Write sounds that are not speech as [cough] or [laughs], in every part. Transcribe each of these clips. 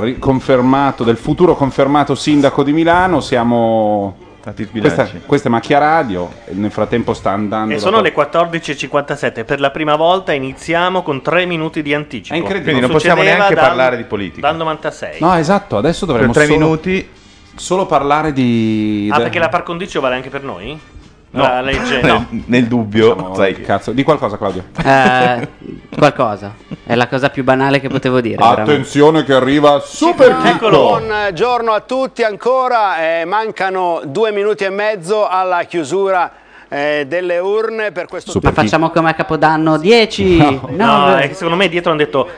ri- confermato, del futuro confermato sindaco di Milano. Siamo. Questa, questa è Macchia Radio. Nel frattempo sta andando. E da sono po- le 14.57. Per la prima volta iniziamo con 3 minuti di anticipo. È incredibile. Quindi non possiamo neanche dal- parlare di politica. Dal 96. No, esatto. Adesso dovremmo Per tre solo, minuti. solo parlare di. Ah, perché la par condicio vale anche per noi? No. La legge, no. Nel dubbio, Diciamo, sai. che cazzo. Di qualcosa, Claudio. Eh, qualcosa. È la cosa più banale che potevo dire. veramente. Attenzione che arriva Super Chicco. Buongiorno a tutti ancora, eh, mancano due minuti e mezzo alla chiusura eh, delle urne per questo Ma facciamo come a Capodanno 10. No, No, è che secondo me dietro hanno detto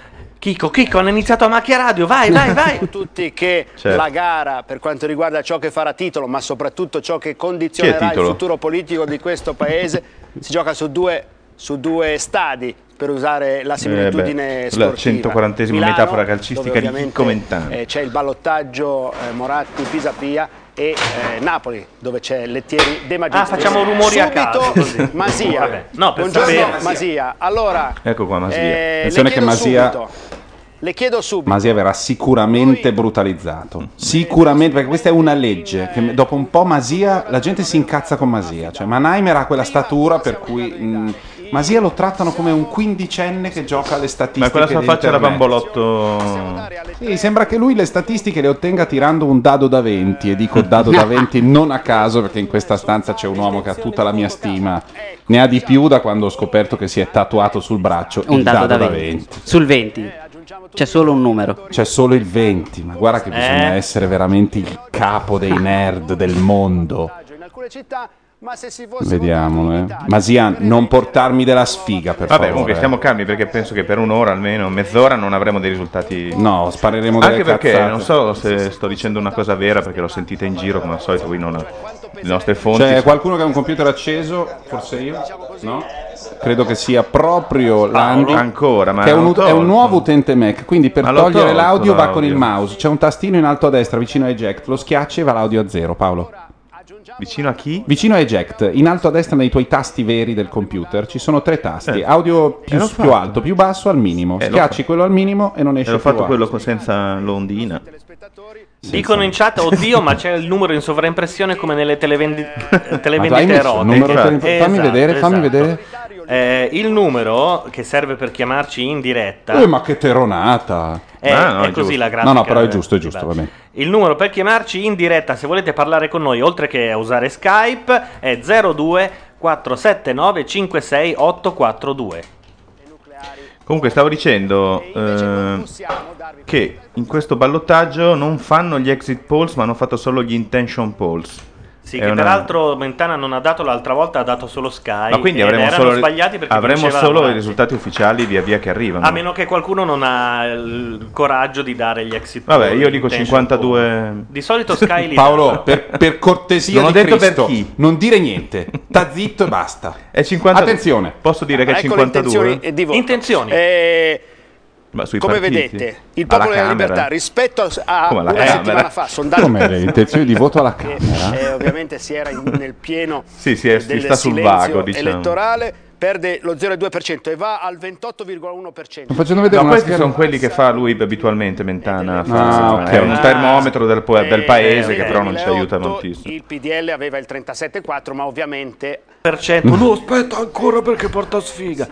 Chicco, Chicco, hanno iniziato a macchia radio, vai, vai, [laughs] vai. tutti che Certo. la gara per quanto riguarda ciò che farà titolo, ma soprattutto ciò che condizionerà il futuro politico di questo paese, si gioca su due, su due stadi per usare la similitudine Eh beh, sportiva. la 140esima Milano, metafora calcistica di ovviamente, Chicco Mentana. eh, c'è il ballottaggio eh, Moratti-Pisapia e eh, Napoli dove c'è Lettieri De Magistris. Ah, facciamo rumori a Subito, caso, così. [laughs] Masia. Vabbè, no, per Buongiorno sapere. Masia. Allora, Ecco qua, Masia. eh, Attenzione che Masia- subito, le chiedo subito. Masia verrà sicuramente brutalizzato. Sicuramente, perché questa è una legge. Che dopo un po' Masia, la gente si incazza con Masia. Cioè, Mannheimer ha quella statura per cui. mh, Masia lo trattano come un quindicenne che gioca alle statistiche. Ma quella sua faccia da internet. bambolotto. Sì, sembra che lui le statistiche le ottenga tirando un dado da 20. E dico dado da 20 non a caso, perché in questa stanza c'è un uomo che ha tutta la mia stima. Ne ha di più da quando ho scoperto che si è tatuato sul braccio un il dato da da 20. 20. Sul 20. C'è solo un numero. C'è solo il 20, ma guarda che bisogna Eh. essere veramente il capo dei nerd del mondo. in alcune città, ma se si fosse Vediamolo, eh. Masia, non portarmi della sfiga, per Vabbè, favore. comunque stiamo calmi perché penso che per un'ora almeno, mezz'ora, non avremo dei risultati. No, spareremo delle Anche perché cazzate. non so se sto dicendo una cosa vera perché l'ho sentita in giro come al solito, qui non le nostre fonti. C'è qualcuno che ha un computer acceso? Forse io? No? Credo che sia proprio Landi. Ancora, ma che è un, l'ho è un nuovo utente Mac, quindi per Ma l'ho togliere tolto l'audio va con il l'audio. mouse. C'è un tastino in alto a destra vicino a eject, lo schiacci e va l'audio a zero, Paolo. Vicino a chi? Vicino a eject, in alto a destra nei tuoi tasti veri del computer ci sono tre tasti, Eh. audio più, Eh, l'ho più fatto. alto, più basso al minimo. Eh, l'ho Schiacci quello al minimo e non E esce l'ho più fatto alto. quello con- senza l'ondina. Dicono in chat, oddio, ma c'è il numero in [laughs] sovraimpressione come nelle televendi- eh, Ma tu hai televendite messo il erotiche. numero per- fammi Esatto, vedere, fammi esatto. vedere. Eh, il numero che serve per chiamarci in diretta Eh, ma che teronata! È, Ah, no, è è così la grafica. No, no, però è del- giusto, è giusto, va bene. Il numero per chiamarci in diretta, se volete parlare con noi, oltre che a usare Skype, è 02 479 56 842. Comunque stavo dicendo eh, che in questo ballottaggio non fanno gli exit polls, ma hanno fatto solo gli intention polls. Sì, È che una- peraltro Mentana non ha dato l'altra volta, ha dato solo Sky. Ma quindi avremo erano solo, sbagliati perché avremo solo i risultati ufficiali via via che arrivano. A meno che qualcuno non ha il coraggio di dare gli exit Vabbè, io dico intention 52. poll. Di solito Sky li [laughs] Paolo, per, per cortesia Non ho di detto per Cristo, chi. non dire niente. Sta zitto e basta. È 50 Attenzione. Posso dire che è ecco le 52? intenzioni eh. Intenzioni. Eh, come partiti? vedete, il Alla popolo della Camera? libertà rispetto a Come una Camera? settimana fa, sondaggio Come le intenzioni di voto alla che Camera? eh, ovviamente si era in- nel pieno Sì, sì, è- si del sta sul vago, diciamo. elettorale, perde lo 0,2% e va al 28,1%. Sto facendo vedere No, questi scherma- sono quelli che fa lui abitualmente Mentana. fa- Ah, ok. È un termometro del, del Eh, paese che nel però non ci aiuta 2008 moltissimo. Il PDL aveva il 37,4, ma ovviamente per cento. No, aspetta ancora perché porta sfiga.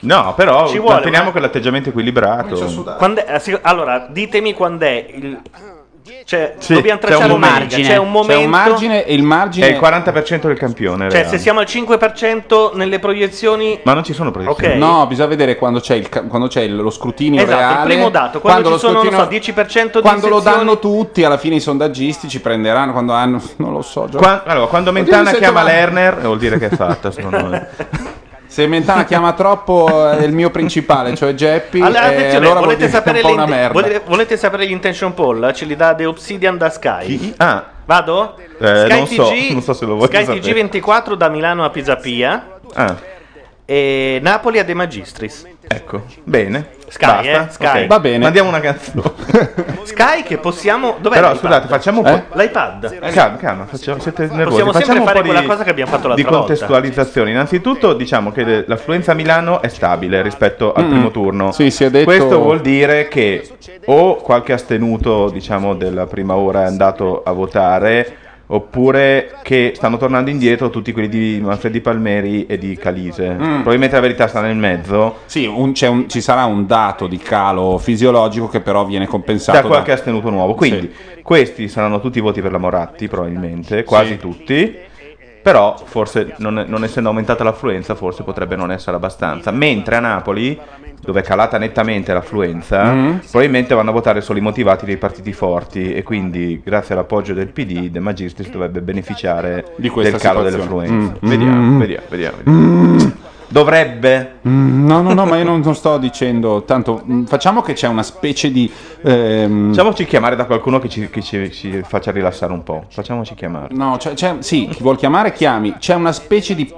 No, però Ci vuole manteniamo una- quell'atteggiamento equilibrato. Quando è- sì, allora, ditemi quando è il Cioè, Sì, dobbiamo c'è tracciare un margine. C'è un momento. C'è un margine e il margine È il 40% del campione. Cioè, reale. se siamo al 5% nelle proiezioni. Ma non ci sono proiezioni. Ok. No, bisogna vedere quando c'è, il, quando c'è il- lo scrutinio Esatto, il reale. primo dato, quando lo ci sono, non scrutinio- so, 10% di Quando lo danno tutti, alla fine i sondaggisti ci prenderanno. Quando hanno. [laughs] Non lo so. Gio- Qua- allora, quando Mentana chiama male. Lerner, vuol dire che è fatta, secondo [laughs] me. Se Mentana chiama troppo è il mio principale, cioè Geppi. Allora, e attenzione, allora volete, sapere un merda. volete, volete sapere gli intention poll? Ce li dà The Obsidian da Sky. Ah, Vado? Eh, Sky non so, TG, non so se lo voglio Sky sapere. TG 24 da Milano a Pisapia ah, e Napoli a De Magistris. ecco. Bene. Sky, Basta? eh, Sky. Ok. Va bene. Mandiamo una canzone. [laughs] Sky che possiamo... Dov'è Però, l'iPad? scusate, facciamo un po'. Eh? L'iPad. Calma, calma, facciamo, siete nervosi. Possiamo sempre Facciamo un fare po' quella di, cosa che abbiamo fatto di l'altra volta. contestualizzazione. Innanzitutto, diciamo che l'affluenza a Milano è stabile rispetto al primo turno. Sì, si è detto- Questo vuol dire che o qualche astenuto, diciamo, della prima ora è andato a votare. Oppure che stanno tornando indietro tutti quelli di Manfredi Palmeri e di Calise. Probabilmente la verità sta nel mezzo. Sì, un- c'è un- ci sarà un dato di calo fisiologico che però viene compensato da qualche astenuto nuovo. Quindi questi saranno tutti i voti per la Moratti, probabilmente, quasi Sì. tutti. Però forse non, non essendo aumentata l'affluenza, forse potrebbe non essere abbastanza. Mentre a Napoli, dove è calata nettamente l'affluenza, Mm. probabilmente vanno a votare solo i motivati dei partiti forti e quindi grazie all'appoggio del PD De Magistris dovrebbe beneficiare del calo situazione. dell'affluenza. Mm. Vediamo, Mm. vediamo, vediamo, vediamo. Dovrebbe. Mm, No, no, no, ma io non, non sto dicendo tanto. mm, Facciamo che c'è una specie di. ehm, Facciamoci chiamare da qualcuno che ci, che ci- ci faccia rilassare un po'. Facciamoci chiamare. No, c'è, c'è- sì, chi vuol chiamare, chiami. C'è una specie di.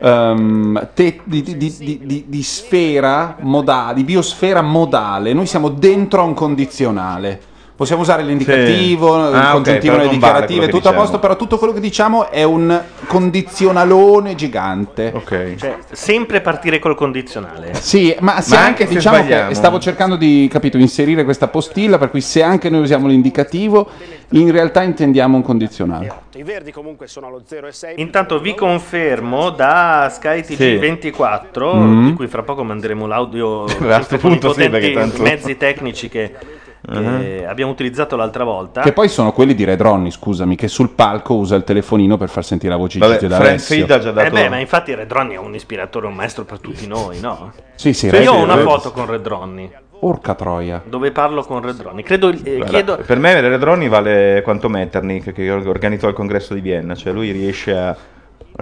ehm, te- di- di- di- di sfera modale, di biosfera modale. Noi siamo dentro a un condizionale. Possiamo usare l'indicativo, Sì. il Ah, congiuntivo, però le non vale dichiarative, che tutto a posto, diciamo. però tutto quello che diciamo è un condizionalone gigante. Ok. Cioè, sempre partire col condizionale. Sì, ma se Ma anche, anche se diciamo sbagliamo. che stavo cercando di capito, inserire questa postilla, per cui se anche noi usiamo l'indicativo, in realtà intendiamo un condizionale. I Verdi comunque sono allo 0,6. Intanto vi confermo da Sky TG Sì. 24, Mm. di cui fra poco manderemo l'audio [laughs] A sempre sto con i punto sì, perché tanto- mezzi tecnici che, che abbiamo utilizzato l'altra volta. Che poi sono quelli di Red Ronnie, scusami, che sul palco usa il telefonino per far sentire la voce di Vabbè, Gigi d'Alessio. Fried ha già dato... Eh beh, ma infatti Red Ronnie è un ispiratore, un maestro per tutti noi, no? Sì, sì, Red- Io ho una Red- foto con Red Ronnie, Porca troia. dove parlo con Red Ronnie. Credo, eh, chiedo... Per me Redroni vale quanto Metternich che organizzò il congresso di Vienna, cioè lui riesce a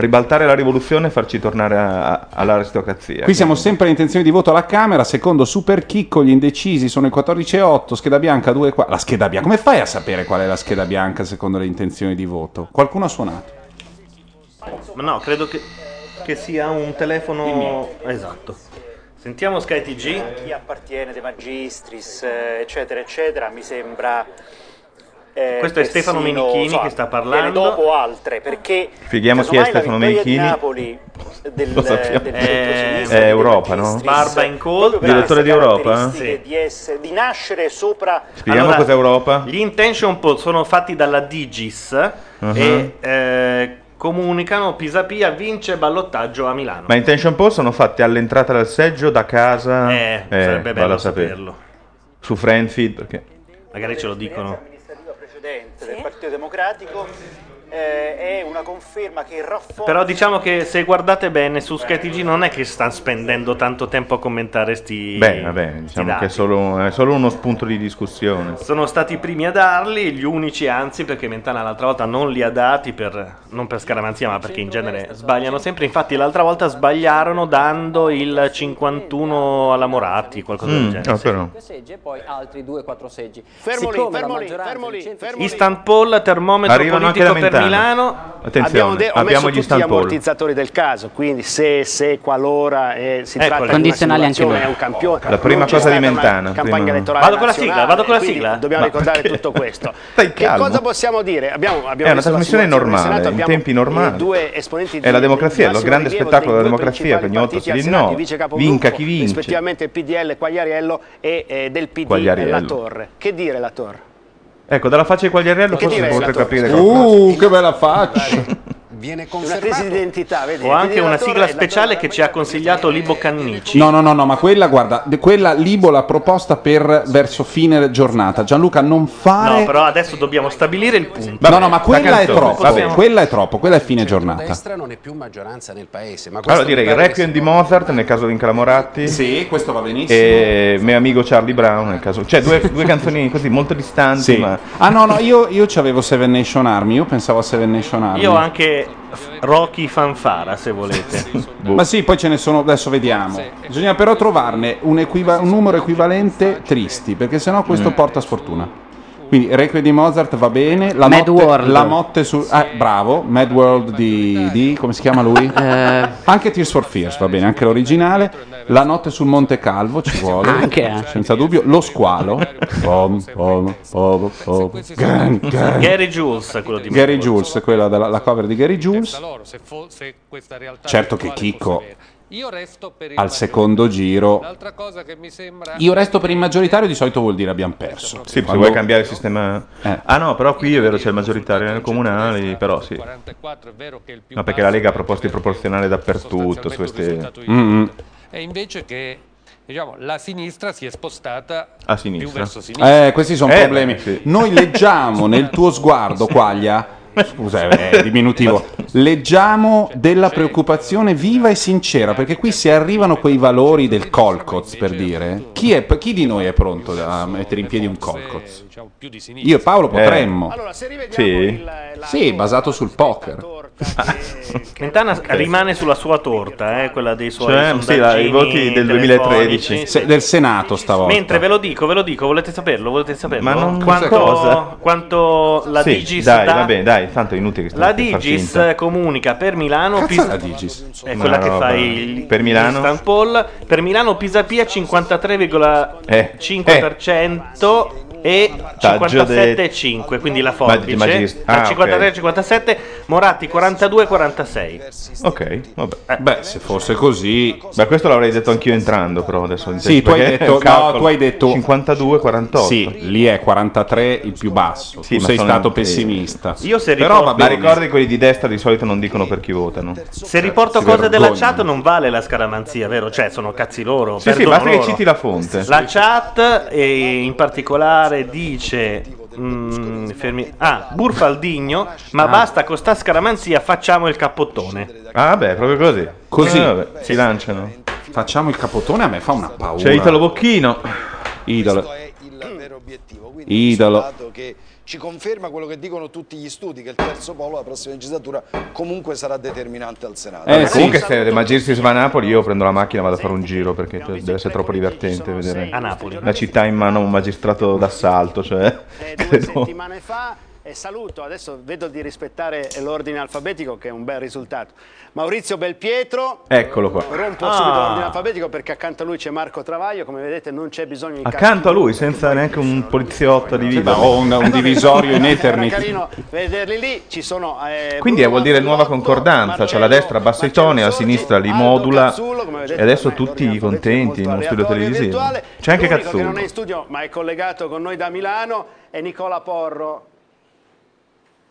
ribaltare la rivoluzione e farci tornare a- a- all'aristocrazia. Qui siamo sempre in intenzione di voto alla Camera, secondo Super Chicco gli indecisi sono il 14,8, scheda bianca 2 qua. La scheda bianca, come fai a sapere qual è la scheda bianca secondo le intenzioni di voto? Qualcuno ha suonato. Ma no, credo che, che sia un telefono... Esatto. Sentiamo Sky TG. chi appartiene De Magistris, eh, eccetera, eccetera, mi sembra. Eh, Questo è Stefano Menichini insomma, che sta parlando. viene dopo altre, perché Spieghiamo chi è Stefano Menichini. Napoli del, Lo sappiamo. del Eh, centro-sinistra è Europa, no? Barba in per Direttore di Europa? caratteristiche Di, essere- di nascere sopra Spieghiamo Allora, cos'è Europa? Gli intention poll sono fatti dalla Digis Uh-huh. e eh, comunicano Pisapia vince ballottaggio a Milano. Ma intention poll sono fatte all'entrata dal seggio, da casa... eh, sarebbe vado bello saperlo. Su Friendfeed, perché... Magari ce lo dicono. Precedente del Partito Democratico eh, è una conferma che rafforza Però diciamo che se guardate bene su SkyTG non è che stanno spendendo tanto tempo a commentare sti Beh, vabbè, diciamo dati. che è solo, è solo uno spunto di discussione. Sono stati i primi a darli, gli unici anzi, perché Mentana l'altra volta non li ha dati per, non per scaramanzia, ma perché in genere sbagliano sempre. Infatti l'altra volta sbagliarono dando il 51 alla Moratti, qualcosa del Mm, genere. ah, seggi e poi altri 2-4 seggi. Fermo lì, Siccome fermo lì, fermo lì, del fermo lì. Instant poll, termometro Arrivano politico per. Milano. Attenzione, Abbiamo, de- ho abbiamo messo gli ammortizzatori del caso, quindi se, se qualora eh, si Eccoli. tratta di una anche noi. è un campione. La prima cosa di Mentana, Campagna elettorale Vado con la sigla, vado con la sigla? Dobbiamo Ma ricordare perché? tutto questo. [laughs] Stai che calmo. cosa possiamo dire? Abbiamo, abbiamo È una trasmissione normale, Senato, in abbiamo tempi normali. due esponenti È la democrazia, di lo grande spettacolo della democrazia, che ogni volta si capogruppo, vinca chi vince. rispettivamente il PDL Quagliariello e eh, del PD. La Torre. Che dire La Torre? Ecco, dalla faccia di Quagliariello Che forse si potrà capire qualcosa. Uh, che bella faccia! Viene una crisi di identità, vedi? Ho anche una sigla speciale che ci ha consigliato Libo Cannici. No, no, no, no, ma quella, guarda, quella Libo l'ha proposta per verso fine giornata. Gianluca, non fare. No, però adesso dobbiamo stabilire il punto. no, no, ma quella è troppo. va bene. Quella è troppo, quella è fine giornata. destra non è più maggioranza nel paese, ma Allora questo direi Requiem di Mozart nel caso di Incalamoratti. Sì, questo va benissimo. E mio amico Charlie Brown nel caso. Cioè, due, due canzoni così molto distanti, Sì. ma. Ah no, no, io, io c'avevo Seven Nation Army, io pensavo a Seven Nation Army. Io ho anche Rocky Fanfara, se volete. Ma sì, poi ce ne sono, adesso vediamo. Bisogna però trovarne un, equiva- un numero equivalente tristi, perché sennò questo Mm. porta sfortuna. Quindi Requiem di Mozart va bene, la, Mad notte, World. la notte su... Ah, bravo, Mad World di, di- come si chiama lui? Eh. Anche Tears for Fears va bene, anche l'originale. La notte sul Monte Calvo ci vuole, [laughs] Anche, eh. senza dubbio. Lo squalo. Pom, pom, pom, pom. Gan, gan. Gary Jules, quello di Gary Jules, quella della la cover di Gary Jules. Certo che Chicco Io resto per il al secondo giro. L'altra cosa che mi sembra Io resto per il maggioritario, di solito vuol dire abbiamo perso. Sì, se Quando- vuoi cambiare il sistema. Eh. Ah no, però qui è vero c'è il maggioritario nelle comunali, però sì. 44 è vero che è il più No, perché la Lega ha proposto il proporzionale dappertutto su queste. Mm, mm. e invece che diciamo la sinistra si è spostata A più sinistra. verso sinistra. Eh, questi sono Eh, problemi. sì. Noi leggiamo [laughs] nel tuo sguardo, Quaglia. Scusa, è diminutivo. Leggiamo della preoccupazione viva e sincera, perché qui se arrivano quei valori del Colcoz, per dire, chi, è- chi di noi è pronto a mettere in piedi un Colcoz? Io e Paolo potremmo. Se rivediamo Sì. Sì, basato sul poker. Mentana [laughs] rimane sulla sua torta, eh, quella dei suoi Cioè, sì, la- i voti del 2013. telefonici. Se- del Senato stavolta. Mentre ve lo dico, ve lo dico, volete saperlo? Volete saperlo? Ma non quanto, cosa? quanto la sì, Digis dai, dà- va bene, dai, tanto è inutile che stiamo La Digis comunica per Milano Cazzo. Pisa- è la Digis? è quella che fa il Per Milano? Per Milano Pisapia 53,5% e Taggio de- 57,5 quindi la forbice Tra ah, 53 e ok. 57 Moratti 42,46 Ok, vabbè. Beh, se fosse così... Beh, questo l'avrei detto anch'io entrando, però adesso Sì, tu hai detto- no, tu hai detto- 52, 48. Sì, lì è 43 il più basso. Sì, tu ma sei stato sì. pessimista. Io se Però riporto- va Ma bene. ricordi quelli di destra di solito non dicono per chi votano. se riporto si cose della vergognano. chat non vale la scaramanzia vero? cioè sono cazzi loro Sì, sì, basta che loro. citi la fonte. La chat e in particolare dice mm, fermi- ah, Burfaldigno, ma Ah. basta con sta scaramanzia, facciamo il cappottone. Ah, beh, proprio così. Così. Eh, si lanciano. Facciamo il capotone, a me fa una paura. C'è Italo Bocchino. Idolo. Questo è il vero obiettivo. Quindi Idolo. che ci conferma quello che dicono tutti gli studi, che il terzo polo la prossima legislatura comunque sarà determinante al Senato. Eh, sì. Comunque, se De Magistris va a Napoli, io prendo la macchina e vado a fare un giro perché cioè, deve essere troppo divertente vedere la città in mano a un magistrato d'assalto. Cioè, eh, due [laughs] credo- settimane fa e saluto, adesso vedo di rispettare l'ordine alfabetico che è un bel risultato. Maurizio Belpietro, Eccolo qua. rompo Ah. subito l'ordine alfabetico perché accanto a lui c'è Marco Travaglio, come vedete non c'è bisogno di Accanto a lui, senza neanche un poliziotto di vita. Ho un, un divisorio in Era eternity. carino vederli lì, ci sono eh, Quindi Bruno vuol dire nuova concordanza, cioè la Marcello- destra bassa i toni, la sinistra li Sorgi, modula Aldo Cazzullo, come vedete, e adesso tutti contenti in uno studio televisivo. C'è anche L'unico che non è Cazzullo. in studio ma è collegato con noi da Milano è Nicola Porro.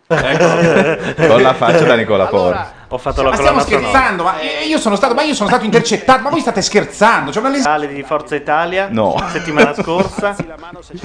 [laughs] Con la faccia da Nicola. Allora, Ho fatto la Ma stiamo scherzando, ma io sono stato, ma io sono stato intercettato, ma voi state scherzando? C'è una di Forza Italia No. settimana scorsa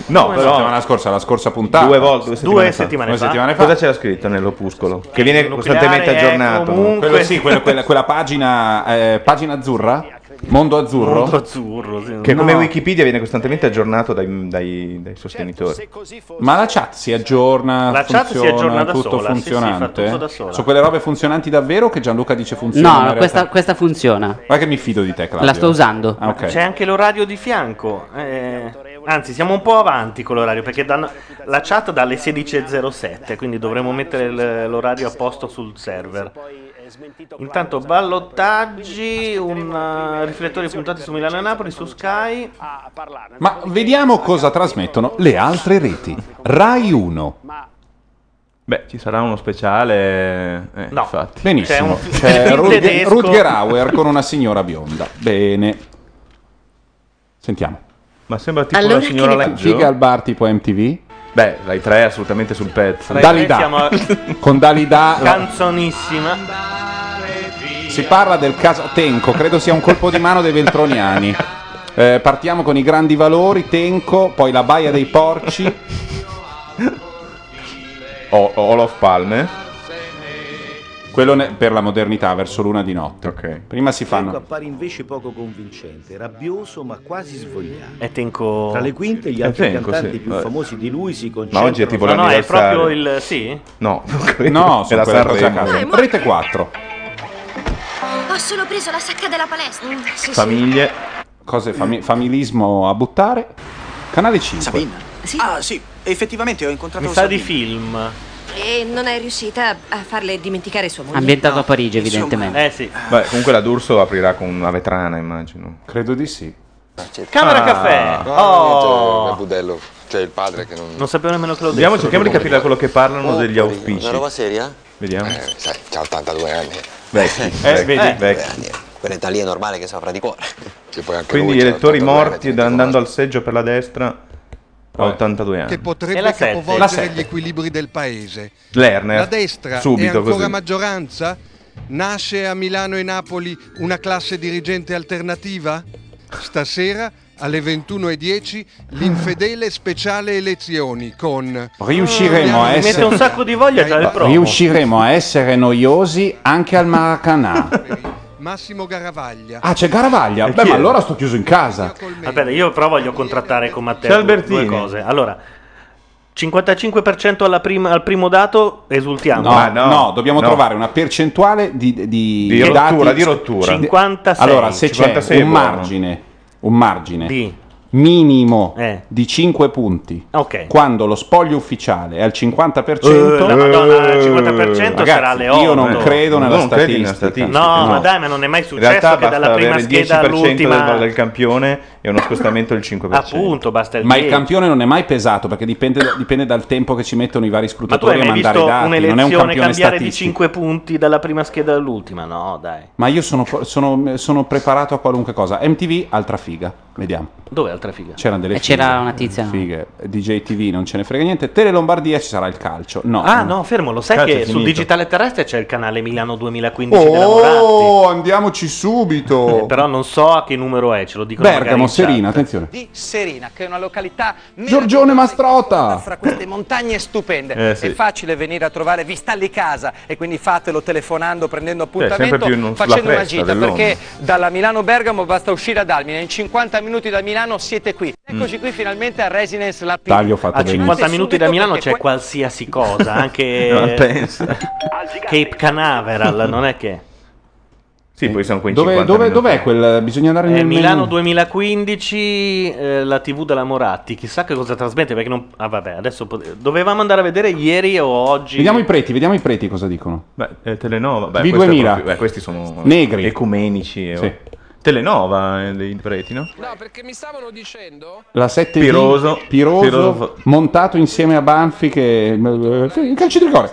No, però settimana scorsa, la scorsa puntata. due volte, due settimane, due fa. settimane Due fa. settimane fa. Cosa c'era scritto nell'opuscolo? Che viene costantemente aggiornato. no? comunque- Quello sì, quella, quella- quella pagina, eh, pagina azzurra? Mondo azzurro? Mondo azzurro sì. Che come No. Wikipedia viene costantemente aggiornato dai, dai- dai sostenitori. se così fosse Ma la chat si aggiorna, La chat si funziona, aggiorna da tutto sola, sì, sì, funzionante? fa tutto da sola. Su quelle robe funzionanti davvero che Gianluca dice funzionano? in No, questa, questa funziona. Guarda che mi fido di te, Claudio. La sto usando. Ah, ok. C'è anche l'orario di fianco. eh, anzi, siamo un po' avanti con l'orario perché danno- la chat dalle 16.07, quindi dovremo mettere l'orario a posto sul server. Intanto ballottaggi, un, uh, riflettori puntati su Milano e Napoli su Sky. Ma vediamo cosa trasmettono le altre reti. Rai 1. Beh, ci sarà uno speciale. Eh, No. infatti. Benissimo. C'è un C'è Rutger. Rutger Hauer con una signora bionda. Bene. Sentiamo. Ma sembra tipo Allora la signora Leggio. Figa al bar tipo MTV? Beh, Rai 3 è assolutamente sul pezzo. Rai Dalida. tre siamo- Con Dalida Canzonissima. Si parla del caso Tenco, credo sia un colpo di mano dei Veltroniani. Eh, partiamo con i grandi valori, Tenco, poi la baia dei porci. O- Olof Palme. Quello ne- per la modernità, verso l'una di notte. Prima si Tenco fanno. appare invece poco convincente, rabbioso ma quasi svogliato. È Tenco. Tra le quinte gli È altri Tenco, cantanti sì. più Vabbè. famosi di lui si Ma concentrano oggi è tipo No, no, è l'anniversario. proprio il. Sì? No, [laughs] No, è sono la quelle cose a Sanremo. caso. Rete 4. Solo preso la sacca della palestra. Sì, Famiglie. Cose fami- familismo a buttare. Canale 5. Sabina? Ah, sì, effettivamente ho incontrato Mi sa di Sabina. film. E non è riuscita a farle dimenticare sua moglie? Ambientato a Parigi, evidentemente. Eh sì. Beh, comunque la D'Urso aprirà con una vetrana, immagino. Credo di sì. Camera Ah. caffè. No, Oh. niente, Budello, cioè il padre che non... Non sapevo nemmeno che lo Vediamo, cerchiamo di capire da quello che parlano Oh, degli auspici. Una roba seria? Vediamo. Eh, sai, c'ha 82 anni. Vecchi, Eh, vecchi, vedi? vecchi. Quell'età lì è normale che soffra di cuore. [laughs] Che poi anche Quindi lui gli elettori 82 anni, morti ed andando al seggio per la destra a 82 che anni. potrebbe La sette. La capovolgere gli equilibri del paese. Lerner, La destra subito è ancora così. maggioranza? Nasce a Milano e Napoli una classe dirigente alternativa? Stasera alle 21.10 l'infedele speciale elezioni con... Riusciremo a Mi mette essere. un sacco di voglia già il promo. Riusciremo a essere noiosi anche al Maracanã. Massimo Garavaglia. Ah, c'è Garavaglia. E Beh, ma allora sto chiuso in casa. Aspetta, io però voglio contrattare con Matteo due cose. Allora, 55% alla prima- al primo dato, esultiamo. No, no, dobbiamo trovare una percentuale di, di, Di rottura, di rottura. 56. Allora, se 56 c'è un buono. margine, un margine Di. minimo Eh. di 5 punti, Ok. quando lo spoglio ufficiale è al 50%, Eh, la Madonna, il 50% Ragazzi, sarà alle 8. Io non credo nella Non credi nella statistica. No, ma dai, ma non è mai In successo realtà che dalla prima avere il scheda 10% all'ultima. del, del campione e uno scostamento del 5%. Appunto, basta il Ma il 10. campione non è mai pesato perché dipende, dipende dal tempo che ci mettono i vari Ma tu scrutatori hai a mandare visto i dati. Non è un un'elezione campione cambiare di statistico. 5 punti dalla prima scheda all'ultima? No, dai. Ma io sono, sono- sono preparato a qualunque cosa. MTV, altra figa. Vediamo. Dove altra figa? C'erano delle E c'era fighe. una tizia? Fighe. DJ TV non ce ne frega niente. Tele Lombardia ci sarà il calcio. No. Ah, no, fermo, lo sai Calcio che è sul digitale terrestre c'è il canale Milano 2015 della Moratti. Oh, andiamoci subito. Eh, [laughs] però non so a che numero è, ce lo dicono Bergamo. Serina, attenzione. di Serina, che è una località Giorgione Mastrota. fra queste montagne stupende. Eh, sì. È facile venire a trovare, vi sta lì casa e quindi fatelo telefonando, prendendo appuntamento, sulla facendo una gita, dell'onda. perché dalla Milano Bergamo basta uscire ad Almine, in 50 minuti da Milano siete qui. Mm. Eccoci qui finalmente a Residence La Pina. Taglio fatto A benissimo. 50 minuti da Milano c'è qualsiasi cosa, anche [laughs] Non penso. Cape Canaveral, non è che... Sì, poi sono quei Dove, 50 dove, minuti. dov'è quel? Bisogna andare È nel Milano menu. 2015, eh, la TV della Moratti, chissà che cosa trasmette perché non... Ah vabbè, adesso pot- dovevamo andare a vedere ieri o oggi... Vediamo i preti, vediamo i preti cosa dicono. Beh, eh, Telenova. Beh, V2000. questo è proprio- beh, questi sono Negri. ecumenici. eh, Sì. Telenova eh, dei preti, no? No, perché mi stavano dicendo La 7 Piroso. Piroso, Piroso. montato insieme a Banfi che eh, il calcio di rigore.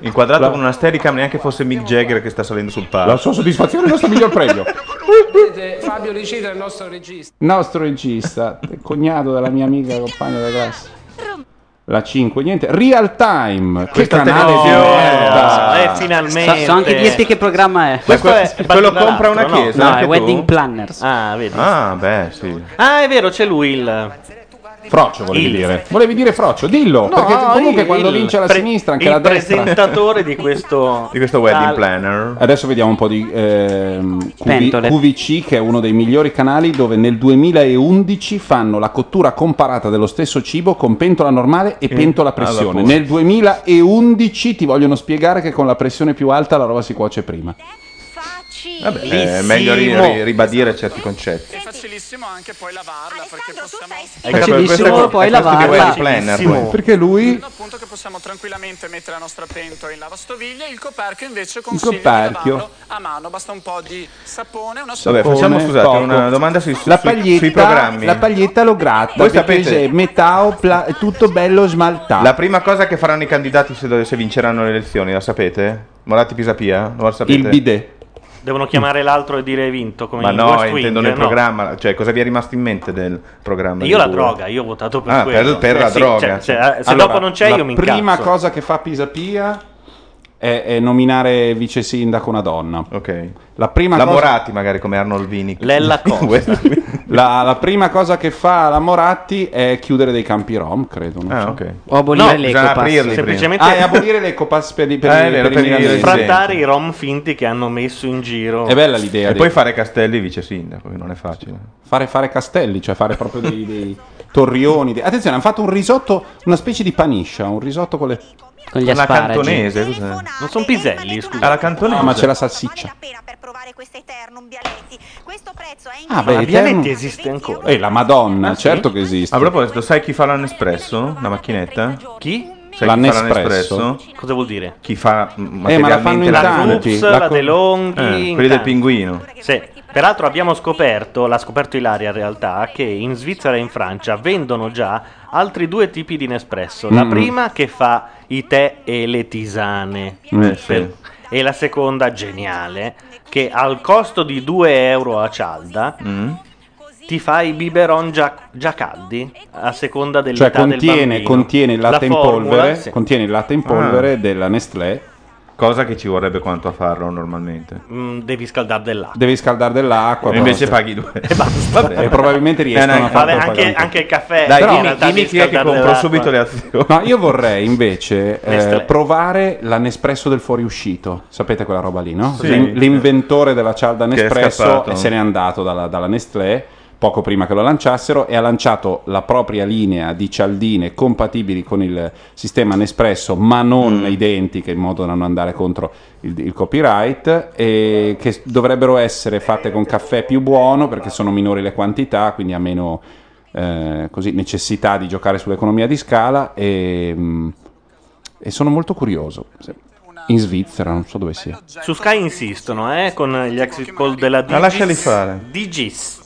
Inquadrato La- con una steadicam neanche fosse Mick Jagger che sta salendo sul palco. La sua soddisfazione è il nostro miglior premio. Vedete, Fabio Licita è il nostro regista. Nostro regista, il cognato della mia amica compagna della classe. La 5, niente. Real Time. Che Questa canale di merda. Eh, finalmente. So, so anche dirti che programma è. Questo è quello Battito compra una no? chiesa. No, è tu? Wedding Planners. Ah, vedi. Ah, beh, sì. Ah, è vero, c'è lui il... Froccio volevi Il- dire. Volevi dire Froccio, dillo. perché No, comunque il- quando il vince la pre- sinistra, anche il la destra. presentatore di [laughs] questo... Di questo wedding Al- planner. Adesso vediamo un po' di ehm, QV. QVC, che è uno dei migliori canali dove nel 2011 fanno la cottura comparata dello stesso cibo con pentola normale e Eh, pentola a pressione. Nel 2011 ti vogliono spiegare che con la pressione più alta la roba si cuoce prima. Vabbè, è meglio ri- ri- ribadire certi concetti. È facilissimo anche poi lavarla perché possiamo È facilissimo poi lavarla. planner, poi. Perché lui appunto che possiamo tranquillamente mettere la nostra pentola in lavastoviglie il coperchio invece Il consiglio coperchio. di lavarlo a mano basta un po' di sapone una Vabbè, facciamo scusate poco. una domanda sui, la sui- paglietta, sui programmi. la paglietta lo gratta Voi sapete- metà pla- è tutto bello smaltato. La prima cosa che faranno i candidati se, se vinceranno le elezioni, la sapete? Moratti Pisapia? Non la sapete? Il bidet. Devono chiamare l'altro e dire hai vinto come Ma in no, West intendo nel no. programma. Cioè, cosa vi è rimasto in mente del programma? Io la due? droga, io ho votato per Ah, quello. per, per Eh la sì, droga. cioè, cioè, se Allora, dopo non c'è la io mi prima incazzo. cosa che fa Pisapia è, è nominare vice sindaco una donna. Ok. La prima la cosa- Moratti, magari come Arnold Vinic. Lella [laughs] Costa. La, la prima cosa che fa la Moratti è chiudere dei campi rom, credo. non Ah, so. ok. O abolire No, l'Ecopass. semplicemente Ah, e abolire l'Ecopass per, i- per, Eh, per i per i milanesi. Sfrattare i rom finti che hanno messo in giro. È bella l'idea. E di- poi fare Castelli vice sindaco, che non è facile. fare, fare castelli, cioè fare proprio dei, dei [laughs] torrioni. dei- Attenzione, hanno fatto un risotto, una specie di paniscia, un risotto con le... Con Una cantonese, cos'è? Non sono piselli, scusa. Alla cantonese. Ah, ma c'è la salsiccia. Ah, beh, Ma i Bialetti esiste ancora. Eh, la Madonna, Ah, sì? certo che esiste. A proposito, sai chi fa l'Nespresso? La macchinetta? Chi? Sai La chi fa Nespresso? Cosa vuol dire? Chi fa mm, Eh, ma la fanno materialmente in La tanti. Rups, La la co- De Longhi. Eh, in quelli del tanti. pinguino. Sì. Peraltro abbiamo scoperto, l'ha scoperto Ilaria in realtà, che in Svizzera e in Francia vendono già altri due tipi di Nespresso. La Mm. prima che fa i tè e le tisane. Eh, sì. E la seconda, geniale, che al costo di 2 euro a cialda Mm. ti fa i biberon già, già caldi a seconda Cioè dell'età del contiene, bambino. contiene il latte La in formula, polvere, sì. contiene il latte in polvere della Nestlé. Cosa che ci vorrebbe quanto a farlo normalmente. Mm, devi scaldare dell'acqua. Devi scaldare dell'acqua. E invece però- paghi due. [laughs] E basta. E probabilmente riescono Eh, no, a farlo Vabbè, anche, anche il caffè. Dai, in dimmi, dimmi chi è che compro dell'acqua. subito le azioni. No, io vorrei invece eh, provare la Nespresso del fuoriuscito. Sapete quella roba lì, no? Sì. L'in- L'inventore della cialda Nespresso se n'è andato dalla, dalla Nestlé poco prima che lo lanciassero e ha lanciato la propria linea di cialdine compatibili con il sistema Nespresso ma non Mm. identiche in modo da non andare contro il, il copyright e che dovrebbero essere fatte con caffè più buono perché sono minori le quantità quindi ha meno eh, così, necessità di giocare sull'economia di scala e, mm, e sono molto curioso. Se- In Svizzera, non so dove sia. Su Sky insistono, eh, con gli exit poll della Digis. Ma lasciali fare. Digis.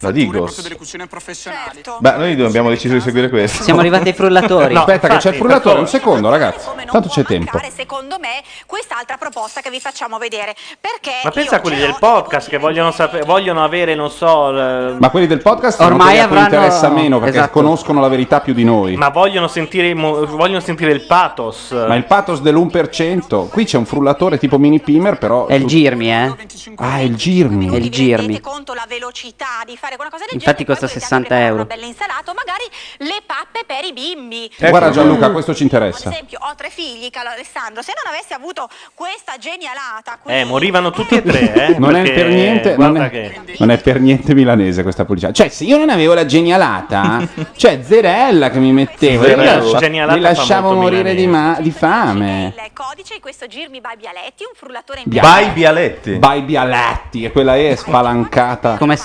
La Digos. delle cucine professionali. Beh, noi abbiamo deciso di seguire questo. Siamo arrivati ai frullatori. [laughs] No, aspetta, che c'è il frullatore. Un secondo, ragazzi. Tanto c'è tempo. secondo me quest'altra proposta che vi facciamo vedere perché Ma pensa a quelli del podcast che vogliono, sape- vogliono avere, non so, l- Ma quelli del podcast Ormai Ormai a cui avranno- interessa meno perché Esatto. conoscono la verità più di noi. ma vogliono sentire, mo- vogliono sentire il pathos. Ma il pathos dell'1%, qui c'è un frullatore tipo mini pimer, però. È il girmi, eh? Ah, è il girmi. È il girmi. conto la velocità di fare quella cosa del Infatti costa 60 euro. bella insalata o magari le pappe per i bimbi Guarda Gianluca, questo ci interessa. ad esempio ho tre figli caro Alessandro se non avessi avuto questa genialata Eh, morivano tutti e [laughs] tre, eh. Non è per niente, non è, che- non è per niente milanese questa pubblicità. Cioè, se io non avevo la genialata, [laughs] cioè Zerella che mi mi, Zerella. mi lasciavo morire di, ma- di fame. il codice di questo girmi by Bialetti un frullatore in By Bialetti. By Bialetti, e quella è spalancata. Come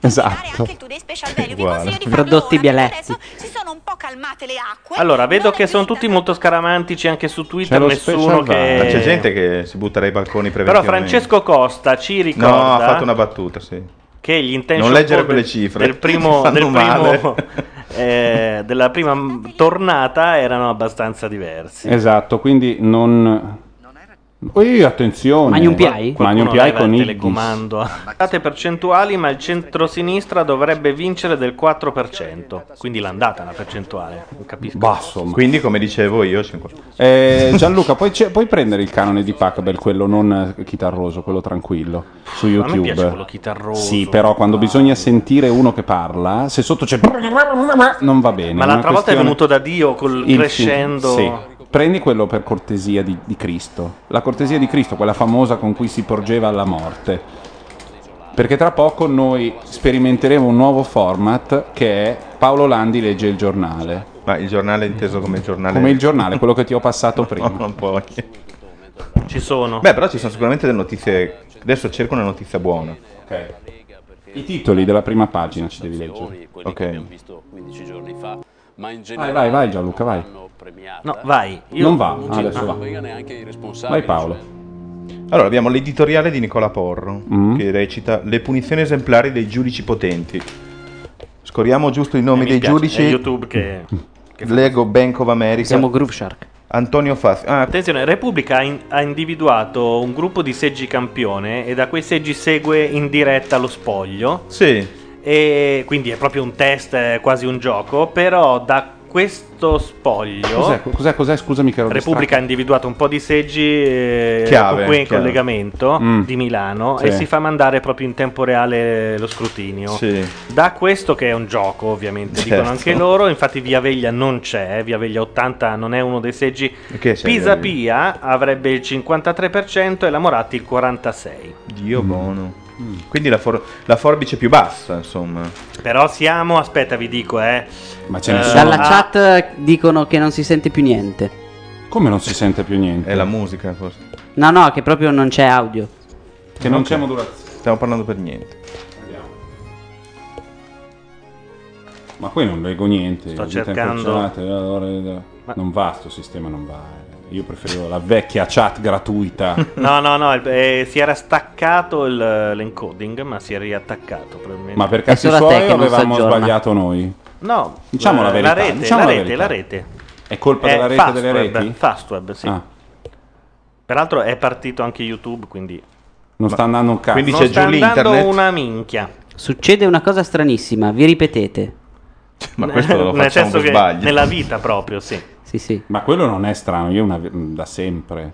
Esatto. Prodotti Bialetti. si sono un po' calmate le acque Allora, vedo che sono tutti molto scaramantici anche su Twitter, lo nessuno special che... Ma c'è gente che si butta dai balconi Però preventivamente. Francesco Costa ci ricorda No, ha fatto una battuta, sì. che gli intention Non leggere code quelle cifre, del primo, [laughs] del primo eh, della prima m- tornata erano abbastanza diversi. Esatto, quindi non... Ui, attenzione. Magnum PI? Magnum Qualcuno PI leva con il telecomando. Date [laughs] percentuali, ma il centro-sinistra dovrebbe vincere del 4%. Quindi l'andata è una percentuale. Non capisco. Basso. ma- Quindi, come dicevo io, 50. Eh, Gianluca, puoi, ce- puoi prendere il canone di Packbell, quello non eh, chitarroso, quello tranquillo, su A me YouTube. piace quello chitarroso. Sì, però quando bisogna sentire uno che parla, se sotto c'è non va bene. Ma l'altra volta è venuto da Dio col Il- crescendo. Sì. Prendi quello per cortesia di, di Cristo. La cortesia di Cristo, quella famosa con cui si porgeva alla morte. Perché tra poco noi sperimenteremo un nuovo format che è Paolo Landi legge il giornale. Ma il giornale inteso come giornale. Come il giornale, quello che ti ho passato [laughs] prima. No, non puoi. Ci sono. Beh, però ci sono sicuramente delle notizie. Adesso cerco una notizia buona. I titoli della prima pagina ci devi leggere. Ok. Vai, vai, vai Gianluca, vai. No, vai. Io- Non va, ah, adesso va. Vai Paolo. Allora, abbiamo l'editoriale di Nicola Porro Mm. che recita Le punizioni esemplari dei giudici potenti. Scorriamo giusto i nomi Eh, dei spiace, giudici. è YouTube che- che fa- Leggo Bank of America. Siamo Groove Shark. Antonio Fazio. Ah, Attenzione, Repubblica ha, in- ha individuato un gruppo di seggi campione e da quei seggi segue in diretta lo spoglio. Sì. E quindi è proprio un test, è quasi un gioco. Però da questo spoglio. Cos'è, cos'è, cos'è? Scusami che ero Repubblica ha individuato un po' di seggi eh, Chiave, qui in chiave. collegamento Mm. di Milano Sì. e si fa mandare proprio in tempo reale lo scrutinio. Sì. Da questo che è un gioco, ovviamente, Certo. dicono anche loro. Infatti, Via Veglia non c'è. Via Veglia 80 non è uno dei seggi. che c'è Pisa Via Pia avrebbe il 53% e la Moratti il 46%. Dio buono. Quindi la, for- la forbice più bassa, insomma. Però siamo, aspetta, vi dico, eh. Ma ce ne sono. Dalla Ah, chat eh, dicono che non si sente più niente. Come non si sente più niente? È la musica, forse. No, no, che proprio non c'è audio. Che non Ok. c'è modulazione. Stiamo parlando per niente. Ma qui non leggo niente. Sto dite cercando- allora, eh, Non va sto sistema, non va. eh. Io preferivo la vecchia chat gratuita. [laughs] No, no, no, eh, si era staccato il- l'encoding, ma si è riattaccato probabilmente. Ma per cazzi suoi o avevamo sbagliato noi? No, Diciamo la eh, verità. rete, diciamo la la rete, la rete. È colpa È della rete delle Fastweb, reti? Fastweb, sì. Ah. Peraltro è partito anche YouTube, quindi... Non sta andando un cazzo. non sta andando una minchia. Succede una cosa stranissima, vi ripetete. Ma questo lo Nel facciamo senso per che sbaglio. nella vita proprio, sì. Sì, sì. Ma quello non è strano, io una- da sempre.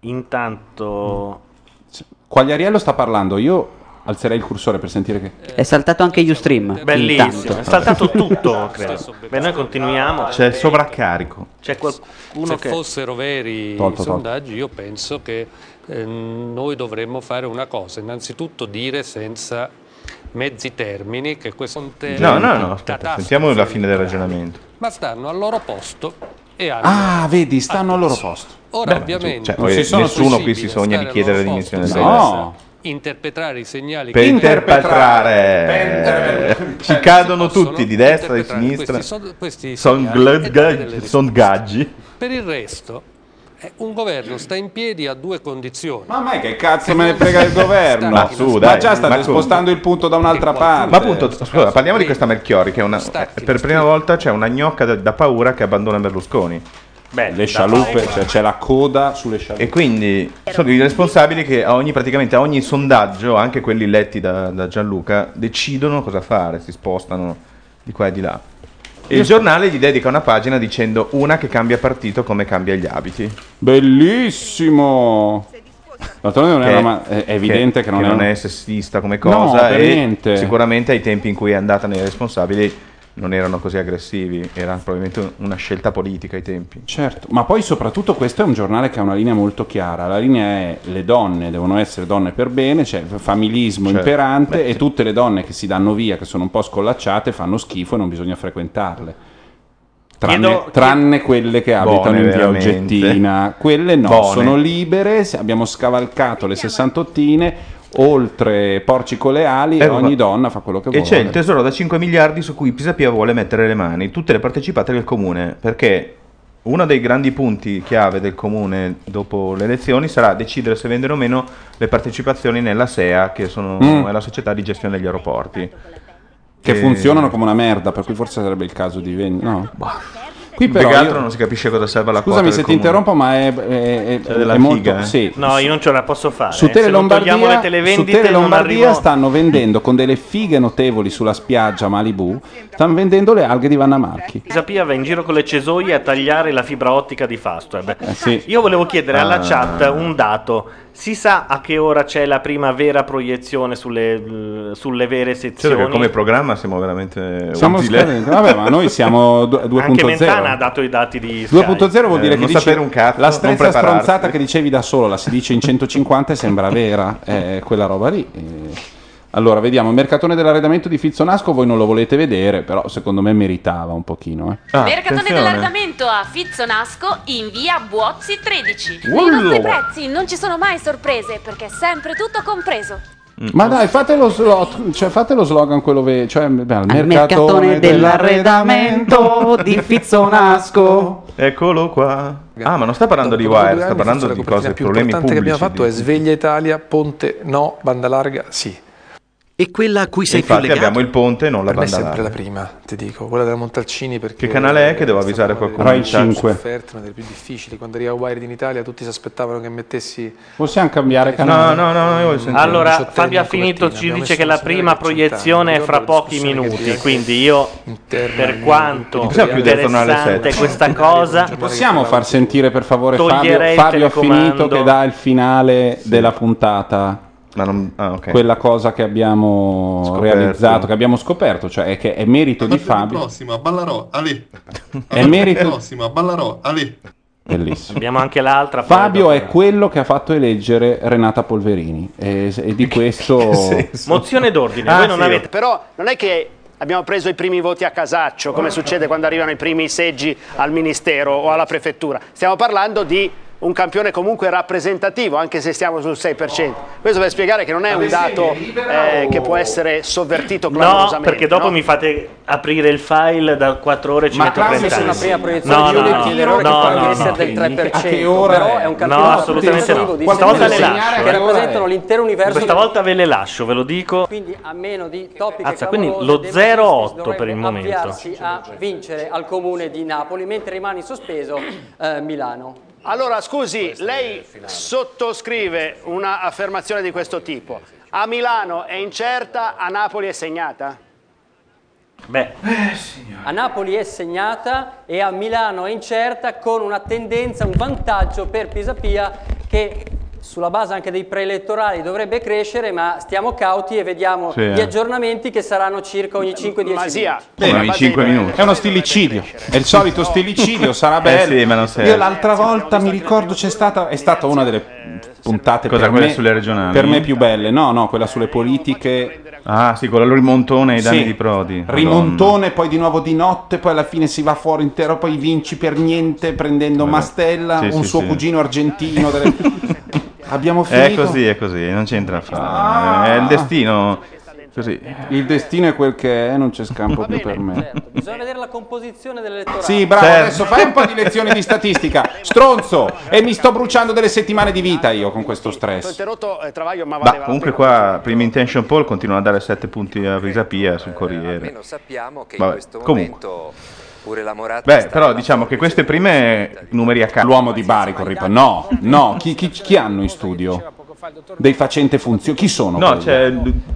Intanto... Quagliariello sta parlando, io alzerei il cursore per sentire che... È saltato anche Ustream. Bellissimo, intanto. è saltato [laughs] tutto, credo. Beh, noi continuiamo. C'è il sovraccarico. C'è qualcuno Se che... fossero veri Tolto, i tolto. sondaggi, io penso che eh, noi dovremmo fare una cosa, innanzitutto dire senza mezzi termini che questo No, no, no, aspetta, sentiamo la fine del ragionamento. ma stanno al loro posto e hanno Ah, vedi, stanno al loro posto. Ora Beh, ovviamente cioè, poi nessuno qui si sogna di chiedere la dimissione del No. interpretare i segnali Per che interpretare, ci cadono tutti di destra e di sinistra. questi son- questi delle sondaggi. Per il resto, eh, un governo sta in piedi a due condizioni. Ma a me che cazzo me ne frega il governo? Ma su, Ma dai, già state ma spostando il punto da un'altra parte. Ma appunto, scusa, parliamo di questa Melchiori che è una, eh, per prima volta c'è una gnocca da, da paura che abbandona Berlusconi. le scialuppe, cioè c'è la coda sulle scialuppe. E quindi sono i responsabili che a ogni, praticamente a ogni sondaggio, anche quelli letti da, da Gianluca, decidono cosa fare, si spostano di qua e di là. E il giornale gli dedica una pagina dicendo una che cambia partito come cambia gli abiti. Bellissimo! D'altronde non è, Che- una ma- è evidente che, non, è, sessista come No, cosa per e niente. sicuramente ai tempi in cui è andata nei responsabili non erano così aggressivi, era probabilmente una scelta politica ai tempi. Certo, ma poi soprattutto questo è un giornale che ha una linea molto chiara. La linea è le donne devono essere donne per bene, c'è il familismo Certo. imperante Beh, e tutte le donne che si danno via, che sono un po' scollacciate, fanno schifo e non bisogna frequentarle. Tranne, Chiedo- tranne quelle che Buone, abitano in via. Oggettina, quelle no, Buone. sono libere. Abbiamo scavalcato le sessantottine, oltre Porcico Leali, e Eh, ogni donna fa quello che E vuole. c'è il tesoro da 5 miliardi su cui Pisapia vuole mettere le mani, tutte le partecipate del comune, perché uno dei grandi punti chiave del comune dopo le elezioni sarà decidere se vendere o meno le partecipazioni nella SEA, che sono, Mm. è la società di gestione degli aeroporti. Che E- funzionano come una merda, per cui forse sarebbe il caso di vendere. No. Qui però che altro io- non si capisce cosa serve alla Scusami quota se ti interrompo, ma è, è- è- della è molto. figa, eh? sì. No, io non ce la posso fare. Su Tele non togliamo Lombardia, le su Tele non Lombardia arrivo- stanno vendendo con delle fighe notevoli sulla spiaggia Malibu. Stanno vendendo le alghe di Vanna Marchi. Pisapia va in giro con le cesoie a tagliare la fibra ottica di Fastweb. Eh, sì. Io volevo chiedere alla Ah. chat un dato. Si sa a che ora c'è la prima vera proiezione sulle, sulle vere sezioni? che come programma siamo veramente Siamo utile. scadenti. Vabbè, ma noi siamo du- 2.0. [laughs] Anche Mentana ha dato i dati di Sky. 2.0 vuol dire Eh, che dici, sapere un cazzo, la stessa stronzata che dicevi da solo, la si dice in 150 e sembra vera, è quella roba lì. Eh, Allora, vediamo, il mercatone dell'arredamento di Fizzonasco voi non lo volete vedere, però secondo me meritava un pochino. Eh. Mercatone dell'arredamento a Fizzonasco in via Buozzi 13. Nei Ullo. nostri prezzi non ci sono mai sorprese perché è sempre tutto compreso. Ma dai, fate lo, slot, cioè, fate lo slogan quello ve- cioè, beh, mercatone, mercatone dell'arredamento di [laughs] Fizzonasco. Eccolo qua. Ah, ma non sta parlando di Dopo due Wire, sta parlando di la copertina cose, più problemi importante pubblici. che abbiamo fatto di- è Sveglia Italia, Ponte no, banda larga sì. E quella a cui sei più Infatti legato? abbiamo il ponte, non la Per me è banda sempre la larga. prima, ti dico, quella della Montalcini perché... Che canale è che devo avvisare qualcuno? Rai in chat? 5. Sofferto, una delle più difficili. Quando arriva Wired in Italia tutti si aspettavano che mettessi... Possiamo cambiare canale? No, no, no, io voglio sentire. Allora, Fabio ha in finito, ci dice che la prima che ha 100 proiezione è fra la pochi minuti, quindi io, per quanto interessante questa cosa, Possiamo far sentire per favore Fabio? Fabio ha finito che dà il finale della puntata. Ma non, ah, ok. Quella cosa che abbiamo Scoperto. realizzato, che abbiamo scoperto, cioè è che è merito di Fabio. prossima, ballarò, Ali. È merito prossima, ballarò, Ali. Bellissimo. abbiamo anche l'altra. Fabio è quello che ha fatto eleggere Renata Polverini e, e di questo [laughs] Mozione d'ordine, Ah, voi non sì. avete... Però non è che abbiamo preso i primi voti a casaccio, come succede quando arrivano i primi seggi al ministero o alla prefettura. Stiamo parlando di un campione comunque rappresentativo, anche se stiamo sul 6%. Questo per spiegare che non è un dato eh, che può essere sovvertito No, perché dopo no? mi fate aprire il file da 4 ore e ci Ma metto Claudio, 30 su anni. una prima proiezione no, di no, no, di l'errore no, che può anche no, essere no. del 3%. A che ora però è? un No, campionato assolutamente no. Questa volta le lascio. che eh. rappresentano l'intero universo Questa volta ve le lascio, ve lo dico. quindi a meno di topiche Azza, quindi lo De Magistris 0,8 per il momento. a vincere al comune di Napoli mentre rimane in sospeso eh, Milano Allora, scusi, lei sottoscrive una affermazione di questo tipo. A Milano è incerta, a Napoli è segnata? Beh, a Napoli è segnata e a Milano è incerta con una tendenza, un vantaggio per Pisapia che sulla base anche dei preelettorali dovrebbe crescere, ma stiamo cauti e vediamo Sì, gli eh. aggiornamenti che saranno circa ogni 5-10 Masia, minuti. Come ogni 5 minuti. È uno stillicidio, è il solito stillicidio, sarà bello. Eh sì, ma non serve. Io l'altra volta mi ricordo c'è stata, è stata una delle puntate Cosa, per me, sulle regionali? per me più belle, no, no, quella sulle politiche. Ah, sì, quello rimontone ai danni Sì. di Prodi. Rimontone, poi di nuovo di notte, poi alla fine si va fuori intero, poi vinci per niente prendendo Mastella, Sì, un sì, suo sì. cugino argentino. delle- [laughs] Abbiamo È finito. così, è così, non c'entra a fare. È il destino. Così. Il destino è quel che è, non c'è scampo più per me. Bisogna vedere la composizione dell'elettorato. Sì, bravo, Certo. adesso fai un po' di lezioni di statistica. Stronzo! E mi sto bruciando delle settimane di vita io con questo stress. interrotto eh, Travaglio, ma valeva comunque qua Prima Intention Poll continuano a dare 7 punti a Visapia sul Corriere. Almeno sappiamo che in questo comunque. momento pure la Beh, però diciamo che queste prime numeri a caso. L'uomo di Bari con Ripa. No, no, chi, chi- chi hanno in studio? Dei facente funzione. Chi sono? No, quelli? c'è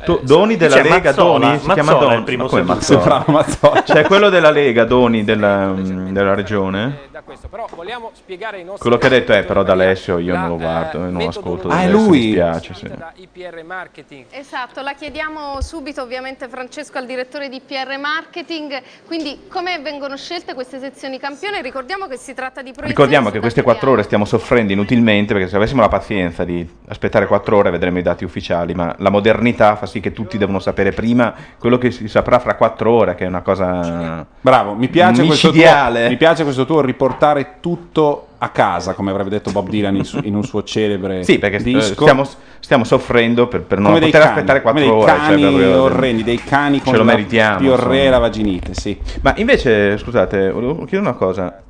Do- Doni della C'è Lega, Mazzola, Doni, si Mazzola chiama è il Doni. primo Ma. Mazzola? Mazzola. C'è quello della Lega, Doni della, mm, della regione. Però vogliamo spiegare ai nostri Quello che ha detto è però D'Alessio io non lo guardo e non ascolto. Ah, è lui? Mi spiace, sì. IPR Marketing. Esatto, la chiediamo subito ovviamente Francesco al direttore di PR Marketing, quindi come vengono scelte queste sezioni campione? Ricordiamo che si tratta di proiezioni Ricordiamo che queste quattro ore stiamo soffrendo inutilmente perché se avessimo la pazienza di aspettare quattro ore vedremo i dati ufficiali, ma la modernità fa sì che tutti devono sapere prima quello che si saprà fra quattro ore, che è una cosa Bravo, mi piace, questo tuo, micidiale. mi piace questo tuo riportare tutto a casa, come avrebbe detto Bob Dylan in, su- in un suo celebre Sì, perché disco. stiamo, stiamo soffrendo per, per non dei poter cani, aspettare come quattro dei ore. cani cioè, proprio- orrendi, dei cani con la piorrea e la vaginite, sì. Ma invece, scusate, volevo chiedere una cosa.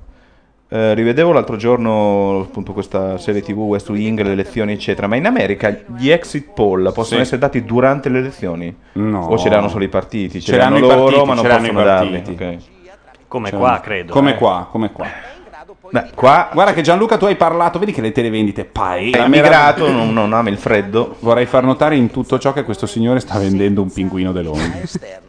Eh, rivedevo l'altro giorno appunto questa serie tv West Wing, le elezioni eccetera, ma in America gli exit poll possono Sì. essere dati durante le elezioni? No. O ce l'hanno solo i partiti? Ce, Ce l'hanno l'hanno loro partiti, ma non possono darli? partiti. ok. Come Cioè, qua, credo. Come eh. qua, come qua. Beh, qua Guarda che Gianluca tu hai parlato, vedi che le televendite paesi. è immigrato, non, non ama il freddo. Vorrei far notare in tutto ciò che questo signore sta vendendo un pinguino De Longhi.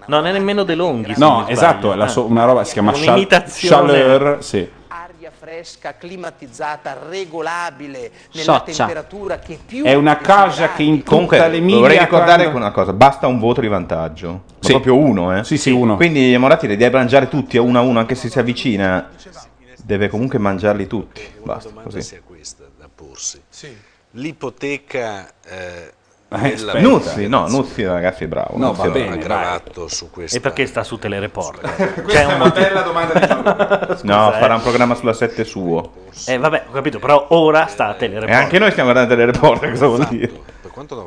Non è nemmeno De Longhi. se No, esatto, è la Ah. so- una roba si chiama chal- Un'imitazione. chaleur, sì. aria fresca, climatizzata, regolabile, nella Socicia. temperatura che più È una cosa che in tutta Comunque, l'Emilia vorrei ricordare quando- una cosa: basta un voto di vantaggio, ma Sì. proprio uno, eh? Sì, sì, uno. Quindi Moratti li deve mangiare tutti a uno a uno, anche se si avvicina, deve comunque mangiarli tutti. Basta, domanda così. sia questa da porsi. L'ipoteca eh, Eh. Nuzzi, no, Nuzzi ragazzi è bravo. No, Nuzzi va bene, aggravato su questo. E perché sta su Telereport? [laughs] Questa C'è è un una motivo. bella domanda di Gianluca. [laughs] No, Scusa, farà eh. un programma sulla 7 suo. Eh, vabbè, ho capito, però ora sta a Telereport. E anche noi stiamo guardando delle report, cosa vuol Esatto. dire?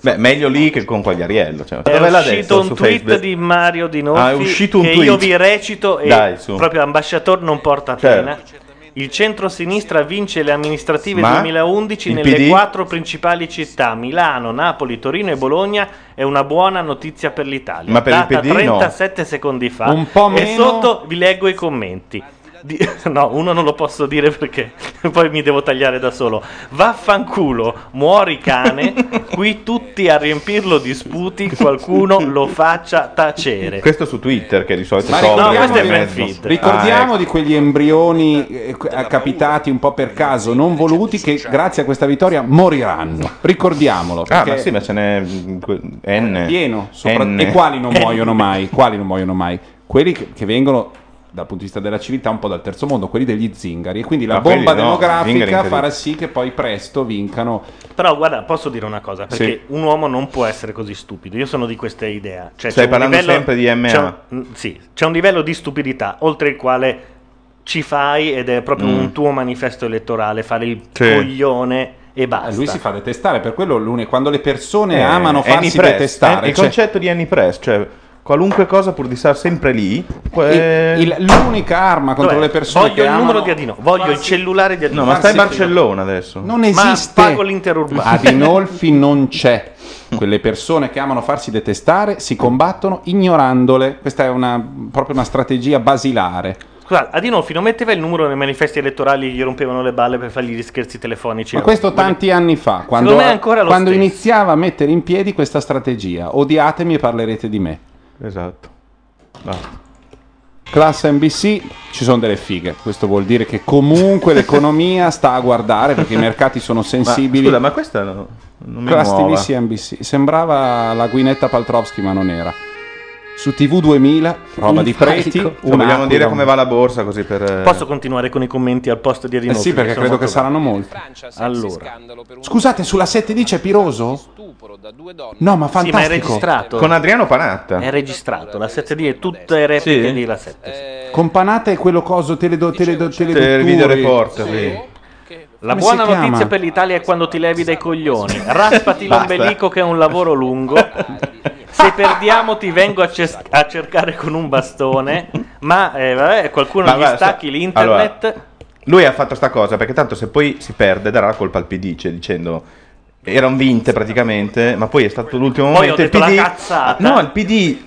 Beh, meglio lì che con Quagliariello. Cioè, È uscito detto un su tweet Facebook? di Mario Di Nolfi Ah, è uscito un che tweet. io vi recito e Dai, proprio ambasciatore non porta Certo. pena. Il centro-sinistra vince le amministrative Ma 2011 il nelle PD? quattro principali città, Milano, Napoli, Torino e Bologna. È una buona notizia per l'Italia. Ma per il Data PD no. 37 secondi fa. Un po' E meno- sotto vi leggo i commenti. Di- [laughs] no, uno non lo posso dire perché [laughs] poi mi devo tagliare da solo. Vaffanculo, muori cane. [laughs] Qui tutti a riempirlo di sputi, qualcuno lo faccia tacere. Questo su Twitter che di solito Ma ricordiamo, questo è di, Ben Feed. ricordiamo Ah, ecco. di quegli embrioni eh, capitati un po' per caso, non voluti, che grazie a questa vittoria moriranno. Ricordiamolo. Ah, ma sì, ma ce n'è mm, N. pieno. sopra- N. E quali non N. muoiono mai? Quali non muoiono mai? Quelli che, che vengono dal punto di vista della civiltà un po' dal terzo mondo, quelli degli zingari. E quindi la Ma bomba quelli no, demografica incredibili. farà sì che poi presto vincano. Però guarda, posso dire una cosa, perché Sì. un uomo non può essere così stupido. Io sono di questa idea. Cioè, Stai c'è un parlando livello- sempre di MA. c'è un- mm, sì, c'è un livello di stupidità oltre il quale ci fai ed è proprio Mm. un tuo manifesto elettorale, fare il Sì. coglione e basta. Eh, lui si fa detestare, per quello quando le persone Eh, amano farsi Press, detestare. eh, il cioè- concetto di Annie Press, cioè qualunque cosa pur di stare sempre lì. Il- il- l'unica arma contro Dov'è? le persone Voglio che il numero amano di Adino, voglio il cellulare di Adino. No, ma sta in Farsi- Barcellona adesso. Non Ma esiste. pago l'interurbano. Adinolfi non c'è. Quelle persone che amano farsi detestare si combattono ignorandole. Questa è una, proprio una strategia basilare. Scusa, Adinolfi non metteva il numero nei manifesti elettorali e gli rompevano le balle per fargli gli scherzi telefonici. Ma questo tanti anni fa, quando, quando iniziava a mettere in piedi questa strategia. Odiatemi e parlerete di me. Esatto. Basta. Classe NBC, ci sono delle fighe. Questo vuol dire che comunque [laughs] l'economia sta a guardare perché i mercati sono sensibili. Ma, scusa, ma questa no, non mi Class. TV NBC. Sembrava la Guinetta Paltrowski, ma non era. Su TV 2000, roba di preti. Cioè, vogliamo dire come va la borsa così per... eh, Posso continuare con i commenti al posto di Adinolfi? Eh sì, perché credo che saranno molti. Allora, Scusate, sulla 7 dice Piroso? No, ma Sì, ma è fantastico. registrato. Con Adriano Panatta. È registrato. La 7D è tutte repliche Sì. di La 7. Eh, Con Panata e quello coso teledo, teledo, teledo, Televideo report, sì. La Come buona si chiama? notizia per l'Italia è quando ti levi dai coglioni. Raspati l'ombelico che è un lavoro lungo. Se perdiamo ti vengo a, ces- a cercare con un bastone. Ma eh, vabbè, qualcuno Ma gli guarda, stacchi so- l'internet. allora, lui ha fatto sta cosa perché tanto se poi si perde darà la colpa al PD, cioè dicendo erano vinte praticamente, ma poi è stato l'ultimo Poi momento il PD. No, il PD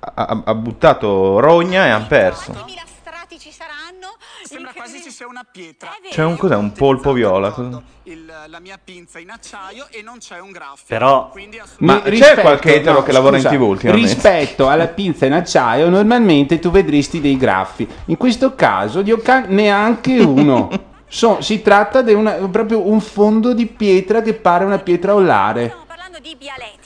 ha, ha- ha buttato rogna e hanno perso. Sembra quasi ci sia una pietra. C'è un cos'è? Un polpo viola? cosa- Il- la mia pinza in acciaio e non c'è un graffio. Però Ma c'è qualche etero che lavora in TV ultimamente? Rispetto alla pinza in acciaio, normalmente tu vedresti dei graffi. In questo caso, Dio can- neanche uno. [laughs] So- si tratta di una- proprio un fondo di pietra che pare una pietra olare.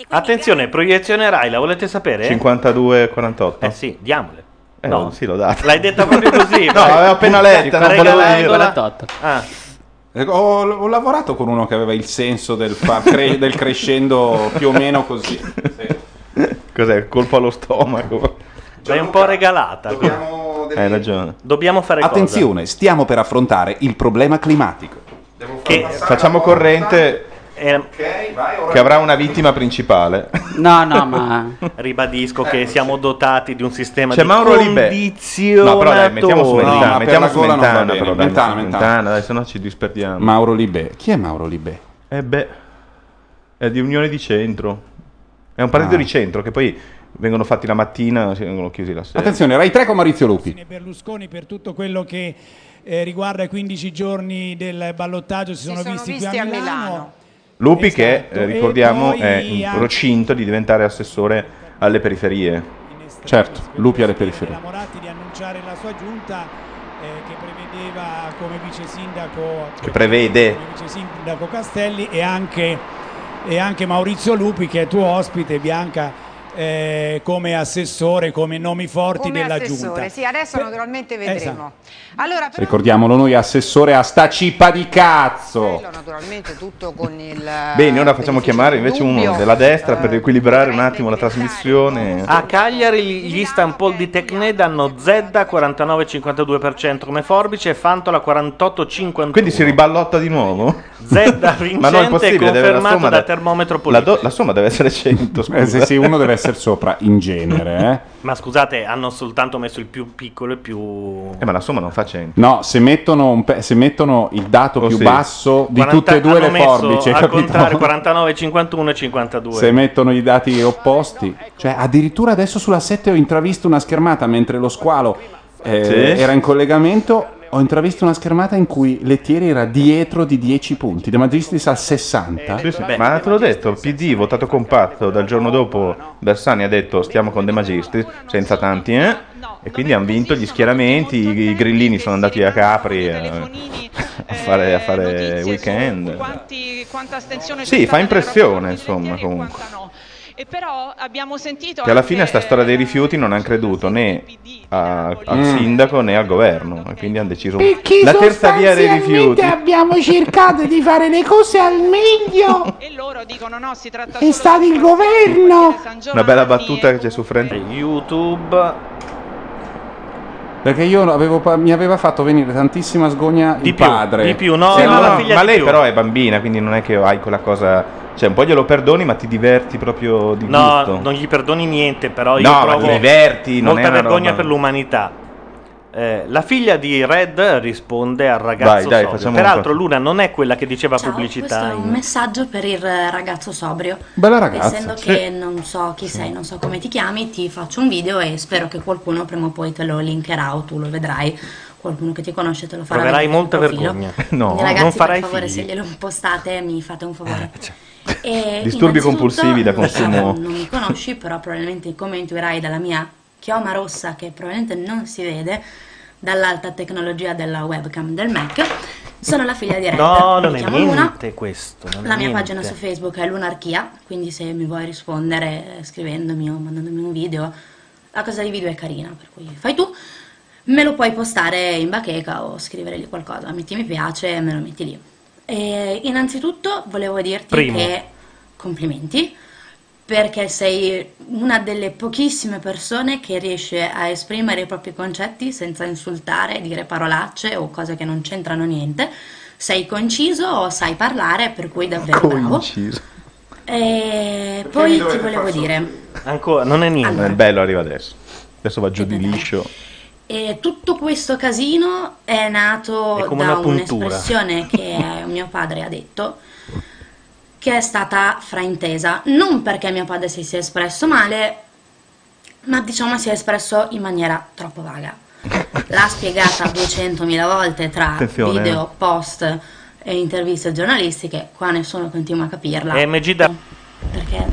Attenzione, proiezione Rai, la volete sapere? 52-48? Eh sì, diamole. Eh, No. sì, l'ho dato. L'hai detta proprio così. [laughs] No, avevo appena letta, non volevo dirla. Ah. Eh, Ho, ho lavorato con uno che aveva il senso del, far cre- del crescendo più o meno così. Cos'è? Colpo allo stomaco. L'hai un po' regalata. Hai ragione. Dobbiamo fare Attenzione, stiamo per affrontare il problema climatico. Che Facciamo corrente che avrà una vittima principale. No, no, ma [laughs] Ribadisco che siamo dotati di un sistema C'è di Mauro Libè. condizionatori. No, però dai, mettiamo su No, Mentana, ma mettiamo su Mentana, bene. però dai, Mentana, su Mentana. Mentana, dai, se no ci disperdiamo. Mauro Libè. Chi è Mauro Libè? Eh beh, è di Unione di Centro. È un partito Ah. di centro che poi vengono fatti la mattina, si vengono chiusi la sera. Attenzione, Rai 3 con Maurizio Lupi. Berlusconi per tutto quello che eh, riguarda i 15 giorni del ballottaggio si sono, sono visti, visti qui a a Milano. Lupi che, Esatto, eh, ricordiamo, è in anche- procinto di diventare assessore alle periferie. Certo, Lupi alle periferie. Moratti di annunciare la sua giunta eh, che prevedeva come vice sindaco Che prevede. come vice sindaco Castelli e anche, e anche Maurizio Lupi che è tuo ospite Bianca eh, come assessore come nomi forti Come della assessore, giunta sì, adesso naturalmente vedremo. Esatto. Allora, però, Ricordiamolo noi, assessore a sta cipa di cazzo. naturalmente tutto con il Bene, ora facciamo chiamare invece uno della destra per riequilibrare un attimo la trasmissione. A Cagliari gli Istanbul di Tecne danno Zedda 49,52% come forbice e Fantola 48,51%. Quindi si riballotta di nuovo? Zedda [laughs] Ma no, è vincente possibile, deve la confermato somma da de- termometro la, politico. do- la somma deve essere 100, scusa. Eh, sì, sì, uno deve essere sopra in genere, eh. [laughs] Ma scusate, hanno soltanto messo il più piccolo e più... Eh, ma la somma non fa 100. No, se mettono, un pe- se mettono il dato Oh, più sì. basso di 40 tutte e due le forbici, al capito? contrario 49, 51 e 52. Se mettono i dati opposti, cioè addirittura adesso sulla 7 ho intravisto una schermata mentre lo squalo eh, Sì. era in collegamento. Ho intravisto una schermata in cui Lettieri era dietro di 10 punti, De Magistris al 60. Sì, sì, Ma te l'ho detto, il PD votato compatto, dal giorno dopo Bersani ha detto stiamo con De Magistris, senza tanti eh? E quindi hanno vinto gli schieramenti, i, i grillini sono andati a Capri eh, a fare, a fare weekend. Quanti, quanta astensione Sì, fa impressione insomma comunque. E però abbiamo sentito Che alla fine a sta storia dei rifiuti non hanno creduto né a- al Mm. sindaco né al governo e quindi hanno deciso Perché la terza via dei sostanzialmente rifiuti. abbiamo cercato di fare le cose al meglio. E loro dicono no, si tratta È stato il governo. Una bella battuta che c'è su Friend. YouTube. Perché io avevo pa- mi aveva fatto venire tantissima sgogna il padre. di più, no, Sì, no, ma- no, ma lei però è bambina, quindi non è che hai quella cosa. Cioè, un po' glielo perdoni, ma ti diverti proprio di No, gusto. non gli perdoni niente, però io No, ma provo ti diverti, non molta è vergogna roba- per l'umanità. Eh, la figlia di Red risponde al Vai, ragazzo dai, sobrio. facciamo Peraltro un po'. Luna non è quella che diceva Ciao, pubblicità. questo è un messaggio per il ragazzo sobrio. Bella ragazza, Essendo sì. che non so chi sei, non so come ti chiami, ti faccio un video e spero che qualcuno prima o poi te lo linkerà o tu lo vedrai. Qualcuno che ti conosce te lo farà. Proverai sul molta vergogna. [laughs] No, Quindi, ragazzi, non farai per favore, figli. se glielo postate, mi fate un favore. E [laughs] Disturbi compulsivi da consumo. [laughs] Non mi conosci, però probabilmente come intuirai dalla mia chioma rossa che probabilmente non si vede dall'alta tecnologia della webcam del Mac. Sono la figlia di Red. No, Mi non è chiamo Luna. niente questo. La mia niente. pagina su Facebook è Lunarchia, quindi se mi vuoi rispondere eh, scrivendomi o mandandomi un video, la cosa dei video è carina, per cui fai tu. Me lo puoi postare in bacheca o scrivere lì qualcosa, metti mi piace e me lo metti lì. E innanzitutto volevo dirti Primo. che complimenti perché sei una delle pochissime persone che riesce a esprimere i propri concetti senza insultare, dire parolacce o cose che non c'entrano niente. Sei conciso, sai parlare, per cui davvero bravo. Coinciso. E poi ti volevo dire, Ancora, non è niente. Il bello arriva adesso. Adesso va giù di liscio. E tutto questo casino è nato È da un'espressione che [laughs] mio padre ha detto, che è stata fraintesa, non perché mio padre si sia espresso male, ma diciamo si è espresso in maniera troppo vaga. L'ha spiegata [laughs] 200.000 volte tra Attenzione, video, post e interviste giornalistiche, qua nessuno continua a capirla. E MG da... Perché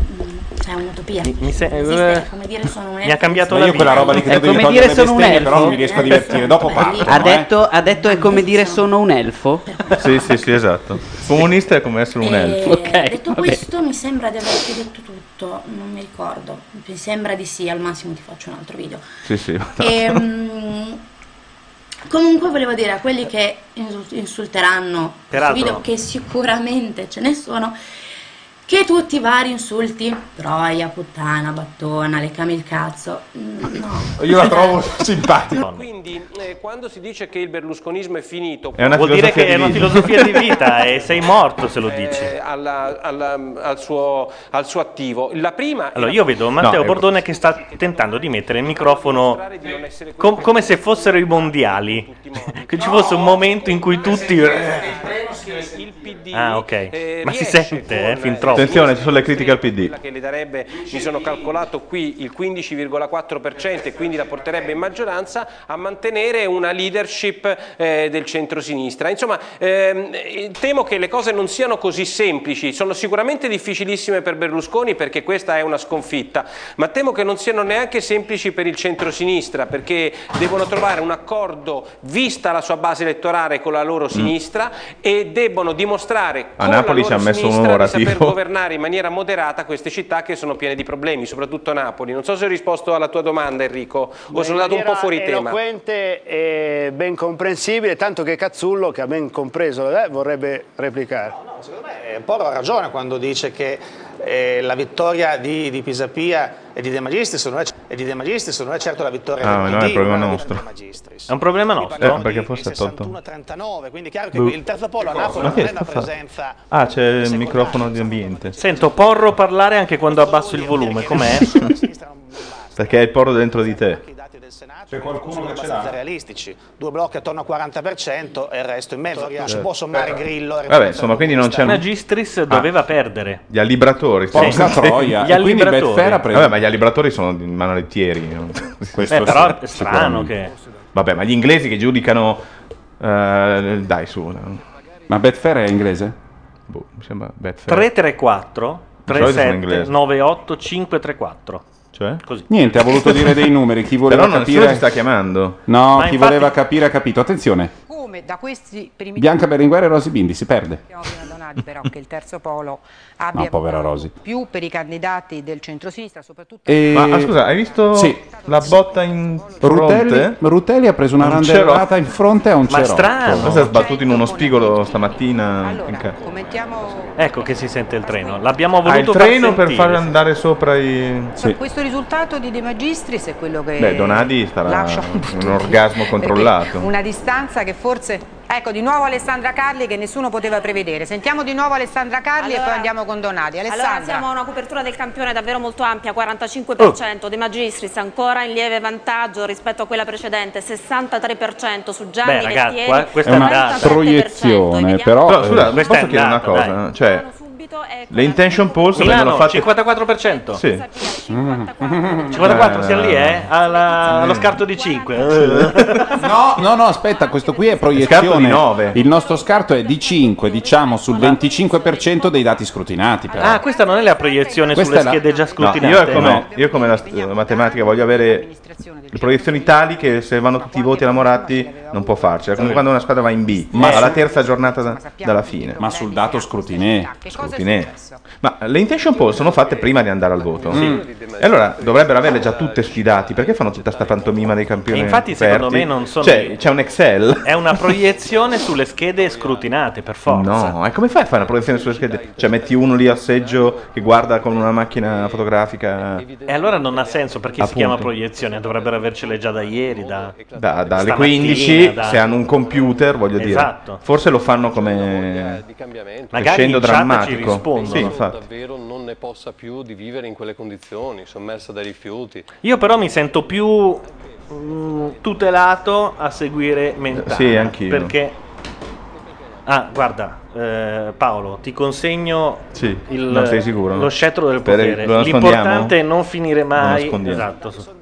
c'è un'utopia. Mi- mi se- Esiste, eh, come dire sono un mi ha cambiato Ma la io quella roba lì che È devo come dire sono un bestemmie, però non elfo. mi riesco a divertire. [laughs] Dopo parlo. Ha eh. detto, ha detto è come dire sono un elfo? [laughs] Sì, sì, sì, esatto. Comunista è come essere un E elfo. detto questo, mi sembra di averti detto tutto, non mi ricordo. Mi sembra di sì, al massimo ti faccio un altro video. Sì, sì. Ehm, [laughs] comunque volevo dire a quelli che insul- insulteranno questo Peraltro- video, che sicuramente ce ne sono, che tutti i vari insulti, troia, puttana, battona, leccami il cazzo, no. Io la trovo [laughs] simpatica. Quindi, eh, quando si dice che il berlusconismo è finito, È una Vuol dire filosofia che è di una vita. filosofia di vita [laughs] e sei morto se lo eh, dici. alla- alla- al, suo, al suo attivo. La prima Allora, io vedo Matteo No. Bordone che sta tentando di mettere il microfono com- come se fossero i mondiali. [laughs] che ci fosse un momento in cui tutti. il PD Ah, ok. eh, Ma si sente, con, eh, fin troppo. Attenzione, ci sono le critiche al PD. quella che le darebbe, mi sono calcolato qui il 15,4% e quindi la porterebbe in maggioranza a mantenere una leadership eh, del centro-sinistra. Insomma, ehm, eh, temo che le cose non siano così semplici, sono sicuramente difficilissime per Berlusconi perché questa è una sconfitta, ma temo che non siano neanche semplici per il centro-sinistra perché devono trovare un accordo vista la sua base elettorale con la loro sinistra e debbono dimostrare A con Napoli la ci ha messo un'ora, di saper tipo. [laughs] governare in maniera moderata queste città che sono piene di problemi, soprattutto Napoli. Non so se ho risposto alla tua domanda Enrico o sono andato un po' fuori tema. eloquente e ben comprensibile, tanto che Cazzullo, che ha ben compreso, eh, vorrebbe replicare. Secondo me un po' ha ragione quando dice che eh, la vittoria di, di Pisapia e di De Magistris non è, e di De Magistris non è certo la vittoria Ah, del no, PD, è il problema ma la nostro. È un problema nostro? Eh, perché forse ha tolto. 61-39, quindi è chiaro che Boh. il terzo polo a Napoli non è una presenza Ah, c'è il microfono di ambiente. Sento Porro parlare anche quando abbasso il volume, com'è? Perché è il porro dentro di te. C'è qualcuno che ce l'ha? realistici, due blocchi attorno al 40% e il resto in mezzo. Non si può sommare Grillo. e Vabbè, insomma, quindi non c'è. Magistris doveva perdere. Gli allibratori. Porca sì. troia. Gli quindi allibratori. Betfair ha preso- Vabbè, ma gli allibratori sono manolettieri. no? Beh, però è strano che... Vabbè, ma gli inglesi che giudicano... eh, dai, su. Ma Betfair è inglese? Boh, mi sembra Betfair. 334 Di solito sono 37 inglesi. 98 534. Cioè? Così. Niente, ha voluto dire dei numeri. Chi voleva Però non- capire. sta chiamando. No, Ma chi infatti- voleva capire ha capito. Attenzione, Come da questi primi Bianca Berlinguer e Rosy Bindi si perde. Però che il terzo polo abbia No, più per i candidati del centro-sinistra, soprattutto E- Ma ah, scusa, hai visto Sì. la botta in Rutelli, fronte? Rutelli ha preso una Non randerata in fronte a un cerotto. Questo è sbattuto in uno spigolo stamattina. in ca- Ecco che si sente il treno. L'abbiamo Ah, il voluto treno far per sentire. far andare sopra i... Questo risultato di De Magistris è quello che Beh, Donadi starà lascia un orgasmo [laughs] controllato. una distanza che forse ecco di nuovo Alessandra Carli che nessuno poteva prevedere. Sentiamo di nuovo Alessandra Carli e Allora- poi andiamo con Donati. Allora Alessandra. siamo a una copertura del campione davvero molto ampia, 45% De Magistris ancora in lieve vantaggio rispetto a quella precedente, 63% su Gianni Beh, ragazzi, Lettieri, qua- questa è una 47%. proiezione, però... Però, scusa, eh, posso chiedere una cosa? Cioè, le intention polls vengono Milano, fatte... 54%. Sì. 54 sia lì, eh? Alla- allo scarto di 5. [laughs] No, no, no, aspetta, questo qui è Scarto proiezione. di nove. Il nostro scarto è di 5, diciamo sul 25% dei dati scrutinati. Però. Ah, questa non è la proiezione Questa sulle è la- schede già No, scrutinate. io, come, io come la, la matematica voglio avere le proiezioni tali che se vanno tutti i voti alla Moratti non può farcela. Come quando una squadra va in B, Ma alla terza giornata da- dalla fine. Ma sul dato scrutinè. Scrutinè. Ma le intention poll sono fatte prima di andare al voto. Sì. E allora dovrebbero averle già tutte sfidati. Perché fanno tutta sta pantomima dei campioni? E infatti, coperti? secondo me, non sono- Cioè, c'è un Excel. È una proiezione sulle schede scrutinate, per forza. No, e come fai a fare una proiezione sulle schede? Cioè, metti uno lì a seggio che guarda con una macchina fotografica E allora non ha senso perché si Appunto. chiama proiezione, dovrebbero avercele già da ieri, da, da- dalle stamattina, 15. da- Se hanno un computer, voglio Esatto. dire, forse lo fanno come Magari crescendo in drammatico. rispondono. Sì, infatti. davvero non ne possa più di vivere in quelle condizioni, sommersa dai rifiuti. Io però mi sento più mm, tutelato a seguire Mentana. Sì, anch'io. Perché... Ah, guarda, eh, Paolo, ti consegno Sì, il- non sei sicuro? lo scettro del Per- potere. lo nascondiamo? L'importante è non finire mai. nascondiamo. Esatto. su-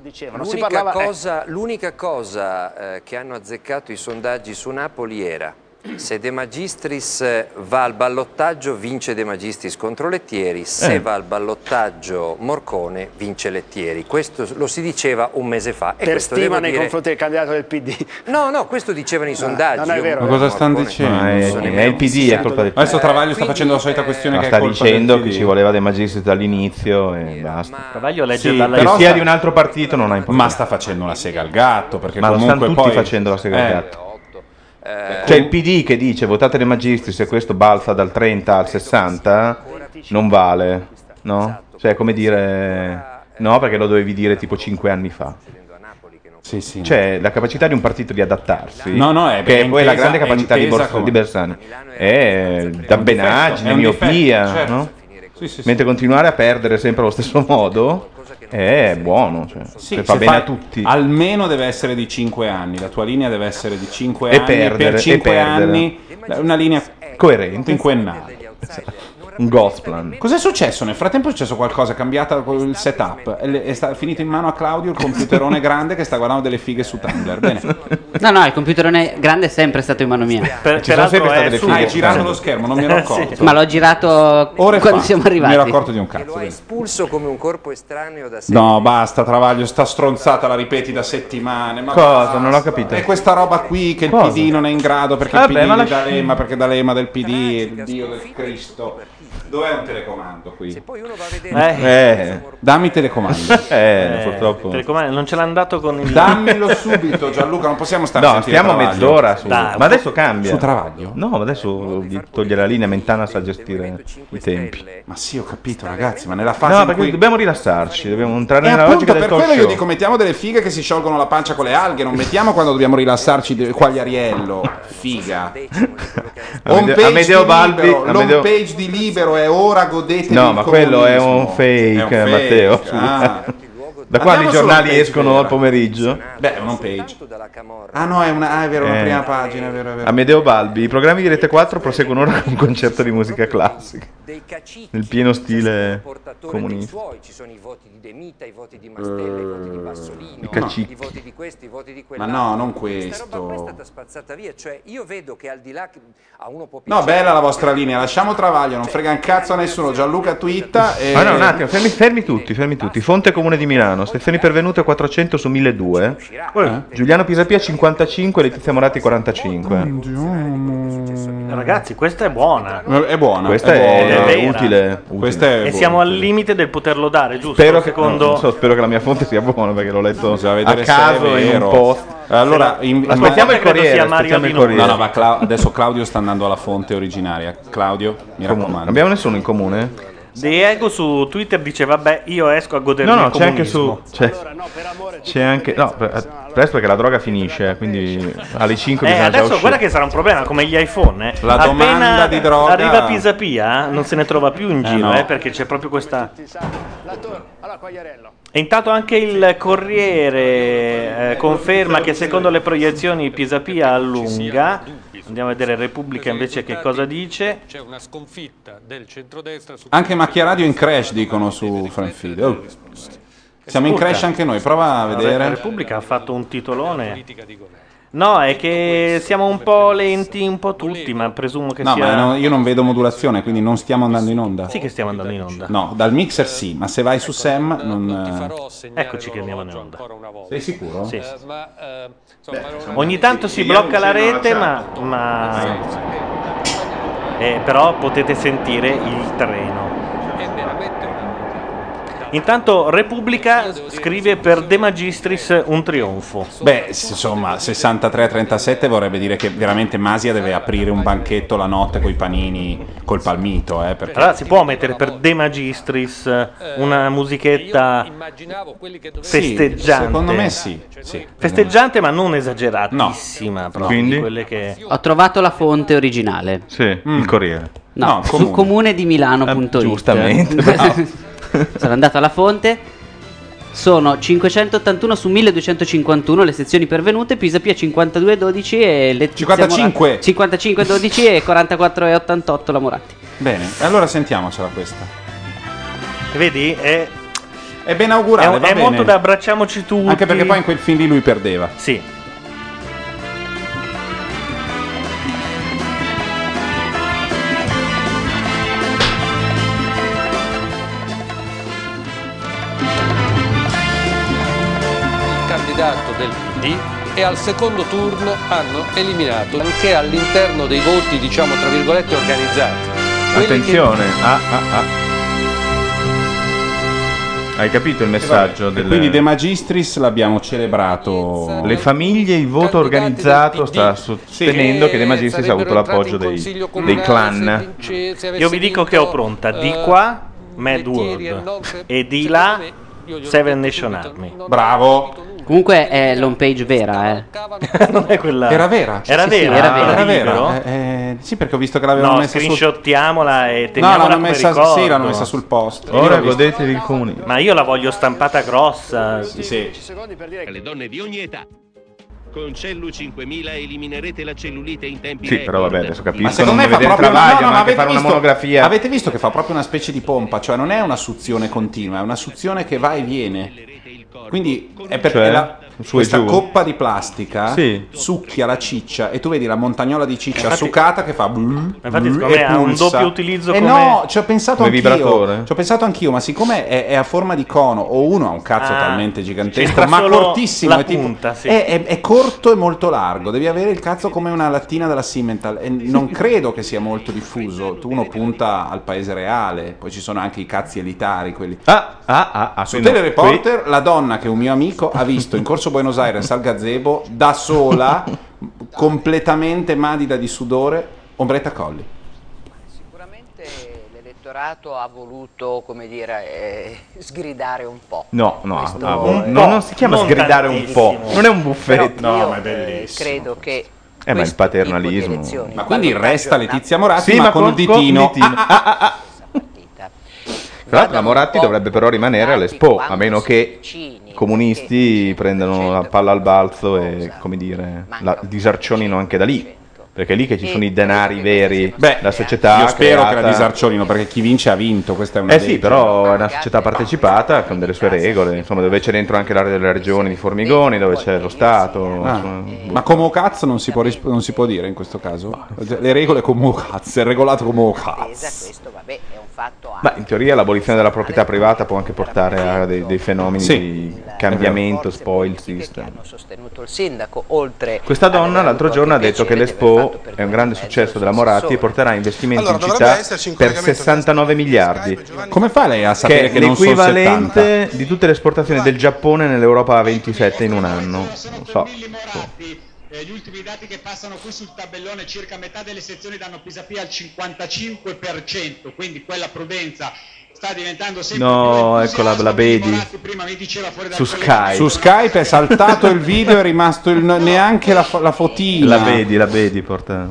dicevano. Si L'unica, parlava- cosa, l'unica cosa, eh, che hanno azzeccato i sondaggi su Napoli era se De Magistris eh, va al ballottaggio vince De Magistris contro Lettieri, se Eh. va al ballottaggio Morcone vince Lettieri. Questo lo si diceva un mese fa. E per stima devo nei dire- confronti del candidato del PD. No, no, questo dicevano i sondaggi. non è vero. Ma cosa stanno Morcone- dicendo? Ma è, è il PD, è colpa del Adesso Travaglio sta facendo la solita questione Ma che sta è colpa dicendo che PD. ci voleva De Magistris dall'inizio e basta. Travaglio legge Sì, dalla Che però sia sta- di un altro partito non ha importanza. Ma sta facendo una sega al gatto perché Ma comunque stanno tutti poi facendo la sega al Eh, gatto. Cioè il PD che dice votate De Magistris se questo balza dal 30 al 60 non vale, no? Cioè è come dire no perché lo dovevi dire tipo 5 anni fa. Sì, sì. Cioè la capacità di un partito di adattarsi, No, no, è- che è poi la grande capacità di, Bors- come- di Bersani, è un difetto, miopia, certo. no? Sì, sì, sì. Mentre continuare a perdere sempre allo stesso modo è buono, cioè, Sì, se fa se bene a tutti. Almeno deve essere di 5 anni, la tua linea deve essere di 5 E anni. perdere, per e 5 perdere. anni una linea coerente, quinquennale. Un Gosplan. Cos'è successo? Nel frattempo è successo qualcosa, è cambiato il setup. È è sta- finito in mano a Claudio il computerone [laughs] grande che sta guardando delle fighe su Tumblr. Bene. No, no, il computerone grande è sempre stato in mano mia. Per- Ci sono sempre state è le su- fighe. Hai su- girato lo schermo, non mi ero accorto. Ma l'ho girato Ore quando fa. siamo Non arrivati. mi ero accorto di un cazzo. Lo ha bene. espulso come un corpo estraneo da sé. No, basta, Travaglio, sta stronzata la ripeti da settimane. Ma Cosa? basta. Non ho capito. È questa roba qui che il Cosa? PD non è in grado perché Vabbè, il PD ma è la- D'Alema, perché D'Alema del PD è il Dio del Cristo. Dov'è un telecomando qui? Se poi uno va a vedere- Eh, dammi telecomando. [laughs] Eh, purtroppo. telecomando, non ce l'ha andato con il... Dammelo subito, Gianluca, non possiamo stare a No, sentire stiamo Travaglio. mezz'ora su. Dai, ma adesso cambia. Su Travaglio? No, ma adesso gli toglie la linea, Mentana sa gestire i tempi. Ma sì, ho capito, ragazzi, ma nella fase No, perché cui... dobbiamo rilassarci, dobbiamo entrare E nella logica del per talk quello io show. dico mettiamo delle fighe che si sciolgono la pancia con le alghe, non mettiamo quando dobbiamo rilassarci de- quagliariello, figa. Amedeo Balbi- Libero, l'home page di Libero è ora godetevi No, ma quello è un comunismo. fake, È un fake, Matteo. ah. Da quando i giornali escono al pomeriggio? Beh, è un home page. Ah no, è una, ah, è vero, una Eh. prima pagina, è vero, è vero. Amedeo Balbi, i programmi di Rete 4 proseguono ora con un concerto di musica classica. Nel pieno stile comunista. suoi, ci sono i voti di De Mita, i voti di Mastella, i voti di Bassolino, I cacicchi. i voti di questi, i voti di Ma quell'altro. no, non Questa roba è questo. stata spazzata via, cioè io vedo che al di là a uno può No, bella la vostra linea, lasciamo Travaglio, non frega un cazzo a nessuno. Gianluca twitta e... Ma no, un attimo, fermi, fermi tutti, fermi tutti. Fonte Comune di Milano, Stefani Pervenuto 400 su 1200. Eh? Giuliano Pisapia 55, Letizia Moratti 45. Ragazzi, questa è buona. È buona. Questa è è, buona. utile. utile. Questa è E siamo al limite del poterlo dare, giusto? Spero che, Secondo... no, non so, spero che la mia fonte sia buona perché l'ho letto a caso in un post. Allora, in- aspettiamo il corriere. sia Mario Aspettiamo il corriere. No, no, ma Cla- adesso Claudio sta andando alla fonte originaria. Claudio, mi Non raccomando. abbiamo nessuno in comune? Diego su Twitter dice vabbè io esco a godermi No, no, il c'è anche comunismo. su. C'è, c'è anche. No, per- presto perché la droga finisce, quindi alle 5 Eh, bisogna già adesso uscire. guarda che sarà un problema come gli iPhone. eh. La Appena domanda di droga- Arriva Pisa Pia, non se ne trova più in Eh, giro, no. eh, perché c'è proprio questa. E intanto anche il Corriere eh, conferma che secondo le proiezioni Pisa Pia allunga. Andiamo a vedere Repubblica invece che cosa dice. C'è una sconfitta del centrodestra su Anche Macchia Radio in crash dicono su Franfeed. Oh. Siamo in crash anche noi, prova a La vedere. Repubblica ha fatto un titolone. No, è che siamo un po' lenti, un po' tutti, ma presumo che No, sia. ma no, io non vedo modulazione, quindi non stiamo andando in onda. Sì che stiamo andando in onda. No, dal mixer sì, ma se vai su Sam non... Eccoci che andiamo in onda. Sei sicuro? Sì. Eh, ma eh, insomma, Ogni tanto si blocca la rete, ma. ma... Eh, però potete sentire il treno. Intanto Repubblica scrive per De Magistris un trionfo. Beh, insomma, 63-37 vorrebbe dire che veramente Masia deve aprire un banchetto la notte con i panini, col palmito, eh, perché... Allora si può mettere per De Magistris eh, una musichetta Sì, festeggiante. secondo me sì, sì. Festeggiante ma non esageratissima. proprio, Quindi? che... Ho trovato la fonte originale. Sì, il Corriere. No, No, su comune. comunedimilano.it. giustamente. [laughs] [laughs] Sono andato alla fonte. Sono 581 su 1251 le sezioni pervenute, Pisa Pia 5212 e Letizia 55. Moratti 5512 e 44,88 la Moratti. Bene, allora sentiamocela questa. Vedi? È, È ben augurale, è, va è bene. molto da abbracciamoci tutti. Anche perché poi in quel film lì lui perdeva. Sì. PD e al secondo turno hanno eliminato anche all'interno dei voti, diciamo tra virgolette, organizzati. Quelli che- Attenzione. Ah, ah, ah. Hai capito il messaggio del... quindi De Magistris l'abbiamo celebrato. Le famiglie, il voto organizzato sta sostenendo che De Magistris ha avuto l'appoggio dei, dei clan. Io vi dico che ho pronta di qua Mad World e di là Seven Nation Army. Bravo. Comunque è l'home page vera, eh. [laughs] non è quella. Era vera? Era Sì, sì, vera? era vera. Era vera? Eh, eh, sì, perché ho visto che l'avevano No, messa screenshottiamola e No, teniamola l'hanno come messa, ricordo. sì, l'hanno messa sul post. Ora godetevi il comunismo. Ma io la voglio stampata grossa. Sì, sì. Le donne di ogni età. Con Cellu 5000 eliminerete la cellulite in tempi Sì, record. però vabbè, adesso Ma capisco, secondo non me fa proprio travaglio, no, no, ma ma anche avete fare una visto, monografia. Avete visto che fa proprio una specie di pompa, cioè non è una suzione continua, è una suzione che va e viene. Quindi è perché Cioè, la- questa giù. coppa di plastica Sì. succhia la ciccia e tu vedi la montagnola di ciccia Infatti- succata che fa brrr, Infatti, me e ha un doppio utilizzo Eh come- no, ci ho pensato Come anch'io. vibratore? Ci ho pensato anch'io, ma siccome è, è a forma di cono o uno ha un cazzo Ah, talmente gigantesco, ma cortissimo, la è, tipo- punta, sì. è- è- è corto e molto largo, devi avere il cazzo come una lattina della Simmental e non credo che sia molto diffuso. Tu uno punta al paese reale, poi ci sono anche i cazzi elitari, quelli Ah, ah, ah, ah, su quindi no, Telereporter la donna che un mio amico ha visto in corso Buenos Aires al gazebo da sola, completamente madida di sudore, ombretta colli. L'elettorato ha voluto, come dire, eh, sgridare un po'. No, no, Questo- ah, Un no, non si chiama non sgridare un po', tantissimo. non è un buffet. Però io, eh, credo che Eh, ma il paternalismo. Ma quindi resta Letizia Moratti, Sì, ma, ma con, con- il ditino. con ditino. Ah, ah, ah, ah. Tra l'altro la Moratti dovrebbe però rimanere all'Expo, a meno che comunisti prendano la palla al balzo e, come dire, la disarcionino anche da lì. Perché è lì che ci sono i denari veri, la società Io spero che creata- la disarcionino perché chi vince ha vinto. Questa è una Eh sì, però è una società partecipata con delle sue regole, insomma, dove c'è dentro anche l'area delle regioni di Formigoni, dove c'è lo Stato. Ah, insomma. ma come cazzo non si, può risp- non si può dire in questo caso? Le regole come cazzo, è regolato come cazzo. questo, vabbè, è fatto Beh, in teoria l'abolizione della proprietà privata può anche portare a dei, dei fenomeni Sì. di cambiamento, spoil system. hanno sostenuto il sindaco, oltre Questa donna l'altro giorno ha anche detto che l'Expo è un grande successo della Moratti e porterà investimenti Allora, in città per collegamento 69 miliardi. Come fa lei a sapere che che, è non sono 70? l'equivalente di tutte le esportazioni del Giappone nell'Europa a 27 in un anno. Non so. Eh, gli ultimi dati che passano qui sul tabellone, circa metà delle sezioni danno Pisapia al 55%, quindi quella prudenza sta diventando sempre No, ecco la, la vedi. Su Skype. Su Skype è saltato il video, è rimasto il- neanche la, la fotina. La vedi, la vedi, porta.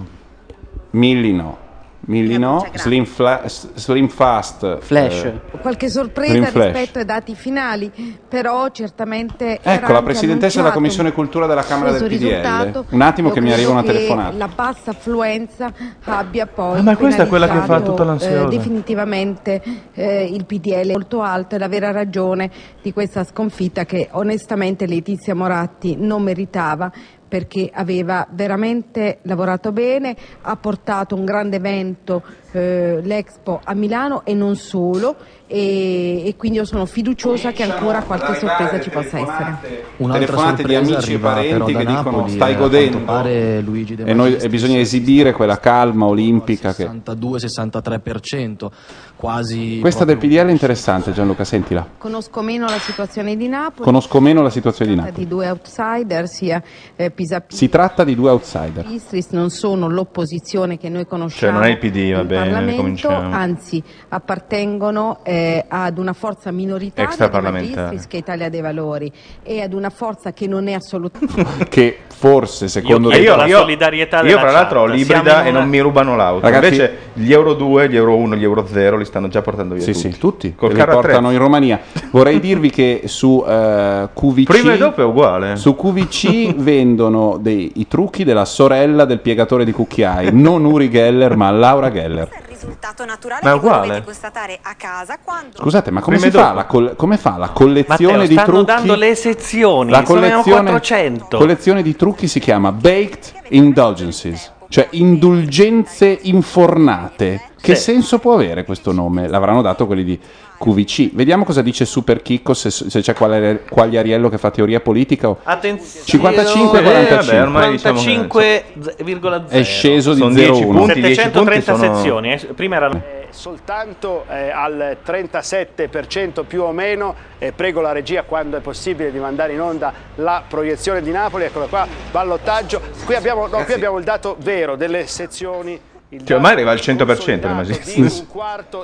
Milli no. Milli no. Slim, fla- slim Fast. Flash. eh, Qualche sorpresa Slim Flash. rispetto ai dati finali, però certamente... era Ecco, la presidentessa della Commissione Cultura della Camera del PDL. Un attimo che mi arriva una che telefonata. La bassa affluenza abbia poi Ah, ma questa è quella che fa tutta l'ansiosa. eh, definitivamente eh, il PDL molto alto e la vera ragione di questa sconfitta che onestamente Letizia Moratti non meritava perché aveva veramente lavorato bene, ha portato un grande evento, eh, l'Expo a Milano e non solo e, e quindi io sono fiduciosa che ancora qualche sorpresa ci possa essere. Un'altra telefonate di sorpresa amici e parenti che dicono Napoli, stai godendo quanto pare Luigi De e, noi, e bisogna esibire quella calma olimpica che... 62-63%, quasi Questa del PDL è interessante Gianluca, sentila. Conosco meno la situazione di Napoli. Conosco meno la situazione di Napoli. di due outsider, sia eh, Pisapia Si tratta di due outsider. Istris, non sono l'opposizione che noi Cioè, conosciamo non è il PD, va in bene, Parlamento, anzi appartengono eh, ad una forza minoritaria di Extraparlamentare. Magistris che è Italia dei Valori e ad una forza che non è assolutamente [laughs] Che forse secondo io, te- io, io fra l'altro ho l'ibrida e non mi rubano l'auto. Ragazzi- Invece gli euro 2, gli euro 1, gli euro 0 li stanno già portando via Sì, tutti. sì, tutti. Col li portano in Romania. Vorrei [laughs] dirvi che su eh, QVC Prima e dopo è uguale. Su QVC vendono dei, i trucchi della sorella del piegatore di cucchiai, non Uri Geller, ma Laura Geller. Risultato naturale Ma è uguale. dovete constatare a casa quando Scusate, ma come fa la, col- come fa la collezione Matteo, di stanno trucchi? dando le sezioni, La sono collezione, 400. collezione di trucchi si chiama Baked Indulgences, cioè indulgenze infornate. Che Sì. senso può avere questo nome? L'avranno dato quelli di QVC. Vediamo cosa dice Super Chicco, se, se c'è quale- Quagliariello che fa teoria politica. o- Attenzione 55 eh, 45. vabbè, ormai diciamo che- 45,0 È sceso di Sono 0,1. 730 sezioni, eh, prima erano soltanto eh, al 37% più o meno. Eh, prego la regia quando è possibile di mandare in onda la proiezione di Napoli. Eccola qua, ballottaggio. Qui abbiamo, no, qui abbiamo il dato vero delle sezioni. Il Cioè, ormai arriva al 100% le Magistris.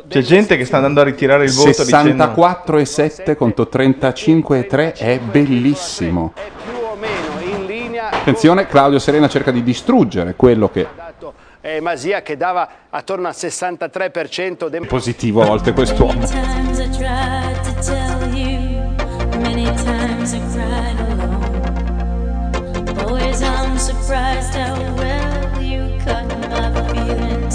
C'è gente che sta andando a ritirare il voto dicendo 64,7 contro 35,3 è bellissimo. Attenzione, Claudio Serena cerca di distruggere quello che eh, Masia che dava attorno al 63% del è positivo a volte quest'uomo. times I tried to tell you, many times I cried alone. Always I'm surprised how well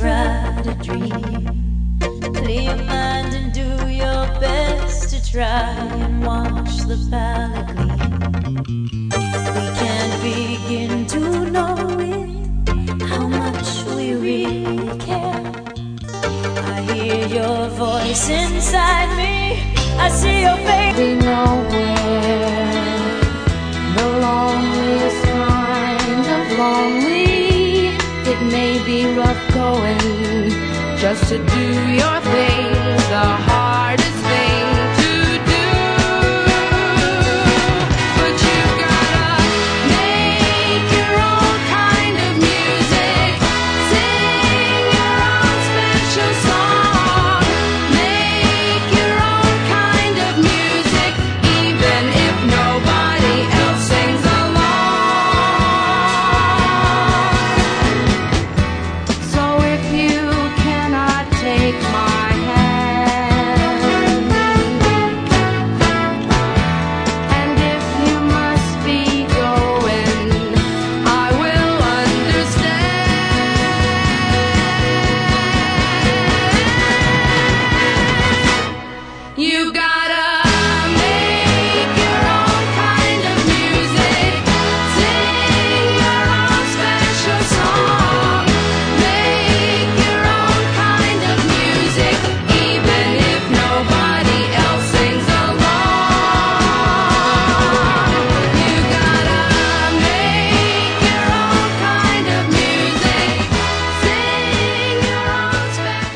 try to dream. Clear your mind and do your best to try and wash the palette gleam. We can't begin to know it, how much we really care. I hear your voice inside me. I see your face. Be nowhere. The loneliest kind of lonely. It may be rough going just to do your thing, the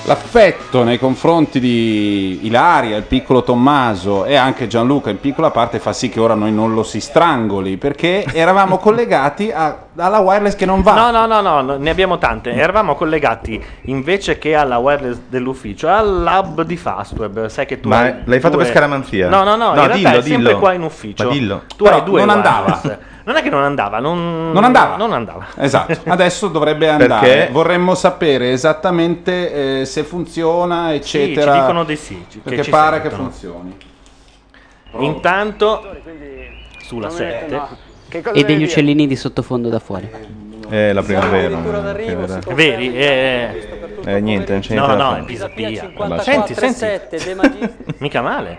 special L'affetto nei confronti di Ilaria, il piccolo Tommaso e anche Gianluca in piccola parte fa sì che ora noi non lo si strangoli perché eravamo collegati a- alla wireless che non va. No, no, no, no, no, ne abbiamo tante. Eravamo collegati invece che alla wireless dell'ufficio al lab di Fastweb. Sai che tu Ma hai l'hai fatto per scaramanzia? No, no, no, in No, realtà dillo, è sempre dillo. qua in ufficio. Ma dillo. Tu Però hai due non andava. wireless. Non è che non andava, non, Non andava. Non andava. Esatto, adesso dovrebbe andare. Perché? Vorremmo sapere esattamente eh, se funziona, eccetera. ci dicono di sì, ci- che Perché ci pare che sentono. funzioni. Intanto sulla 7 E degli uccellini di sottofondo da fuori. È la primavera. Veri? Eh, Eh, niente, non c'è No, niente no, fare. è Pisapia. Senti, 54,7 senti. Mica male.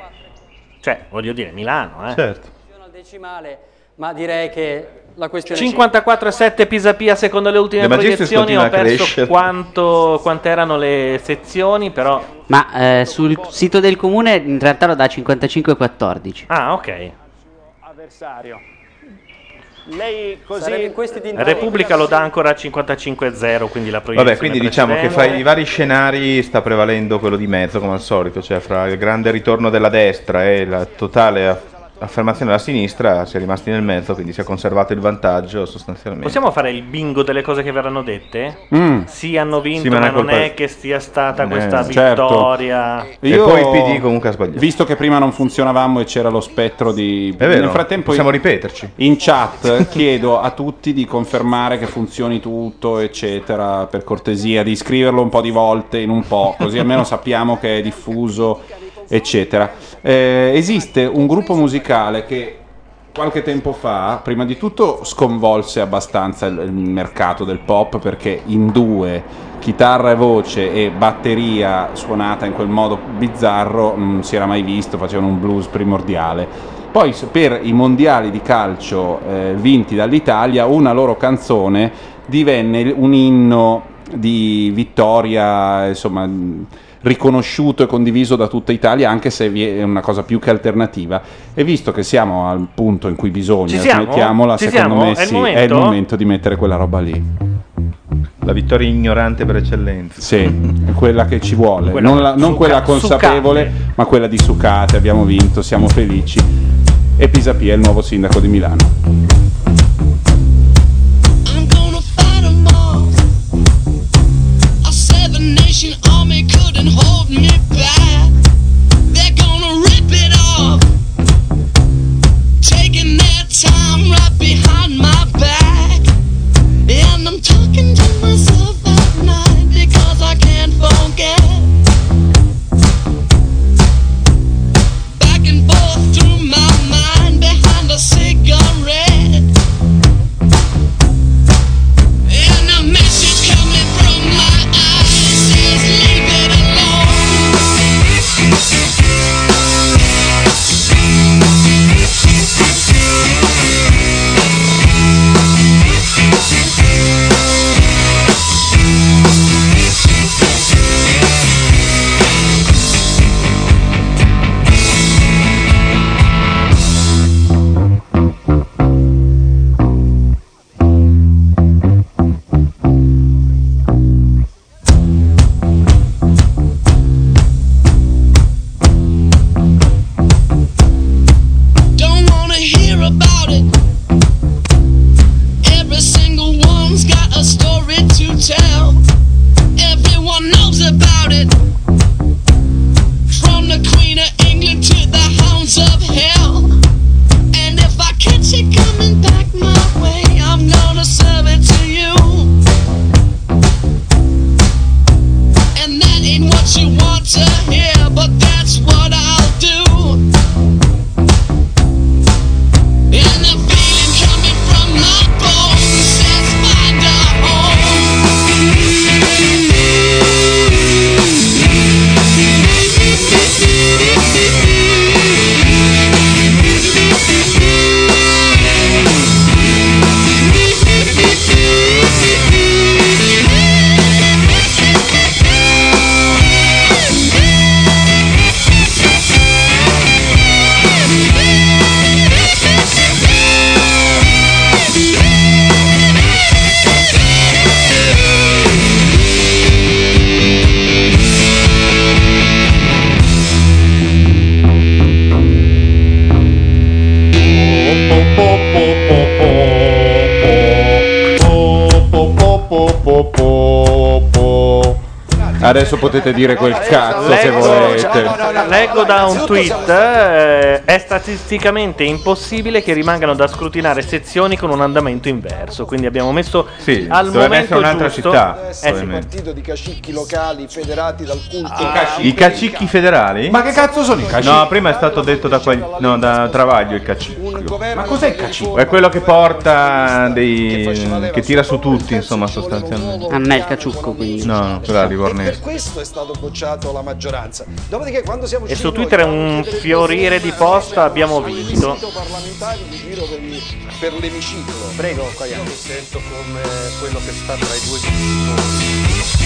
Cioè, voglio dire, Milano, eh. Certo. al decimale, ma direi che la questione 54,7 Pisapia secondo le ultime De proiezioni. Ho perso quanto, quante erano le sezioni, però. Ma eh, sul sito del comune in realtà lo dà 55,14. Ah, ok. Avversario. Lei così... Repubblica lo dà ancora a 55,0 quindi la proiezione Vabbè, quindi diciamo che fra i vari scenari sta prevalendo quello di mezzo, come al solito, cioè fra il grande ritorno della destra e la totale affermazione della sinistra si è rimasti nel mezzo, quindi si è conservato il vantaggio sostanzialmente. Possiamo fare il bingo delle cose che verranno dette? Mm. Sì, hanno vinto, Sì, ma ma non è che sia stata Eh, questa certo. vittoria. Io- poi il PD comunque ha sbagliato. Visto che prima non funzionavamo e c'era lo spettro di. È vero, Nel frattempo possiamo in- ripeterci. In chat chiedo a tutti di confermare che funzioni tutto, eccetera, per cortesia, di scriverlo un po' di volte in un po', così almeno sappiamo che è diffuso, eccetera. Eh, esiste un gruppo musicale che qualche tempo fa, prima di tutto, sconvolse abbastanza il, il mercato del pop perché in due, chitarra e voce e batteria suonata in quel modo bizzarro, non si era mai visto, facevano un blues primordiale. Poi per i mondiali di calcio eh, vinti dall'Italia, una loro canzone divenne un inno di vittoria, insomma, riconosciuto e condiviso da tutta Italia, anche se vi è una cosa più che alternativa. E visto che siamo al punto in cui bisogna, smettiamola, Ci secondo siamo? me È il sì, momento? è il momento di mettere quella roba lì. La vittoria ignorante per eccellenza. Sì, quella che ci vuole, Quella non, la- non suca- quella consapevole, ma quella di Sucate. Abbiamo vinto, siamo felici. E Pisapia è il nuovo sindaco di Milano. Nick Adesso potete dire quel cazzo che volete. leggo da un tweet, eh, è statisticamente impossibile che rimangano da scrutinare sezioni con un andamento inverso, quindi abbiamo messo Sì, al momento un'altra giusto- città, Eh sì. partito di cacicchi locali federati dal culto. I cacicchi federali? Ma che cazzo sono i cacicchi? No, prima è stato detto da, quel, no, da Travaglio il cacicco. Ma cos'è il cacicco? È quello che porta dei. che tira su tutti, insomma, sostanzialmente. Ah, non è il caciucco, quindi. No, no, quella è Per Livornese. questo è stato bocciato la maggioranza. Dopodiché, quando siamo E su Twitter è un fiorire di post, abbiamo vinto. parlamentari di giro per, per l'emiciclo. Prego, Io mi sento come quello che sta tra i due vincitori.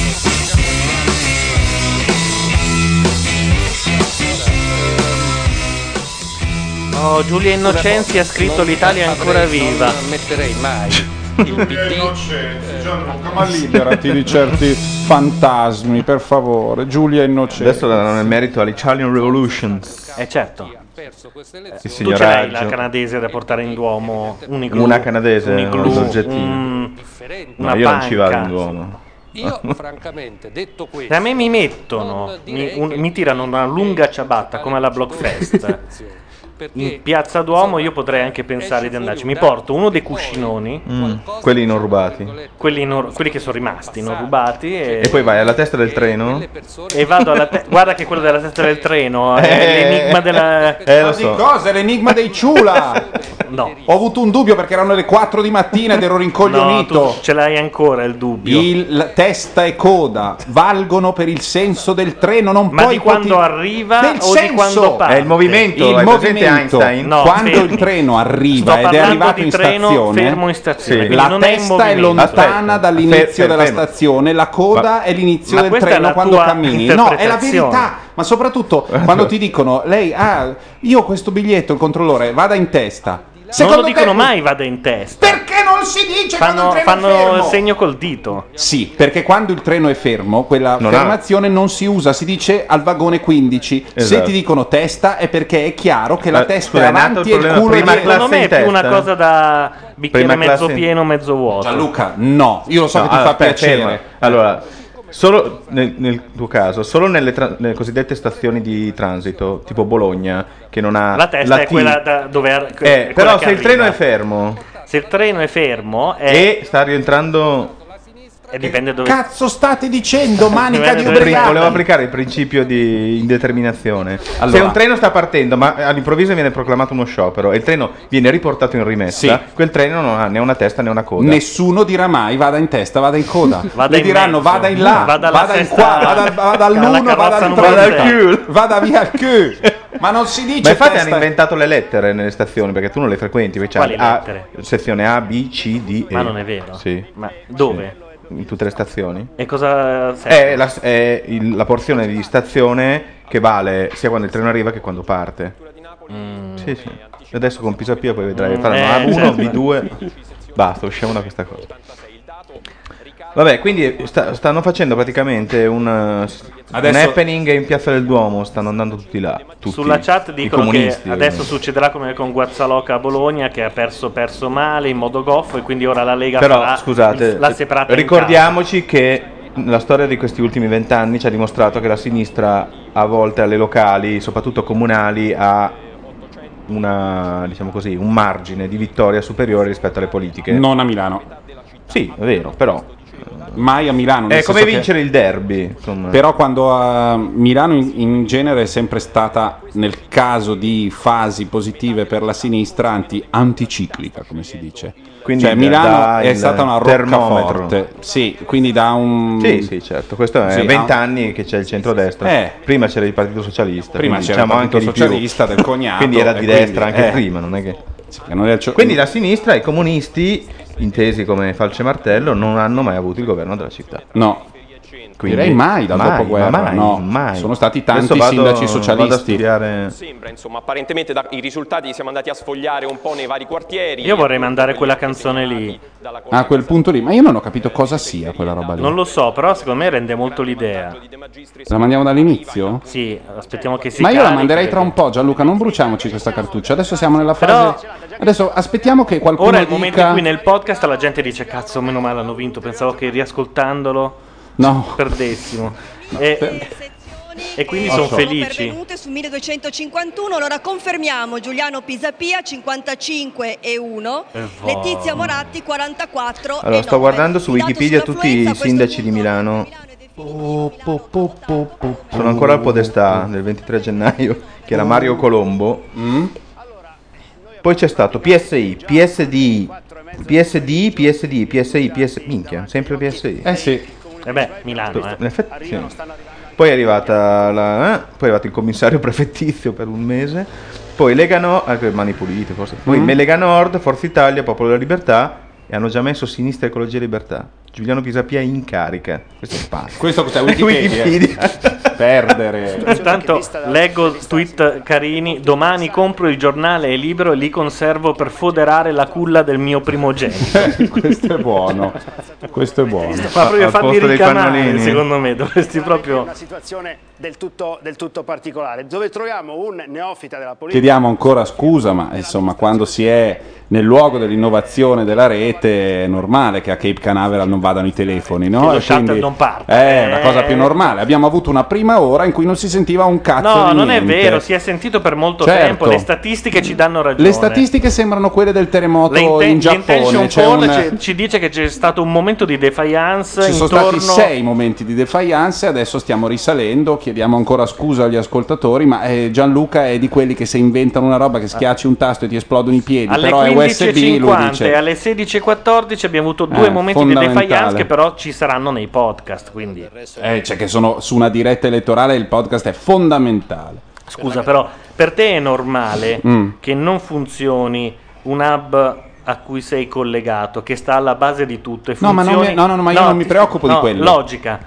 Oh, Giulia Innocenzi ha scritto l'Italia è ancora viva. Non ammetterei mai [laughs] il PD. Ma liberati di certi fantasmi, per favore. Giulia Innocente. Adesso danno il merito all'Italian Revolution. Eh certo. Il Tu ce l'hai la canadese da portare in Duomo? Un igloo, Una canadese, un una igloo, un- una No, io non ci vado in Duomo. Io, francamente, detto [laughs] questo, A me mi mettono, mi, un- mi tirano una lunga ciabatta come alla Blockfest. In piazza Duomo io potrei anche pensare di andarci. Mi porto uno dei cuscinoni, Mm, quelli non rubati. quelli, non- quelli che sono rimasti, non rubati, e, E poi vai alla testa del treno. e vado alla [laughs] te- Guarda che quello della testa del treno è Eh, l'enigma della. Eh, lo so. cosa? È l'enigma dei Ciula. [laughs] No. Ho avuto un dubbio perché erano le 4 di mattina ed ero [laughs] No, rincoglionito. tu ce l'hai ancora il dubbio. Il la testa e coda valgono per il senso del treno, non Ma puoi di quando arriva Del o di senso. quando parte? È il movimento, Il hai presente movimento. Einstein? No, quando fermi. il treno arriva ed è arrivato in treno stazione, fermo in stazione, quindi la non è testa è, movimento. lontana Aspetta, dall'inizio fer- della fermo. stazione, la coda è l'inizio Ma del è treno quando cammini. No, è la verità. Ma soprattutto [laughs] quando ti dicono, lei, ah, io ho questo biglietto, il controllore, vada in testa. non Secondo lo dicono te- mai vada in testa. Perché non si dice quando Fanno, il treno è fanno il segno col dito. Sì, perché quando il treno è fermo, quella Non ha- fermazione non si usa, si dice al vagone 15. Se Esatto. ti dicono testa è perché è chiaro che la Eh, testa scusa, è è nato avanti il e il problema culo è prima dietro. Secondo me è più una cosa da bicchiere Prima mezzo classe in- pieno, mezzo vuoto. Gianluca, no, io lo so No, che ti allora, fa aspetta, piacere. ferma. Allora, solo nel, nel tuo caso, solo nelle, tra- nelle cosiddette stazioni di transito, tipo Bologna, che non ha La testa è T. quella da- dove ar- Eh, però se il treno è fermo Se il treno è fermo è- e sta rientrando e dipende dove Cazzo state dicendo, manica di Pri- Volevo applicare il principio di indeterminazione. Se Allora. un treno sta partendo, ma all'improvviso viene proclamato uno sciopero e il treno viene riportato in rimessa, Sì. quel treno non ha né una testa né una coda. Nessuno dirà mai vada in testa, vada in coda. [laughs] Vada Le in diranno mezzo. vada in là, Vada vada in qua, vada, vada all'uno, vada al [laughs] numero 30, sei. vada via [laughs] al cul. Ma non si dice Ma infatti testa- hanno inventato le lettere nelle stazioni perché tu non le frequenti. Quali A- lettere? sezione A, B, C, D, E. Ma non è vero. Sì. Ma dove? Sì. In tutte le stazioni. E cosa serve? È, la, è il- la porzione di stazione che vale sia quando il treno arriva che quando parte. Sì, sì. E Adesso con Pisapia poi vedrai. Mm, eh, A1, certo. B2. Basta, usciamo da questa cosa. Vabbè, quindi sta- stanno facendo praticamente un, uh, Adesso- un happening in Piazza del Duomo. Stanno andando tutti là. tutti. Sulla chat dicono che comunisti, adesso ovviamente. succederà come con Guazzaloca a Bologna che ha perso perso male in modo goffo e quindi ora la Lega Però farà scusate, la separata in ricordiamoci che la storia di questi ultimi vent'anni ci ha dimostrato che la sinistra a volte alle locali, soprattutto comunali, ha una, diciamo così, un margine di vittoria superiore rispetto alle politiche. Non a Milano. Sì, è vero, però mai a Milano. È come senso che- vincere il derby. Insomma. Però quando a Milano in, in genere è sempre stata, nel caso di fasi positive per la sinistra, anti- anticiclica, come si dice. Quindi cioè Milano è il stata una roccaforte. Sì, quindi da un... Sì, sì, certo. Questo è Sì, 20 ha- anni che c'è il centrodestra. Eh. Prima c'era il Partito Socialista. Prima quindi c'era il diciamo Partito anche di più. Socialista del [laughs] cognato, quindi era di quindi- destra anche eh. prima, non è che... che non è il Quindi la sinistra e i comunisti, intesi come falce martello, non hanno mai avuto il governo della città. No. Quindi- Direi mai dal mai, dopoguerra. ma mai, no. mai. Sono stati tanti vado- sindaci socialisti. studiare- Sembra, insomma, apparentemente da- i risultati siamo andati a sfogliare un po' nei vari quartieri. Io vorrei mandare quella canzone lì. A quel punto lì, ma io non ho capito cosa sia quella roba lì. Non lo so, però secondo me rende molto l'idea. La mandiamo dall'inizio? Sì, aspettiamo che si Ma io la manderei tra un po', Gianluca, non bruciamoci questa cartuccia. Adesso siamo nella fase. Adesso aspettiamo che qualcuno Ora è il momento dica. in cui nel podcast la gente dice cazzo, meno male hanno vinto, pensavo che riascoltandolo No. perdessimo. E, e quindi sono felici. pervenute su 1251, allora confermiamo Giuliano Pisapia 55 e 1, Eh, Letizia Moratti 44 e Allora, sto 9. guardando su Wikipedia tutti i sindaci di Milano. Sono ancora al podestà del 23 gennaio, che era Mario Colombo. Mm? Poi c'è stato PSI, PSD, PSD, PSD, PSI, PS... Minchia, sempre PSI. Eh sì. E beh, Milano, eh. In effetti, sì. Poi è arrivata la, eh, poi è arrivato il commissario [laughs] prefettizio per un mese. Poi Lega Nord, anche mani pulite forse. Poi Mm. Lega Nord, Forza Italia, Popolo della Libertà e hanno già messo Sinistra Ecologia e Libertà. Giuliano Pisapia in carica. Questo è pazzo. Questo cos'è? [laughs] Wikipedia? Perdere. Intanto leggo tweet carini. Domani compro il giornale e libro e li conservo per foderare la culla del mio primogenito. [laughs] Questo è buono. Questo è buono. Ma proprio farli ricamare, secondo me, dovresti proprio. Una situazione del tutto, del tutto particolare, dove troviamo un neofita della politica. Chiediamo ancora scusa, ma insomma, quando si è nel luogo dell'innovazione della rete è normale che a Cape Canaveral non vadano i telefoni, no? Che lo shuttle non parte. È la cosa più normale. Abbiamo avuto una prima ora in cui non si sentiva un cazzo No, non è niente. vero, si è sentito per molto Certo. tempo. Le statistiche ci danno ragione. Le statistiche sembrano quelle del terremoto inten- in Giappone. C'è un- ci, dice che c'è stato un momento di defiance Ci sono intorno stati sei momenti di defiance, adesso stiamo risalendo, chiediamo ancora scusa agli ascoltatori, ma eh, Gianluca è di quelli che se inventano una roba che schiacci un tasto e ti esplodono i piedi, alle però è USB, lui 15.50 dice... alle 16.14 abbiamo avuto due Eh, momenti di fondamentale. Defiance che però ci saranno nei podcast. Quindi. Eh, cioè che sono su una diretta elettorale il podcast è fondamentale. Scusa, però per te è normale Mm. che non funzioni un hub a cui sei collegato, che sta alla base di tutto. E No, ma non funzioni- mi- no, no, no, ma io non mi preoccupo di no, quello. Logica.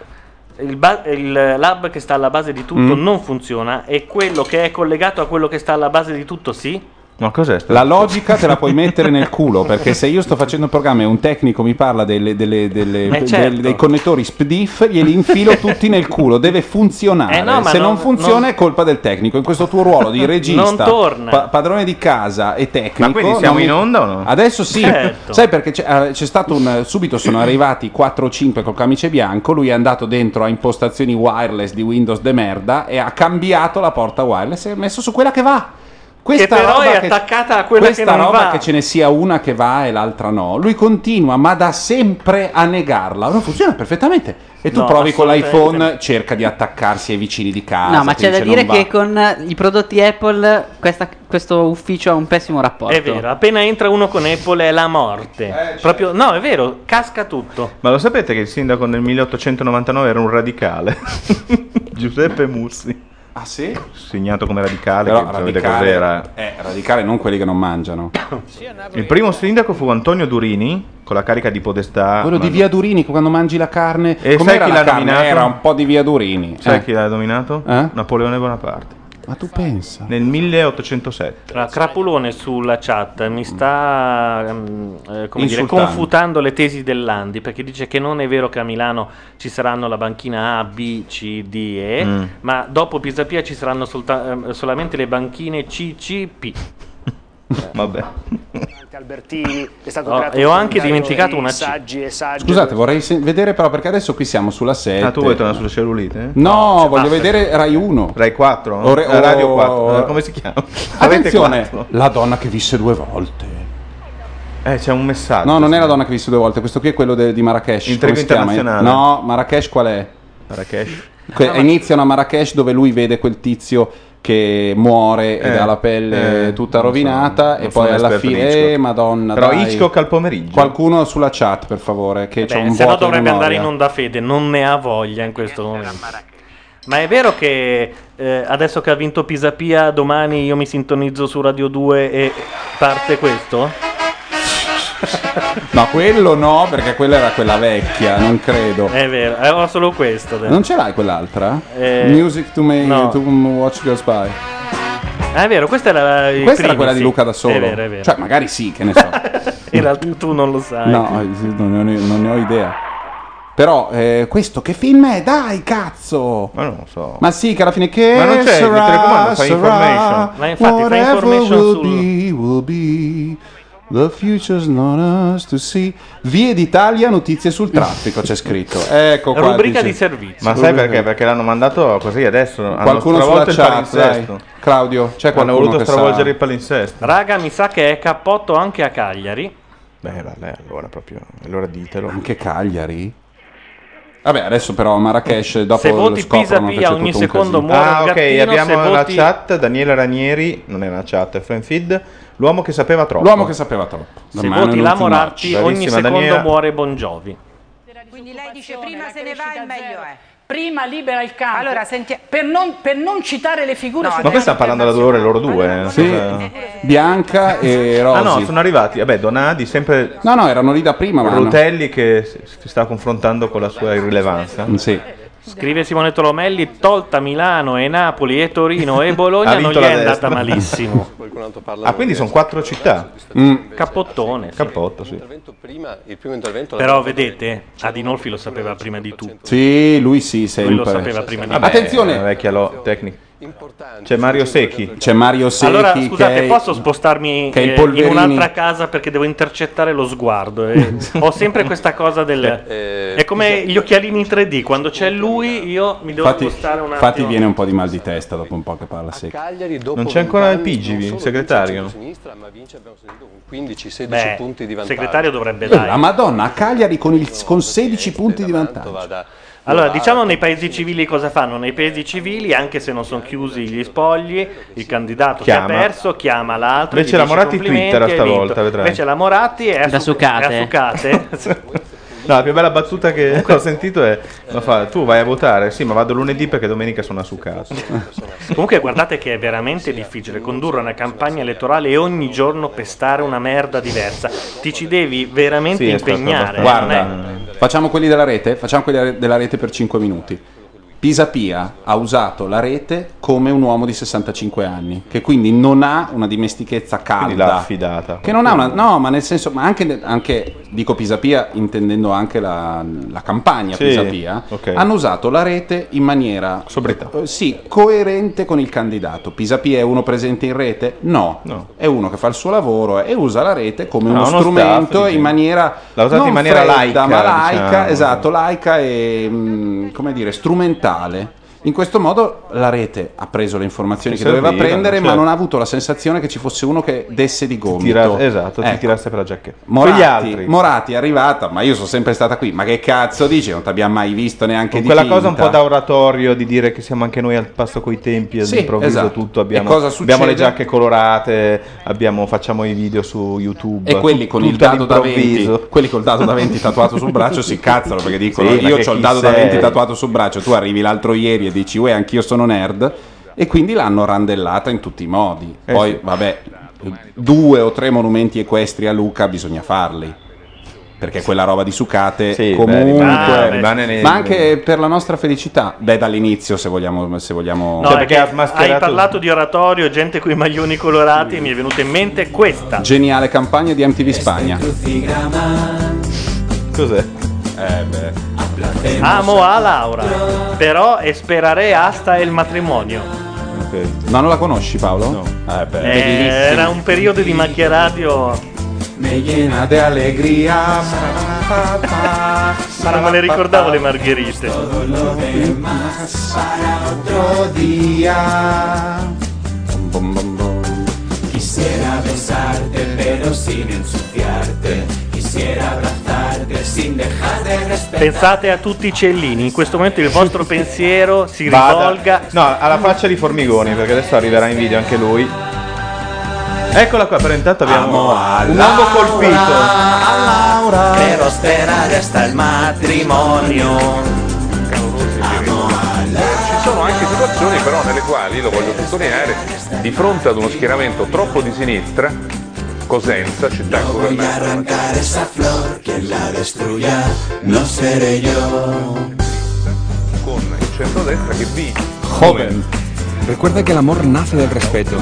Il, ba- il lab che sta alla base di tutto Mm. non funziona e quello che è collegato a quello che sta alla base di tutto sì? Ma cos'è? sta- La logica te la puoi mettere nel culo, [laughs] perché se io sto facendo un programma e un tecnico mi parla delle- delle- delle- Eh, certo. dei connettori SPDIF, glieli infilo tutti nel culo, deve funzionare. Eh no, se non, non- funziona non- è colpa del tecnico. In questo tuo ruolo di [laughs] regista, pa- padrone di casa e tecnico. Ma quindi siamo non mi- in onda o no? Adesso sì, Certo. sai perché c'è, eh, c'è stato un. Subito sono arrivati 4 o 5 col camice bianco. Lui è andato dentro a impostazioni wireless di Windows de merda e ha cambiato la porta wireless e ha messo su quella che va. Questa Che però roba è attaccata a quella questa che non roba va. che ce ne sia una che va e l'altra no. Lui continua, ma da sempre a negarla. Non funziona perfettamente. E tu No, provi con l'iPhone, cerca di attaccarsi ai vicini di casa. No, ma c'è da dire che con eh, i prodotti Apple questa- questo ufficio ha un pessimo rapporto. È vero, appena entra uno con Apple è la morte. certo. Proprio, no, è vero, casca tutto. Ma lo sapete che il sindaco nel 1899 era un radicale? [laughs] Giuseppe Mussi. Ah sì? Segnato come radicale, Però che radicale, cos'era. eh, radicale non quelli che non mangiano. [coughs] Il primo sindaco fu Antonio Durini, con la carica di podestà. Quello di ma- Via Durini, quando mangi la carne. E Com'era sai chi la l'ha carne? nominato? Era un po' di Via Durini. Sai Eh. chi l'ha nominato? Eh? Napoleone Bonaparte. Ma tu pensa? Nel 1807. Allora, Crapulone sulla chat mi sta ehm, eh, come dire, confutando le tesi dell'Andi perché dice che non è vero che a Milano ci saranno la banchina A, B, C, D, E, Mm. ma dopo Pisapia ci saranno solta- ehm, solamente le banchine C, C, P. Vabbè. Albertini, è stato Oh, creato e ho anche dimenticato di una saggi e saggi. Scusate, vorrei se- vedere però perché adesso qui siamo sulla 7. Ah, tu vuoi tornare sulla cellulite? No, voglio vedere Rai 1. Rai 4? O Re- Eh, Radio o- 4. eh, Come si chiama? [laughs] Attenzione, 4. la donna che visse due volte. Eh, c'è un messaggio. No, non è la donna che visto due volte, questo qui è quello de- di Marrakesh. Intrigo internazionale. No, Marrakesh qual è? Marrakesh. Que- iniziano a Marrakesh dove lui vede quel tizio che muore ed Eh, ha la pelle eh, tutta rovinata so, e poi alla fine eh madonna Però dai. Hitchcock al pomeriggio. qualcuno sulla chat per favore che c'è Beh, un se no dovrebbe andare memoria. in onda fede, non ne ha voglia in questo momento. Ma è vero che eh, adesso che ha vinto Pisapia, domani io mi sintonizzo su Radio 2 e parte questo? [laughs] No, quello no, perché quella era quella vecchia, non credo. È vero, eh, ho solo questo. adesso. Non ce l'hai quell'altra? Eh, Music to, me, no. to Watch Girls By. Ah, è vero, questa era i Questa era primi, quella di sì. Luca da solo. È vero, è vero. Cioè, magari sì, che ne so. [laughs] In realtà tu non lo sai. no, eh, non ne, ho, non ne ho idea. Però, eh, questo che film è? Dai, cazzo! Ma non lo so. Ma sì, che alla fine che Ma non c'è, il sarà, telecomando fa sarà, information. Ma infatti fa information will sul- be, will be. The future's not us to see. Vie d'Italia, notizie sul traffico, c'è scritto. Ecco qua. Rubrica dice. di servizio. Ma sai perché? Perché l'hanno mandato così adesso. hanno Qualcuno sulla chat, dai. palinsesto. Claudio, c'è Hanno qualcuno voluto che stravolgere sa? il palinsesto. Raga, mi sa che è cappotto anche a Cagliari. Beh, vabbè, allora proprio. Allora ditelo. Anche Cagliari? Vabbè, adesso però Marrakesh dopo Se voti Pisa c'è ogni secondo muore Ah, un ok, gattino, abbiamo la voti- chat. Daniele Ranieri, non è una chat, è friend feed. L'uomo che sapeva troppo. L'uomo che sapeva troppo. Se Man voti la ogni secondo Daniela. muore Bon Jovi. Quindi lei dice prima se ne va e meglio è. Prima libera il campo. Allora, per, non, per non citare le figure Ma poi stanno parlando da due ore loro due. eh. Sì, Cosa- Bianca e [laughs] Ah Rosi. no, sono arrivati. Vabbè, Donadi, sempre. No, no, erano lì da prima, Rutelli che si si sta confrontando con la sua irrilevanza. Sì. Scrive Simone Tolomelli, tolta Milano e Napoli e Torino e [laughs] Bologna non gli la è andata destra. malissimo. [laughs] Ah, quindi sono quattro città. Cappottone. sì. Cappotto, sì. Prima, il primo intervento Però vedete, Adinolfi lo sapeva prima di tutti. Sì, lui sì, sempre. Lui lo sapeva prima di Vabbè, Attenzione. una vecchia lo- tecnica. C'è Mario Secchi. C'è Mario Secchi Allora, scusate, che è- posso spostarmi il eh, in un'altra casa perché devo intercettare lo sguardo? e [laughs] ho sempre questa cosa del... Eh, È come gli occhialini in 3D, quando c'è lui io mi devo Infatti, spostare un attimo. infatti viene un po' di mal di testa dopo un po' che parla Secchi. Non c'è ancora il 20 anni, Pigivi, solo segretario. il centro-sinistra, ma vince, abbiamo sentito, con 15-16 Beh, punti di vantaggio. segretario dovrebbe La dare. Madonna, a Cagliari con, il- con 16 punti di vantaggio. Allora, diciamo nei paesi civili cosa fanno? Nei paesi civili, anche se non sono chiusi gli spogli, il candidato Chiama. che ha perso chiama l'altro. Invece gli la dice Moratti complimenti, twittera hai stavolta, vedrai. Invece la Moratti è a, Da su- sucate. è a sucate. [laughs] No, la più bella battuta che [laughs] ho sentito è: ma fa, tu vai a votare? Sì, ma vado lunedì perché domenica sono a Succato. [laughs] Comunque guardate che è veramente difficile condurre una campagna elettorale e ogni giorno pestare una merda diversa. Ti ci devi veramente Sì, impegnare. Guarda, facciamo quelli della rete? Facciamo quelli della rete per 5 minuti. Pisapia ha usato la rete come un uomo di 65 anni, che quindi non ha una dimestichezza Quindi l'ha calda. affidata. Che non ha una. No, ma nel senso. Ma anche, anche dico Pisapia, intendendo anche la, la campagna Sì, Pisapia, ok. hanno usato la rete in maniera. Sobrietà. eh, sì, coerente con il candidato. Pisapia è uno presente in rete? No. No. È uno che fa il suo lavoro e usa la rete come No, uno uno strumento staff, in maniera. L'ha usato non in maniera fredda, laica, ma laica, diciamo. esatto, laica e mm, come dire, strumentale totale in questo modo la rete ha preso le informazioni Che che doveva prendere, ma certo. non ha avuto la sensazione che ci fosse uno che desse di gomito. Tira- esatto, ti Ecco. tirasse per la giacchetta. Altri. Moratti è arrivata, ma io sono sempre stata qui. Ma che cazzo dici? Non ti abbiamo mai visto neanche Con di quella finta. cosa un po' da oratorio di dire che siamo anche noi al passo coi tempi, Sì, all'improvviso esatto. tutto. E Abbiamo, abbiamo le giacche colorate, abbiamo- facciamo i video su YouTube. E quelli con il dado da 20, all'improvviso. quelli col dado da 20 tatuato sul braccio si cazzano perché dicono Sì, ma io ho il dado da sei?" 20 tatuato sul braccio, tu arrivi l'altro ieri e dici uè anch'io sono nerd e quindi l'hanno randellata in tutti i modi. Eh Poi sì. vabbè, due o tre monumenti equestri a Luca bisogna farli. Perché quella roba di sucate Sì, beh, comunque rimane- rimane ma anche per la nostra felicità beh dall'inizio se vogliamo, se vogliamo... No, è che hai parlato di oratorio, gente con i maglioni colorati, mi è venuta in mente questa. geniale campagna di MTV Spagna Cos'è? Eh beh. Amo a Laura, però esperare hasta il matrimonio. Ma non la conosci Paolo? No. Eh beh, Eh, era un periodo di macchia radio. Me llena de alegría. Non me le ricordavo le margherite. Otro día. Quisiera besarte, quiero sin ensuciarte. Quisiera abrazarte sin dejar de respetar. Pensate a tutti i cellini, in questo momento il vostro pensiero si Vada- rivolga. No, alla faccia di Formigoni, perché adesso arriverà in video anche lui. Eccola qua, però intanto abbiamo un uomo colpito. Quiero esperar hasta el matrimonio. Ci sono anche situazioni però nelle quali, lo voglio sottolineare, di fronte ad uno schieramento troppo di sinistra, Cosenza, città Voy a arrancar esa flor, quien la destruya no seré yo. con il centrodestra che vince. Joven. Recuerda que el amor nace del respeto.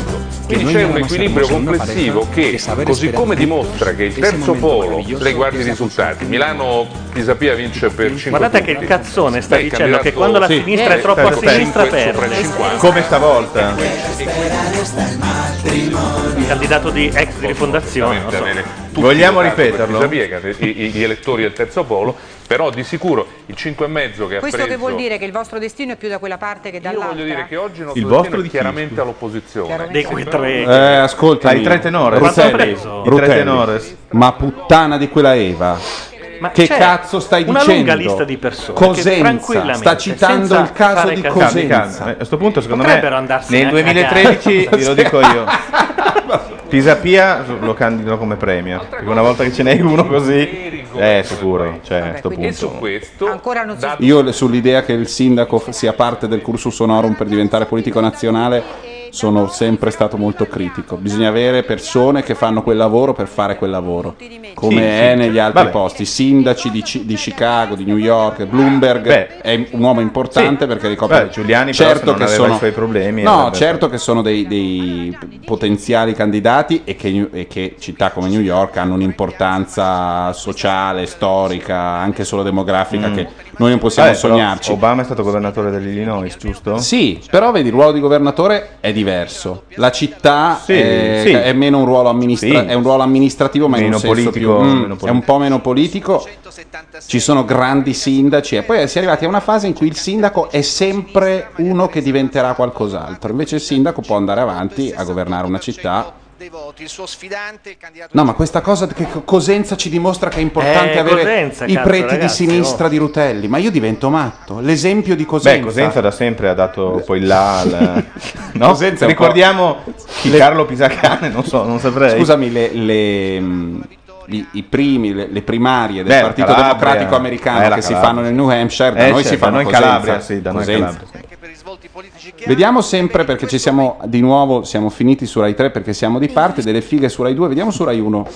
Quindi c'è un equilibrio complessivo che, così come dimostra che il terzo polo, guardi i sta risultati, Milano Pisapia vince per 5 Guardate che il cazzone sta Beh, il dicendo che quando la Sì. sinistra è troppo a sinistra perde. il 50. Come stavolta. Il candidato di ex di rifondazione. Tutti Vogliamo ripeterlo? Che- i- i- gli elettori del terzo polo, però di sicuro il 5,5 che ha Questo preso che vuol dire che il vostro destino è più da quella parte che Io dall'altra? voglio dire che oggi il nostro Il destino vostro è chiaramente all'opposizione. Dei quei tre. Eh, ascoltami. Hai tre tenore. Rutelli, preso? I tre tenores. Ma puttana di quella Eva. Ma che cazzo stai una dicendo? lunga lista di persone che Cosenza. tranquillamente, Sta citando il caso di calmi. Cosenza. A questo punto, secondo Potrebbero me, nel a 2013, cagare. ve [laughs] lo dico io, [laughs] Pisapia lo candidano come premio. Perché una volta che ce n'hai uno così, è sicuro. Cioè, a sto E su punto. questo, Ancora non Io sull'idea che il sindaco sia parte del cursus honorum per diventare politico nazionale sono sempre stato molto critico. Bisogna avere persone che fanno quel lavoro per fare quel lavoro, come Sì, è sì, negli altri Vabbè. posti. Sindaci di, Ci- di Chicago, di New York, Bloomberg Beh. è un uomo importante perché ricopre. Beh, Giuliani però, se non aveva i suoi problemi, No, avrebbe certo che sono dei, dei potenziali candidati e che, e che città come New York hanno un'importanza sociale, storica, anche solo demografica Mm. che noi non possiamo Vabbè, però sognarci. Obama è stato governatore dell'Illinois, giusto? Sì, però vedi, il ruolo di governatore è diverso. La città Sì, è, sì. è meno un ruolo, amministra- Sì. è un ruolo amministrativo, ma in Meno un senso politico, più, mm, è un po' meno politico. Ci sono grandi sindaci e poi si è arrivati a una fase in cui il sindaco è sempre uno che diventerà qualcos'altro. Invece il sindaco può andare avanti a governare una città. Dei voti, il suo sfidante, il candidato No, ma questa cosa che Cosenza ci dimostra che è importante Eh, avere Cosenza, i cazzo, preti ragazzi, di sinistra oh. di Rutelli, ma io divento matto. L'esempio di Cosenza. Beh, Cosenza da sempre ha dato poi là. al- [laughs] no? Cosenza è un po'- Ricordiamo chi Le- Carlo Pisacane, non so, non saprei. Scusami, le, le, mh, i, i primi, le, le primarie del Beh, Partito Calabria. Democratico Americano Eh, la che si Calabria. fanno nel New Hampshire, da Eh, noi certo, si fanno da noi in Cosenza. Calabria, sì, da noi in Cosenza. Calabria, sì. Vediamo sempre perché ci siamo di nuovo, siamo finiti su Rai 3 perché siamo di parte, delle fighe su Rai 2, vediamo su Rai 1.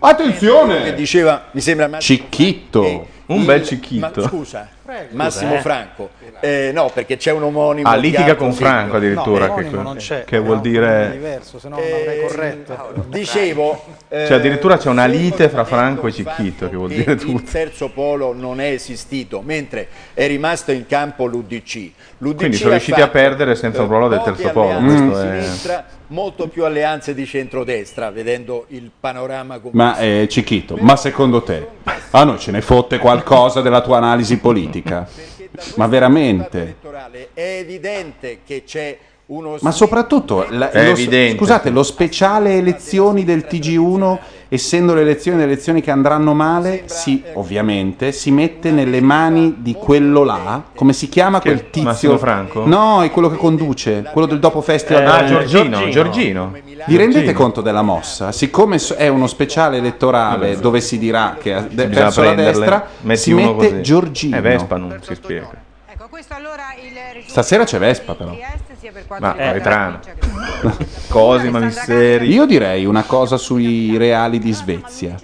Attenzione! Che diceva, mi sembra Cicchitto. Un bel cicchitto. Ma scusa, Massimo eh. Franco. Eh, no, perché c'è un omonimo. Ah, litiga con. Franco addirittura. No, che, non c'è. che vuol dire. diverso, se no non avrei corretto. Dicevo, eh, [laughs] Cioè, addirittura c'è una lite fra Franco e Cicchito, che vuol che dire il tutto. terzo polo non è esistito, mentre è rimasto in campo l'UDC. L'UDC Quindi sono riusciti a perdere senza un ruolo del terzo polo. di è- sinistra, molto più alleanze di centrodestra, vedendo il panorama come Ma eh, Cicchito, ma secondo te a noi ce ne fotte qualcosa della tua analisi politica? Ma veramente? è evidente che c'è uno Ma soprattutto, la- lo- scusate, lo speciale elezioni del TG1, essendo le elezioni le elezioni che andranno male, si, ovviamente si mette nelle mani di quello là, come si chiama Che- quel tizio? Massimo Franco? No, è quello che conduce, quello del dopo festival. Ah, Giorgino, Giorgino. Vi rendete Giorgino. conto della mossa? Siccome so- è uno speciale elettorale dove si dirà che ha de- Bisogna perso la prenderle. destra, Metti si uno mette così. Giorgino. Eh, Vespa non si spiega. Stasera c'è Vespa però. Ma Retrano. [laughs] Cosima, Misseri. Io direi una cosa sui reali di Svezia.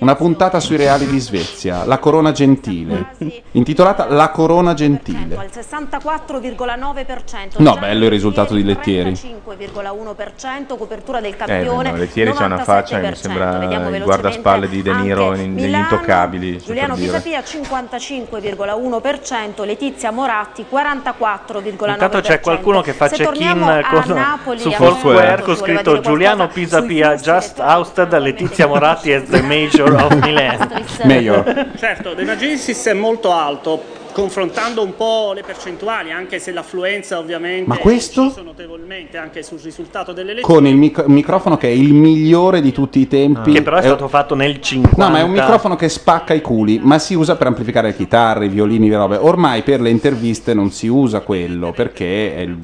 Una puntata sui reali di Svezia, La Corona Gentile, intitolata La Corona Gentile. al 64,9%. No, bello il risultato di Lettieri. 5,1% copertura del Eh, campione. no, Lettieri c'ha una faccia che mi 97%. sembra il velocemente guardaspalles di De Niro negli Intoccabili. Giuliano. Pisapia 55,1%, Letizia Moratti 44,9%. Intanto c'è qualcuno che fa check-in con- Napoli, su Foursquare con scritto Giuliano Pisapia just ousted Letizia Moratti as the mayor of [laughs] Milan. Mayor. Certo, De Magistris è molto alto confrontando un po' le percentuali, anche se l'affluenza ovviamente Ma questo? notevolmente anche sul risultato delle elezioni. Con il mic- microfono che è il migliore di tutti i tempi. Che però è stato fatto nel 50. No, ma è un microfono che spacca i culi, ma si usa per amplificare le chitarre, i violini, le robe. Ormai per le interviste non si usa quello perché è il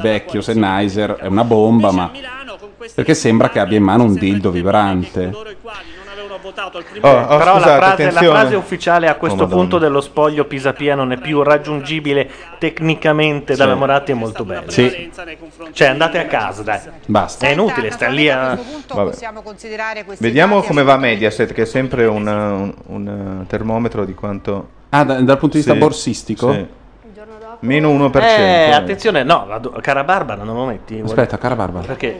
vecchio Sennheiser, è una bomba, ma perché sembra che abbia in mano un dildo vibrante. Votato al primo Oh, oh, Però scusate, la, frase, la frase ufficiale a questo Oh, punto dello spoglio Pisapia non è più raggiungibile tecnicamente dalla Sì. Moratti, è molto bello. Sì. Cioè andate a casa, dai. Basta. È inutile, sta lì a... Vabbè. Possiamo considerare questi Vediamo come va Mediaset, che è sempre un, un- un, uh, termometro di quanto. Ah, da- dal punto di vista Sì, borsistico? sì. Meno 1%. Eh, attenzione, no, la do- cara Barbara non lo metti. Aspetta, cara Barbara. Perché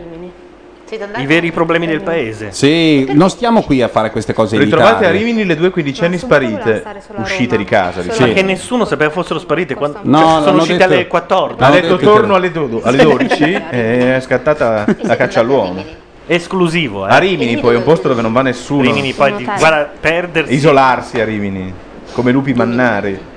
i veri problemi del paese. Sì, non stiamo qui a fare queste cose Ritrovate a. Rimini le due quindicenni sparite, uscite di casa. Ma diciamo. che nessuno sapeva fossero sparite quando No, cioè, l'hanno sono uscite detto- alle 14. Ha detto torno alle, do- alle 12 [laughs] e è scattata la caccia all'uomo. Esclusivo, eh. A Rimini poi è un posto dove non va nessuno. Rimini poi di- guarda, perdersi. Isolarsi a Rimini, come lupi mannari.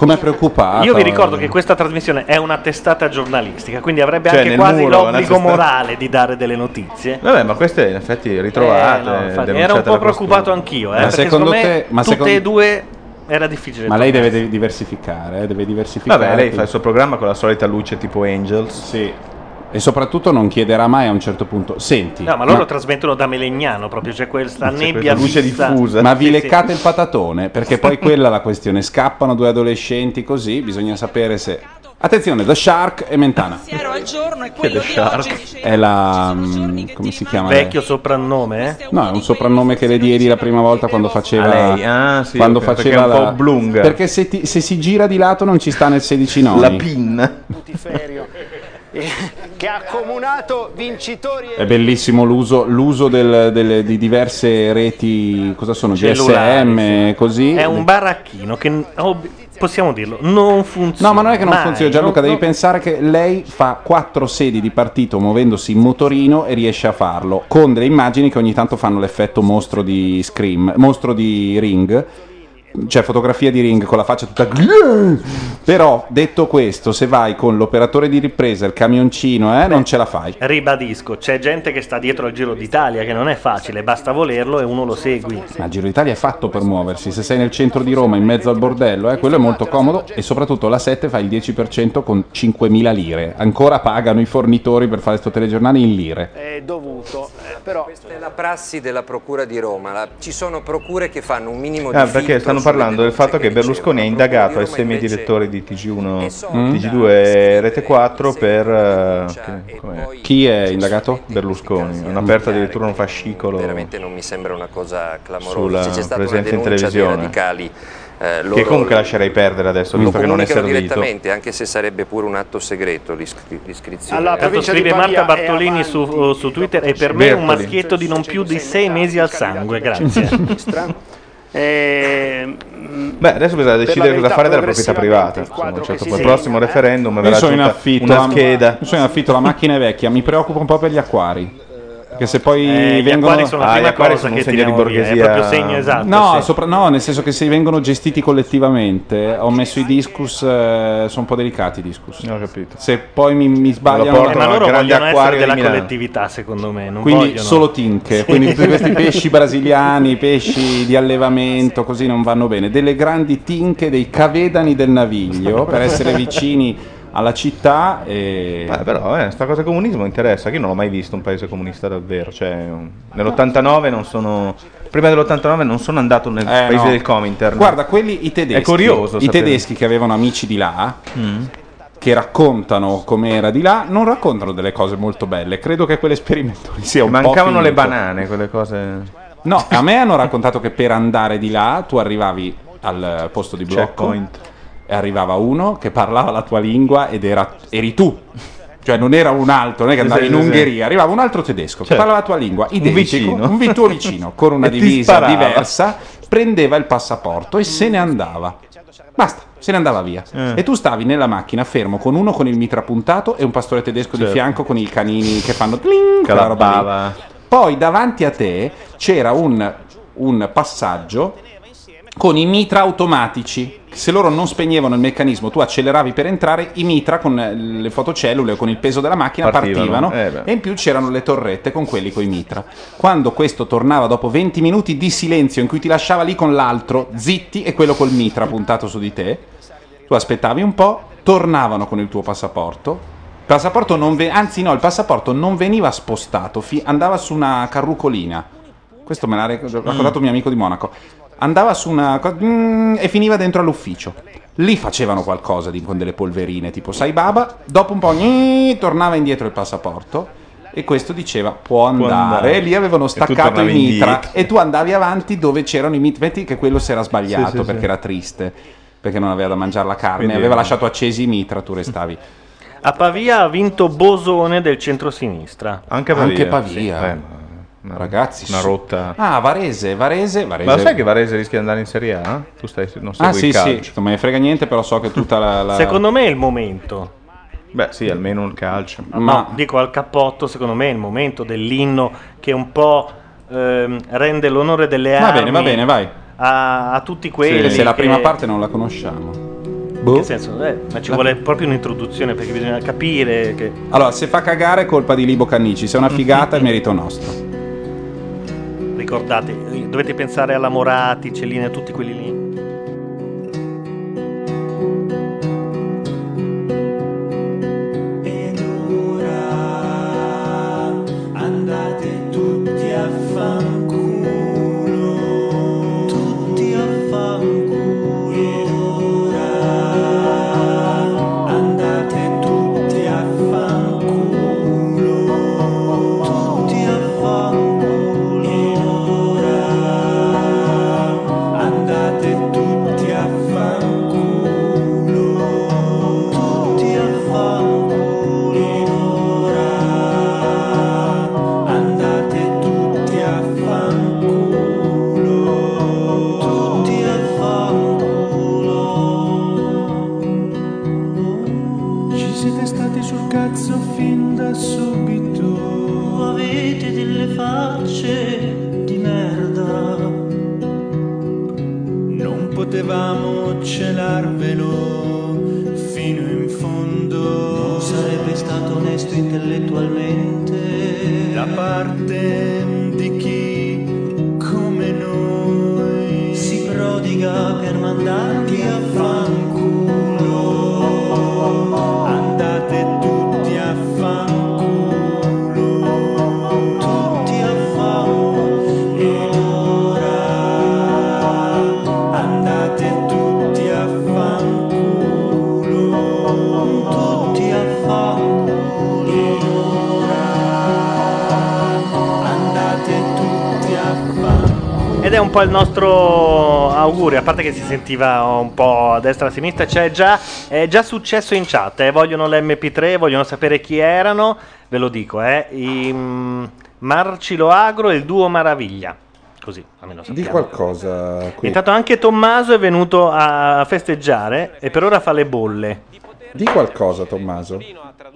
Come preoccupato. Io vi ricordo che questa trasmissione è una testata giornalistica, quindi avrebbe Cioè, anche nel quasi muro, una l'obbligo testata- morale di dare delle notizie. Vabbè, ma queste in effetti ritrovate. Eh, no, infatti, ero un po' preoccupato anch'io, eh, Ma perché secondo secondo me te- ma tutte secondo- e due era difficile. Ma lei deve diversificare, eh, deve diversificare. Vabbè, lei fa il suo programma con la solita luce tipo Angels. Sì. E soprattutto non chiederà mai a un certo punto, senti, No, ma loro trasmettono da Melegnano proprio, c'è questa nebbia luce fissa. Ma vi Sì, sì. leccate il patatone? Perché poi [laughs] quella è la questione. Scappano due adolescenti così, bisogna sapere se. Attenzione, The Shark e Mentana. al giorno è Che The Shark? È la. mm, come si chiama? Vecchio soprannome, eh? No, è un soprannome che le diedi la prima volta quando faceva. A lei? Ah, sì, quando ok, perché faceva è un po' la- oblunga. Perché se, ti- se si gira di lato non ci sta nel 16 noni. La PIN. Putiferio, [laughs] che ha accomunato vincitori È bellissimo l'uso, l'uso del- delle- di diverse reti, cosa sono? Cellulari, GSM, così. È un baracchino che, ob- possiamo dirlo, non funziona. No, ma non è che non mai, funziona, Gianluca, non- devi pensare che lei fa quattro sedi di partito muovendosi in motorino e riesce a farlo, con delle immagini che ogni tanto fanno l'effetto mostro di Scream, mostro di Ring. Cioè fotografia di ring con la faccia tutta Però detto questo Se vai con l'operatore di ripresa Il camioncino eh, Non ce la fai Ribadisco, c'è gente che sta dietro al Giro d'Italia, che non è facile, basta volerlo e uno lo segui. Ma il Giro d'Italia è fatto per muoversi. Se sei nel centro di Roma, in mezzo al bordello, eh, quello è molto comodo. E soprattutto la 7 fa il 10% con 5.000 lire. Ancora pagano i fornitori per fare questo telegiornale in lire. è dovuto, eh, però Questa è la prassi della Procura di Roma. La- ci sono procure che fanno un minimo di perché filtro stanno sulle parlando del fatto che Berlusconi ha indagato ai semi direttori di TG1, TG2 e Rete 4 per... che- com'è? Chi è indagato? Berlusconi. Hanno aperto addirittura un fascicolo Veramente non mi sembra una cosa clamorosa. sulla presenza in televisione. radicali, eh, loro Che comunque lascerei perdere adesso, visto che non è servito. direttamente, anche se sarebbe pure un atto segreto l'iscri- l'iscrizione. Alla Tanto provincia di scrive Marta è Bartolini su, uh, su Twitter e per me un Bertoli. maschietto di non più di sei mesi al sangue, grazie. Eh, Beh, adesso bisogna decidere la cosa fare della proprietà privata. Insomma, certo, si il prossimo referendum Io verrà sono in affitto, una la- scheda. io sono in affitto, la macchina è vecchia, mi preoccupa un po' per gli acquari. Perché se poi Eh, gli vengono acquari sono la Ah, prima gli acquari cosa sono che segno di via, borghesia. È proprio segno esatto. No, sì. sopra- no, nel senso che se vengono gestiti collettivamente, ho messo i discus, eh, sono un po' delicati i discus. Ho capito. Se poi mi, mi sbagliano... Eh, ma loro grande vogliono essere della Milano. collettività, secondo me. Non Quindi vogliono... solo tinche, Sì. quindi tutti questi [laughs] pesci brasiliani, pesci di allevamento, così non vanno bene. Delle grandi tinche, dei cavedani del naviglio per essere vicini alla città. E... Beh, però, eh, sta cosa comunismo interessa, che io non l'ho mai visto un paese comunista davvero. Cioè, um, nell'89 non sono. Prima dell'89 non sono andato nel Eh, paese no. del Comintern. Guarda, quelli i tedeschi, È curioso. i sapere. tedeschi che avevano amici di là, Mm. che raccontano com'era di là, non raccontano delle cose molto belle. Credo che quell'esperimento sia un po' Mancavano le banane, quelle cose. No, a me hanno raccontato che per andare di là tu arrivavi al posto di blocco Checkpoint. E arrivava uno che parlava la tua lingua ed era, eri tu. Cioè non era un altro, non è che andavi in. Ungheria, arrivava un altro tedesco che Certo. parlava la tua lingua, identico, vicino. un vi- tuo vicino, con una [laughs] E ti divisa sparava. diversa, prendeva il passaporto e se ne andava. Basta, se ne andava via. Eh. E tu stavi nella macchina fermo con uno con il mitra puntato e un pastore tedesco di Certo. fianco con i canini che fanno tling, quella roba lì. Poi davanti a te c'era un, un passaggio con i mitra automatici. Se loro non spegnevano il meccanismo, tu acceleravi per entrare, i mitra con le fotocellule o con il peso della macchina Partivano. partivano, Eh, e in più c'erano le torrette con quelli con i mitra. Quando questo tornava dopo 20 minuti di silenzio in cui ti lasciava lì con l'altro, zitti, e quello col mitra puntato su di te, tu aspettavi un po', tornavano con il tuo passaporto. Passaporto non ve- anzi no, il passaporto non veniva spostato, fi- andava su una carrucolina. Questo me l'ha ric- raccontato un mio amico di Monaco. Andava su una co- mm, e finiva dentro all'ufficio. Lì facevano qualcosa di- con delle polverine, tipo sai baba, dopo un po' gni, tornava indietro il passaporto e questo diceva può andare. andare. E lì avevano staccato i mitra indietro. e tu andavi avanti dove c'erano i mitra. Metti che quello si era sbagliato Sì, sì, perché sì. era triste, perché non aveva da mangiare la carne, Quindi- aveva lasciato accesi i mitra, tu restavi. A Pavia ha vinto Bosone del centrosinistra. Anche Anche Pavia. Pavia. Una- Ragazzi, una rotta. Ah, Varese, Varese, Varese. Ma lo sai che Varese rischia di andare in Serie A? Tu stai, non segui Ah, sì, il sì, calcio. non me ne frega niente, però so che tutta la. la- Secondo me è il momento. Beh, sì, almeno il calcio. No, dico al cappotto, secondo me è il momento dell'inno che un po' ehm, rende l'onore delle Va armi. bene, va bene, vai. A, a tutti quelli. Sì, se la che- prima parte non la conosciamo. In che senso? Eh, ma ci La- vuole proprio un'introduzione perché bisogna capire che. Allora, se fa cagare è colpa di Libo Cannici, se è una figata è [laughs] merito nostro. Ricordate, dovete pensare alla Morati, Cellini e tutti quelli lì. Un po' il nostro augurio, a parte che si sentiva un po' a destra e a sinistra, c'è già, è già successo in chat, eh, vogliono l'MP3, vogliono sapere chi erano, ve lo dico, eh, i mm, Marcilo Agro e il duo Maraviglia, così almeno Di sappiamo. qualcosa qui. Intanto anche Tommaso è venuto a festeggiare e per ora fa le bolle. Di qualcosa, Tommaso.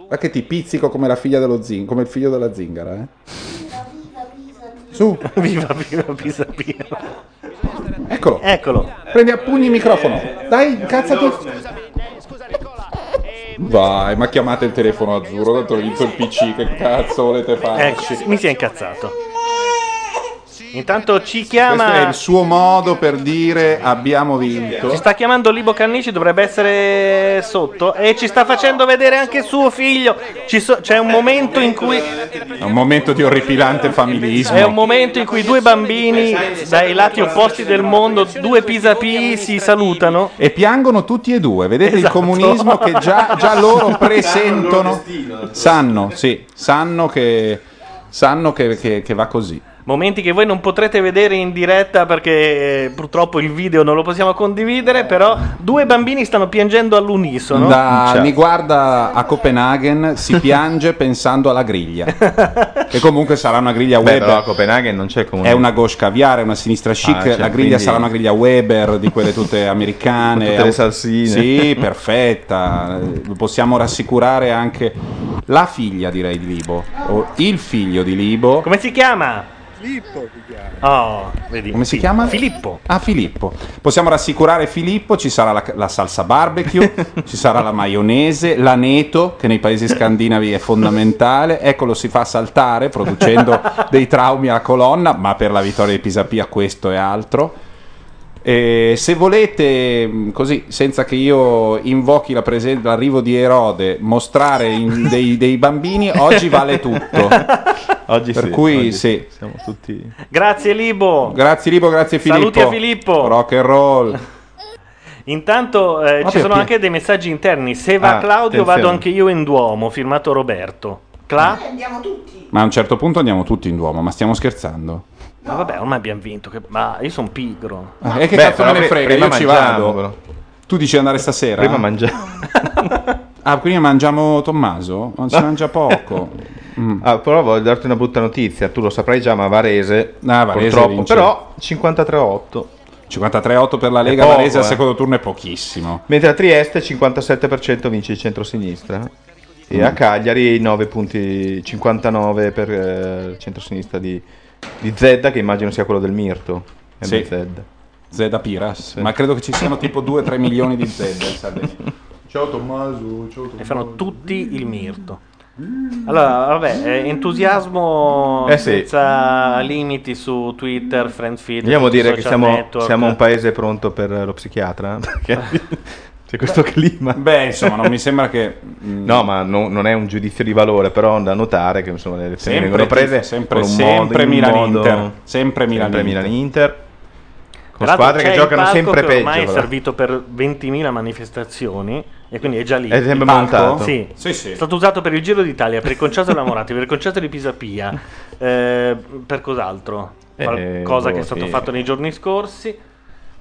Ma che ti pizzico come la figlia dello zing, come il figlio della zingara, eh? Su. [laughs] viva, viva, Pisa Pia. Eccolo. Eccolo. Prendi a pugni il microfono. Dai, incazzati. Vai, ma chiamate il telefono azzurro, tanto ho vinto il PC, che cazzo volete fare? Eccoci, mi si è incazzato. Intanto ci Questo è chiama... il suo modo per dire abbiamo vinto. Ci sta chiamando Libo Cannici, dovrebbe essere sotto e ci sta facendo vedere anche suo figlio. Ci so- c'è un momento in cui È un momento di orripilante familismo. è un momento in cui due bambini dai lati opposti del mondo, due pisapì si salutano. E piangono tutti e due, vedete Esatto. il comunismo che già, già loro presentono, sanno, sì, sanno che, sanno che, che- che va così. Momenti che voi non potrete vedere in diretta perché eh, purtroppo il video non lo possiamo condividere, però due bambini stanno piangendo all'unisono. Da, mi guarda a Copenaghen, si [laughs] piange pensando alla griglia. che comunque sarà una griglia Beh, Weber. però a Copenaghen non c'è comunque. È una gauche caviare, una sinistra chic, Ah, cioè, la griglia quindi- sarà una griglia Weber di quelle tutte [laughs] americane. Con tutte le salsine. Sì, perfetta. Possiamo rassicurare anche la figlia, direi, di Libo. O il figlio di Libo. Come si chiama? Filippo si chiama. Oh, vedi. Come si chiama? Filippo. Ah, Filippo. Possiamo rassicurare Filippo, ci sarà la, la salsa barbecue, [laughs] ci sarà la maionese, l'aneto, che nei paesi scandinavi è fondamentale. Ecco, lo si fa saltare, producendo [laughs] dei traumi alla colonna, ma per la vittoria di Pisapia questo è altro. E se volete, mh, così, senza che io invochi la presen- l'arrivo di Erode, mostrare in- [laughs] dei, dei bambini, oggi vale tutto. Oggi per sì, cui oggi sì. Siamo tutti... Grazie Libo. Grazie Libo, grazie Filippo. Saluti a Filippo. Rock and roll. Intanto eh, ci sono anche dei messaggi interni. Se va Ah, Claudio, attenzione. vado anche io in Duomo. Firmato Roberto. Cla? Andiamo tutti. Ma a un certo punto andiamo tutti in Duomo, ma stiamo scherzando? Ma vabbè, ormai abbiamo vinto. Che... Ma io sono pigro. Ah, e che Beh, cazzo me ne frega? prima Io ci vado. però. Tu dici di andare stasera? Prima mangiamo. Ah, prima mangiamo Tommaso? Ma si mangia poco. [laughs] Mm. Ah, però voglio darti una brutta notizia, tu lo saprai già, ma Varese, Ah, Varese purtroppo, vince. però 53-8. 53-8 per la Lega, poco, Varese al eh. secondo turno è pochissimo. Mentre a Trieste 57% vince il centrosinistra e Mm. a Cagliari 9 punti 59 per eh, il centrosinistra di, di Zedda che immagino sia quello del Mirto. Sì. Zedda. Zedda Piras. Ma credo che ci siano tipo 2-3 milioni di Zedda [laughs] in Sardegna. Ciao Tommaso, ciao Tommaso. E fanno tutti il Mirto. Allora, vabbè, eh, entusiasmo Eh sì. senza limiti su Twitter, Friends Feed, Vogliamo dire che siamo, siamo un paese pronto per lo psichiatra? [laughs] Perché [laughs] c'è questo clima. Beh, insomma, non mi sembra che... mm, No, ma no- non è un giudizio di valore, però da notare che insomma, le elezioni Sempre vengono prese sempre- con un sempre modo, in Milan-Inter. Sempre Milan-Inter. Con Tra squadre che giocano sempre che peggio. ormai è servito per 20.000 manifestazioni e quindi è già lì. È sempre montato? Sì. Sì, sì. È stato usato per il Giro d'Italia, per il concerto della Morati, per il concerto di Pisapia, eh, per cos'altro? Eh, Qualcosa boh, che è stato sì. fatto nei giorni scorsi.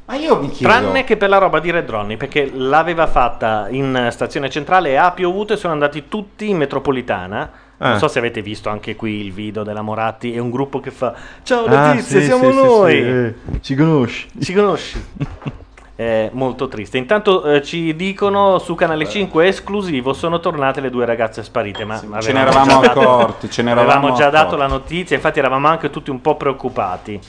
Ma io mi chiedo... Tranne che per la roba di Red Ronnie, perché l'aveva fatta in stazione centrale e ha piovuto e sono andati tutti in metropolitana. Non Ah. so se avete visto anche qui il video della Moratti. È un gruppo che fa: Ciao Ah, notizie, sì, siamo sì, sì, noi. sì, eh, ci conosci? Ci conosci? [laughs] È molto triste. Intanto eh, ci dicono su Canale 5 esclusivo sono tornate le due ragazze sparite. Ma avevamo ce ne eravamo già dato- accorti, ce ne eravamo avevamo già dato accorti. la notizia, infatti eravamo anche tutti un po' preoccupati.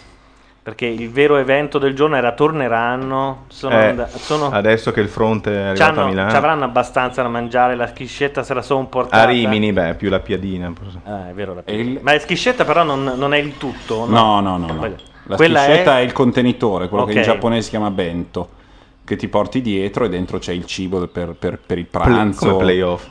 Perché il vero evento del giorno era torneranno. Sono Eh, and- sono- Adesso che il fronte è arrivato c'hanno- a Milano. ci avranno abbastanza da mangiare. La schiscetta se la sono portata. A Rimini, beh, più la piadina. Ah, è vero, la Ma la schiscetta però non, non è il tutto. No, no, no. no. Quella- La quella schiscetta è... il contenitore, quello che in giapponese si chiama bento, che ti porti dietro e dentro c'è il cibo per, per- per il pranzo. come playoff.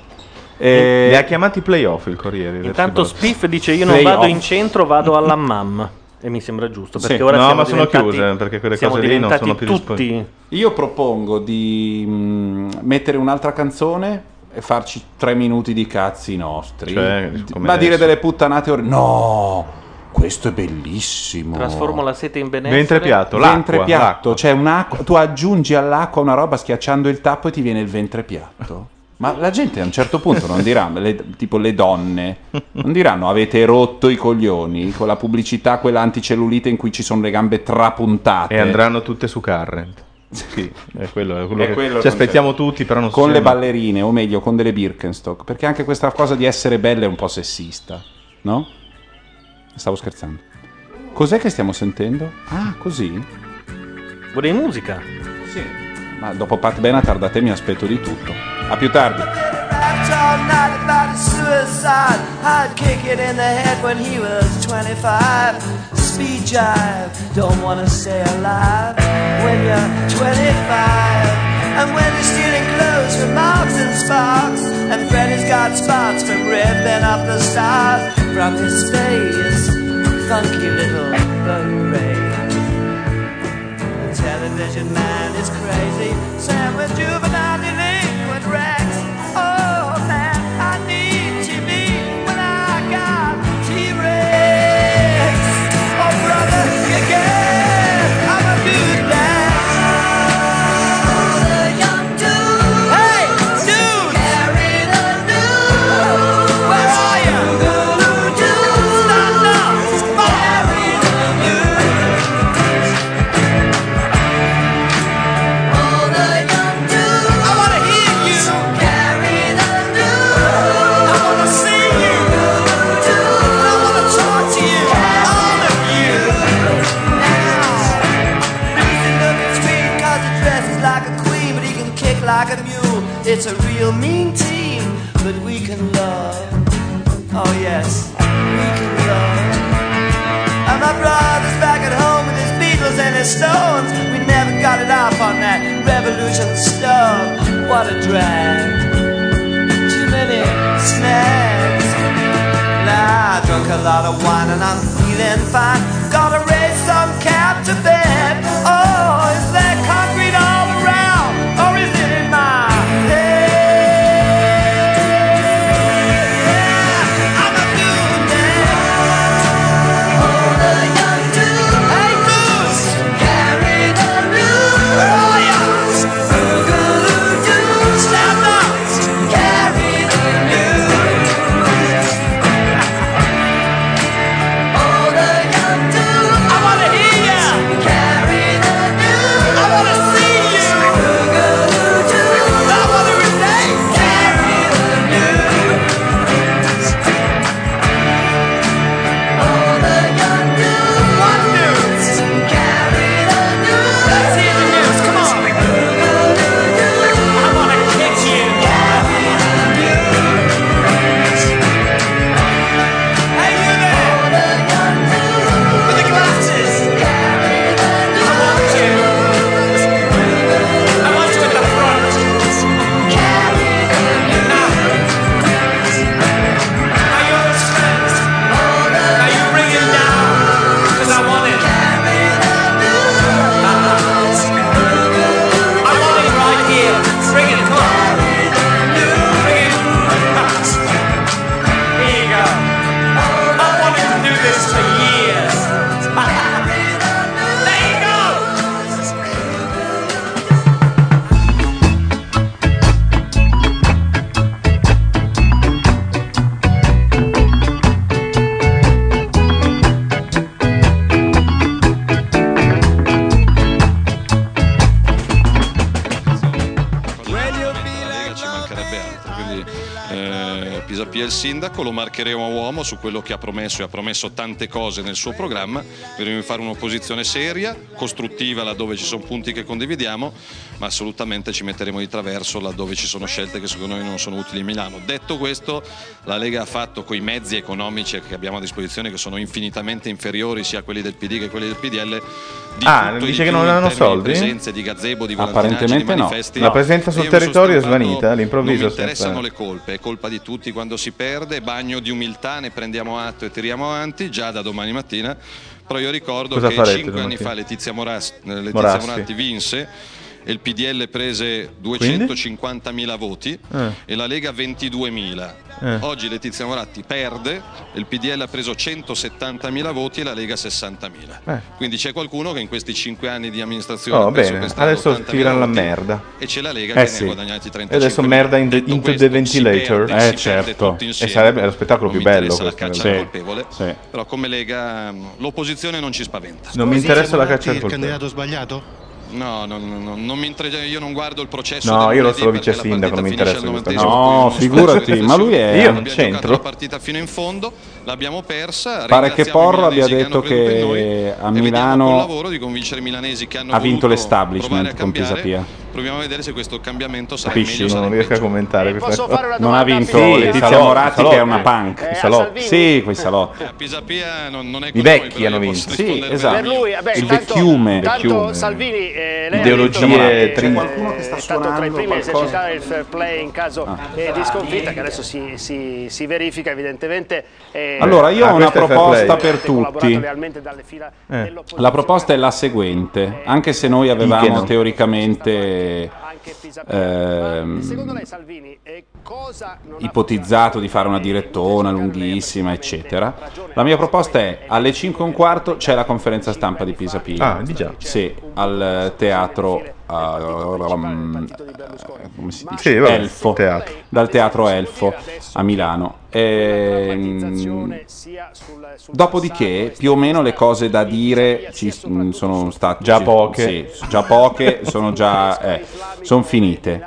Eh, Li ha chiamati playoff il Corriere. Intanto. Spiff dice: Io non Playoff. vado in centro, vado alla mam. E mi sembra giusto. Perché Sì. ora No, siamo ma sono diventati- chiuse, perché quelle cose lì non sono più tutti. disponibili. Io propongo di mm, mettere un'altra canzone e farci tre minuti di cazzi nostri. Cioè, Ma dire adesso. delle puttanate or- No! Questo è bellissimo. Trasformo la sete in benessere. Ventre piatto, l'acqua, ventre piatto, cioè un'acqua, tu aggiungi all'acqua una roba schiacciando il tappo e ti viene il ventre piatto. [laughs] Ma la gente a un certo punto non dirà, le- tipo le donne, non diranno avete rotto i coglioni con la pubblicità, quella anticellulite in cui ci sono le gambe trapuntate. E andranno tutte su Current. Sì, è quello, è quello È che quello ci aspettiamo tutti, però non con le ballerine, o meglio, con delle Birkenstock. Perché anche questa cosa di essere belle è un po' sessista, no? Stavo scherzando. Cos'è che stiamo sentendo? Ah, così? Vorrei musica. Sì. Ma dopo Pat Benatar da te mi aspetto di tutto. A più tardi. all night about his suicide. I'd kick it in the head when he was 25. Speed jive, don't wanna stay alive when you're 25. And when you're stealing clothes from Marks and Sparks, and Freddy's got spots from ripping up the stars from his face. Funky little beret. The television man is crazy. Sam with juvenile It's a real mean team, but we can love. Oh yes, we can love. And my brother's back at home with his Beatles and his Stones. We never got it off on that revolution stuff. What a drag. Too many snags. Now I drunk a lot of wine and I'm feeling fine. Lo marcheremo a uomo su quello che ha promesso e ha promesso tante cose nel suo programma. Vedremo di fare un'opposizione seria, costruttiva laddove ci sono punti che condividiamo, ma assolutamente ci metteremo di traverso laddove ci sono scelte che secondo noi non sono utili a Milano. Detto questo, la Lega ha fatto coi mezzi economici che abbiamo a disposizione, che sono infinitamente inferiori sia a quelli del PD che a quelli del PDL, di Ah, tutto dice di che non hanno soldi? Di presenze, di gazebo, di volantinaggini, di Apparentemente no. La presenza sul territorio è svanita, all'improvviso Non mi sempre. interessano le colpe, è colpa di tutti quando si perde, bagno di umiltà, ne prendiamo atto e tiriamo avanti già da domani mattina. Però io ricordo Cosa che cinque anni fa Letizia, Moras- eh, Letizia Morassi. Moratti vinse e il PDL prese 250.000 voti Eh. e la Lega 22.000. Eh. Oggi Letizia Moratti perde, il PDL ha preso 170.000 voti e la Lega 60.000. Eh. Quindi c'è qualcuno che in questi 5 anni di amministrazione Oh, bene, adesso 80.000 tirano la merda. e c'è la Lega Eh che sì. ne ha guadagnati E 35 adesso merda in the- into the questo, si ventilator. perde, Eh, certo. E sarebbe lo spettacolo Non più mi bello interessa la questo, caccia sì. colpevole Sì. però come Lega l'opposizione non ci spaventa Non mi interessa la caccia al colpevole. sbagliato? No, no, no, no, non mi inter- io non guardo il processo No, io lo sono vice sindaco, non mi interessa finisce al questa 90esimo, cosa. No, non figurati, ma lui è- Io giocato centro. la partita fino in fondo, l'abbiamo persa. Pare che Porro abbia detto che a Milano ha vinto l'establishment con. Pisapia. Proviamo a vedere se questo cambiamento sarà Capisci? meglio Non riesco a commentare questa posso fare una Non ha vinto Filippo? Letizia Salò- Moratti Salò- che è una punk. Eh, Salò-? Sì, quei salotti. A Pisapia non, non è I vecchi hanno vinto. Sì, esatto. per lui, vabbè, Il tanto, vecchiume. tanto. Salvini eh, lei Ideologie eh, qualcuno che sta è stato tra i suonando primi a esercitare il fair play in caso eh, di sconfitta che adesso si, si- si verifica evidentemente eh, Allora, io Ah, ho una proposta per collaborato tutti. Eh. La proposta è la seguente, anche se noi avevamo teoricamente ehm, Secondo lei Salvini eh, ipotizzato di fare una direttona lunghissima, eccetera, la mia proposta è alle 5 e un quarto c'è la conferenza stampa di Pisa Pia. Ah, di già. Sì, al teatro ah, um, come si dice? Sì, vabbè, Elfo, teatro. dal teatro Elfo a Milano. Ehm, dopodiché, più o meno le cose da dire ci mm, sono state Già poche. sì, già poche, [laughs] sono già eh, sono finite.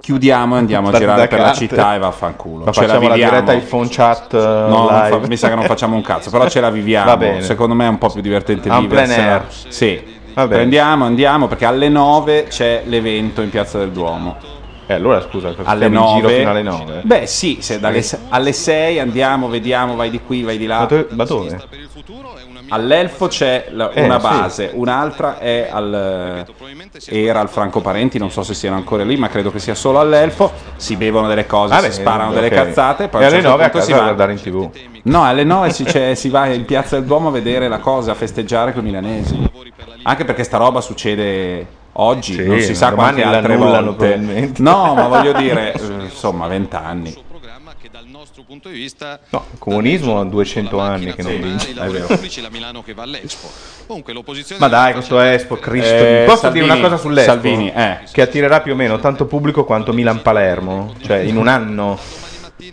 Chiudiamo e andiamo a girare da per la città e vaffanculo. Ma Ce la facciamo la viviamo. diretta iPhone chat eh, No, fa- mi sa che non facciamo un cazzo, però ce la [laughs] viviamo. Secondo me è un po' più divertente air. Sì. Va bene. Prendiamo, andiamo perché alle 9 c'è l'evento in Piazza del Duomo. E allora scusa, alle stiamo in 9. giro fino alle 9? Beh, sì, se dalle alle 6 andiamo, vediamo, vai di qui, vai di là. Ma dove- ma dove? All'Elfo c'è la- Eh, una sì. base, un'altra è al era al Franco Parenti, non so se siano ancora lì, ma credo che sia solo all'Elfo. Si bevono delle cose, Vabbè, si sparano ok. delle cazzate, poi E alle certo 9 a punto si casa a va- guardare in TV. No, alle 9 si, c'è- si va in Piazza del Duomo a vedere la cosa, a festeggiare con i milanesi. Anche perché sta roba succede oggi, Sì, non si sa quante altre volte. No, ma [laughs] voglio dire, eh, insomma, 20 anni. No, il comunismo ha 200 anni che non vince. È vero. la Milano che va all'Expo. Comunque l'opposizione Ma dai, questo Expo, Cristo. Eh, Posso Salvini, dire una cosa sull'Expo? Salvini, eh. Che attirerà più o meno tanto pubblico quanto Milan-Palermo. Cioè, in un anno.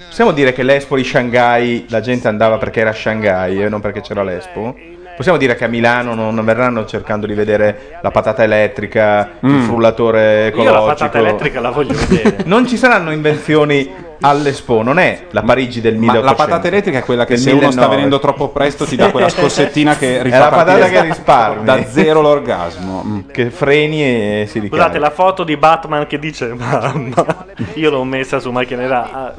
Possiamo dire che l'Expo di Shanghai la gente andava perché era Shanghai e non perché c'era l'Expo? Possiamo dire che a Milano non verranno cercando di vedere la patata elettrica, il Mm. frullatore Io la ecologico. patata elettrica la voglio vedere. Non ci saranno invenzioni all'Expo, non è la Parigi del Ma 1800. la patata elettrica è quella che se uno sta 1900. venendo troppo presto ti dà quella scossettina che È rifà la patata che risparmi. da zero l'orgasmo. Mm. Che freni e si ricarica. Scusate, la foto di Batman che dice mamma, io l'ho messa su macchina nera ah,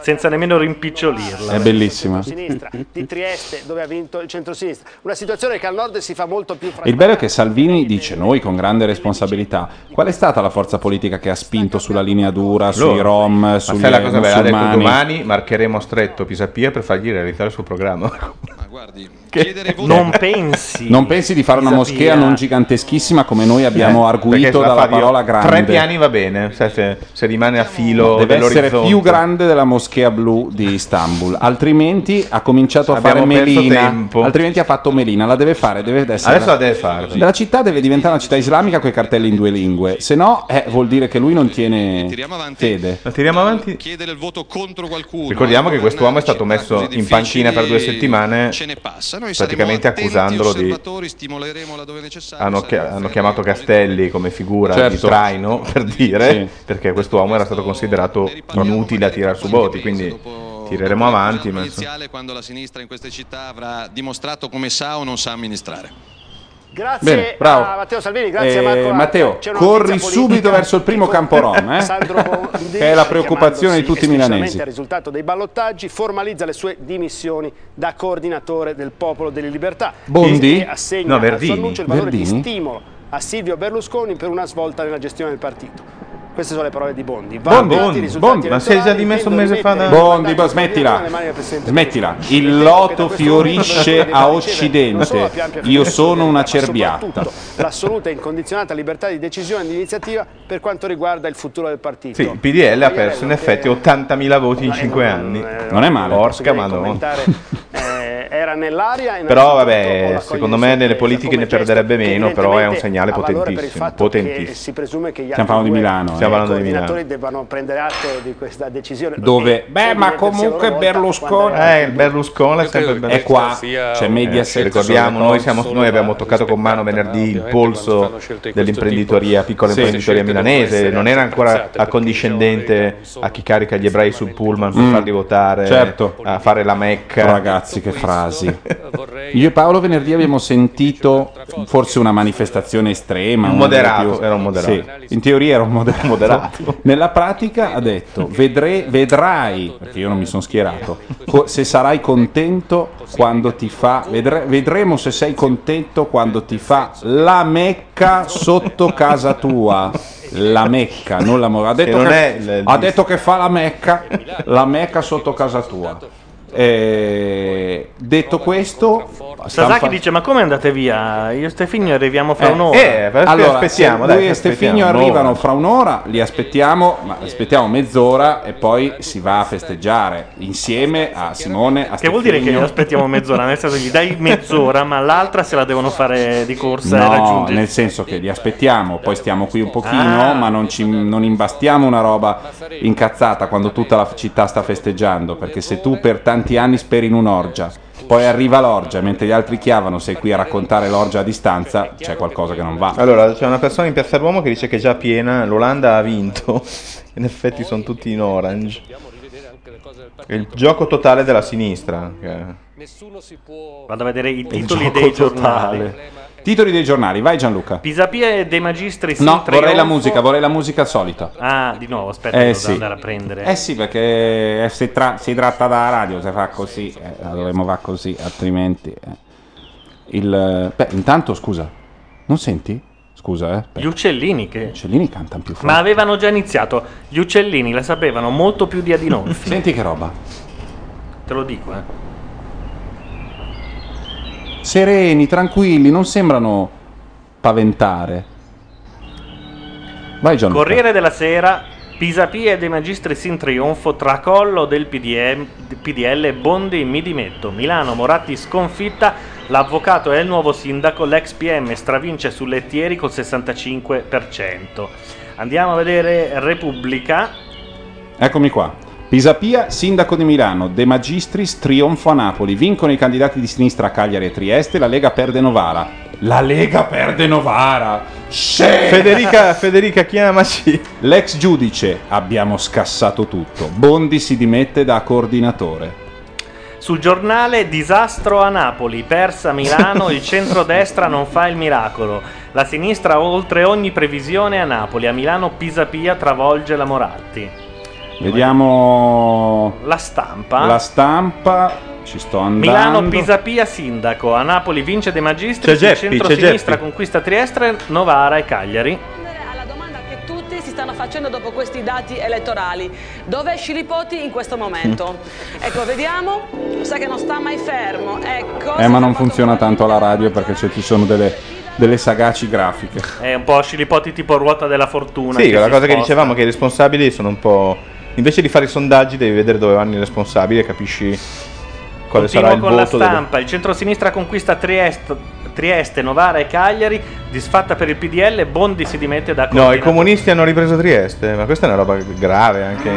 senza nemmeno rimpicciolirla. È bellissima. sinistra di Trieste dove ha vinto il centrosinistra. Una situazione che al nord si fa molto più Il bello è che Salvini dice noi con grande responsabilità. Qual è stata la forza politica che ha spinto sulla linea dura, sui rom, Ma sugli musulmani? domani marcheremo a stretto Pisapia per fargli realizzare il suo programma. Non pensi? Non pensi di fare una moschea non giganteschissima come noi abbiamo Eh, arguito se la dalla parola grande? Tre piani va bene, se, se- se rimane a filo Deve essere più grande della moschea blu di Istanbul, altrimenti ha cominciato a Abbiamo fare Melina. tempo. Altrimenti ha fatto Melina, la deve fare, deve essere Adesso la deve fare, sì. La città deve diventare una città islamica con i cartelli in due lingue, se no eh, vuol dire che lui non tiene fede. La tiriamo avanti. chiedere il voto contro qualcuno. Ricordiamo che quest'uomo è stato messo in panchina per due settimane ce ne passa. Noi praticamente accusandolo di... osservatori, stimoleremo laddove necessario. Hanno, chi- hanno chiamato Castelli come figura Certo. di traino [laughs] per dire Sì. perché quest'uomo era stato considerato inutile a tirare su voti quindi tireremo avanti ma quando la sinistra in queste città avrà dimostrato come sa o non sa amministrare. Grazie Bene, bravo. a Matteo Salvini, grazie Eh, a Marco. Matteo, corri subito [laughs] verso il primo campo rom, eh? [laughs] Che è la preoccupazione di tutti i milanesi. al risultato dei ballottaggi, formalizza le sue dimissioni da coordinatore del Popolo delle Libertà. Bondi? E assegna No, al suo Verdini. annuncio il valore Verdini? di stimolo a Silvio Berlusconi per una svolta nella gestione del partito. Queste sono le parole di Bondi. I Bondi, Bondi, ma si è già dimesso un mese fa da- Bondi, bo- smettila, smettila. Il loto fiorisce a occidente. Io sono una cerbiatta. L'assoluta e incondizionata libertà di decisione e di iniziativa per quanto riguarda il futuro del partito. sì, il PDL ha perso in effetti 80.000 voti in 5 anni Non è male. porca madonna eh, era nell'aria. e però vabbè secondo me nelle politiche ne perderebbe meno però è un segnale potentissimo potentissimo si presume che gli Stiamo altri parlando di Milano, eh. Stiamo parlando di coordinatori Milano. debbano prendere atto di questa decisione. Dove? E- Beh, ma comunque Berlusconi- eh Berlusconi è sempre È qua, c'è Mediaset. Eh, ricordiamo, noi, siamo- noi abbiamo toccato con mano venerdì il polso dell'imprenditoria, piccola Sì. imprenditoria milanese, non era ancora accondiscendente a chi carica gli ebrei sul pullman per Mm. farli votare, Certo. a fare la mecca. Ragazzi, che frasi. Io e Paolo venerdì abbiamo sentito forse una manifestazione estrema. Un moderato, era un moderato. Sì, in teoria era un moderato. Moderato. Nella pratica ha detto: "Vedre- vedrai, perché io non mi sono schierato, co- se sarai contento quando ti fa. vedre- vedremo se sei contento quando ti fa la Mecca sotto casa tua. La Mecca, non la Mo- Ha detto, che, ha detto che fa la Mecca, la Mecca sotto casa tua. Eh, detto questo, Sasaki dice: Ma come andate via? Io e Stefano arriviamo fra Eh, un'ora. eh, allora, aspettiamo, dai, lui e Stefano aspettiamo, arrivano fra un'ora, li aspettiamo, ma aspettiamo mezz'ora e poi si va a festeggiare insieme a Simone, a Che vuol dire che li aspettiamo mezz'ora? Nel senso, gli dai mezz'ora, ma l'altra se la devono fare di corsa e No, raggiungere. nel senso che li aspettiamo, poi stiamo qui un pochino, Ah. ma non, ci, non imbastiamo una roba incazzata quando tutta la città sta festeggiando, perché se tu per tanti anni speri in un'orgia, poi arriva l'orgia, mentre gli altri chiavano, sei qui a raccontare l'orgia a distanza, c'è qualcosa che non va. Allora, c'è una persona in Piazza Duomo che dice che è già piena, l'Olanda ha vinto, [laughs] in effetti sono tutti in orange. È il gioco totale della sinistra. che- Vado a vedere i titoli dei giornali. totale. Titoli dei giornali, vai Gianluca. Pisapia e De Magistris in No, vorrei la musica, vorrei la musica solita. Ah, di nuovo, aspetta, Eh devo sì. andare a prendere. Eh sì, perché eh, si, tra- si tratta da radio, se fa così, eh, dovremmo fare così, altrimenti... eh. Il, beh, intanto, scusa, non senti? Scusa, eh. Gli uccellini che... Gli uccellini cantano più forte. Ma avevano già iniziato. Gli uccellini la sapevano molto più di Adinolfi. Senti che roba. Te lo dico, eh. Sereni, tranquilli, non sembrano paventare. Vai Gianluca. Corriere della Sera, Pisapia e De Magistris in trionfo, tracollo del PDM, PDL, Bondi mi dimetto. Milano, Moratti sconfitta, l'avvocato è il nuovo sindaco, l'ex PM stravince su Lettieri col 65%. Andiamo a vedere Repubblica. Eccomi qua. Pisapia, sindaco di Milano, De Magistris, trionfo a Napoli, vincono i candidati di sinistra a Cagliari e Trieste, la Lega perde Novara. La Lega perde Novara! Sì! Federica, Federica chiamaci. L'ex giudice, abbiamo scassato tutto. Bondi si dimette da coordinatore. Sul giornale disastro a Napoli, persa Milano, il centrodestra non fa il miracolo. La sinistra oltre ogni previsione a Napoli, a Milano Pisapia travolge la Moratti. Vediamo La stampa. la stampa, ci sto andando. Milano Pisapia sindaco, a Napoli vince De Magistris, C'è il Geppi, centro-sinistra c'è conquista Trieste, Novara e Cagliari. tutti si stanno facendo dopo questi dati elettorali. Dov'è Scilipoti in questo momento? Ecco, vediamo. Sa che non sta mai fermo. Ecco. Eh, ma non funziona tanto la radio perché ci sono delle, delle sagaci grafiche. È un po' Scilipoti tipo ruota della fortuna. Sì, la cosa che sposta. dicevamo che i responsabili sono un po'. Invece di fare i sondaggi, devi vedere dove vanno i responsabili e capisci quale Continuo sarà il con la voto. delle- stampa, il centro-sinistra conquista Trieste, Trieste, Novara e Cagliari, disfatta per il PDL, Bondi si dimette da No, i comunisti hanno ripreso Trieste, ma questa è una roba grave anche.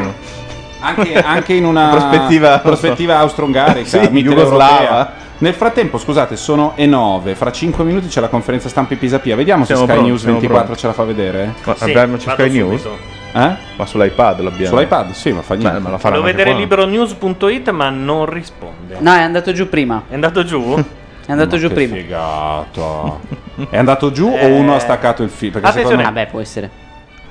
Anche, anche in una [laughs] prospettiva, prospettiva austro-ungarica, Sì, jugoslava. Nel frattempo, scusate, sono e 9. Fra 5 minuti c'è la conferenza stampa in Pisapia. Vediamo Siamo se Sky pronti, News siamo 24 pronti. ce la fa vedere. Ma abbiamo c'è Sky News? Eh? Ma sull'iPad l'abbiamo. Sull'iPad, sì, ma fa niente. ma lo Volevo vedere liberonews.it ma non risponde. No, è andato giù prima. È andato giù? [laughs] È andato Ma giù che prima. Figato. È andato giù Eh, o uno ha staccato il filo? Perché secondo me- Vabbè, può essere.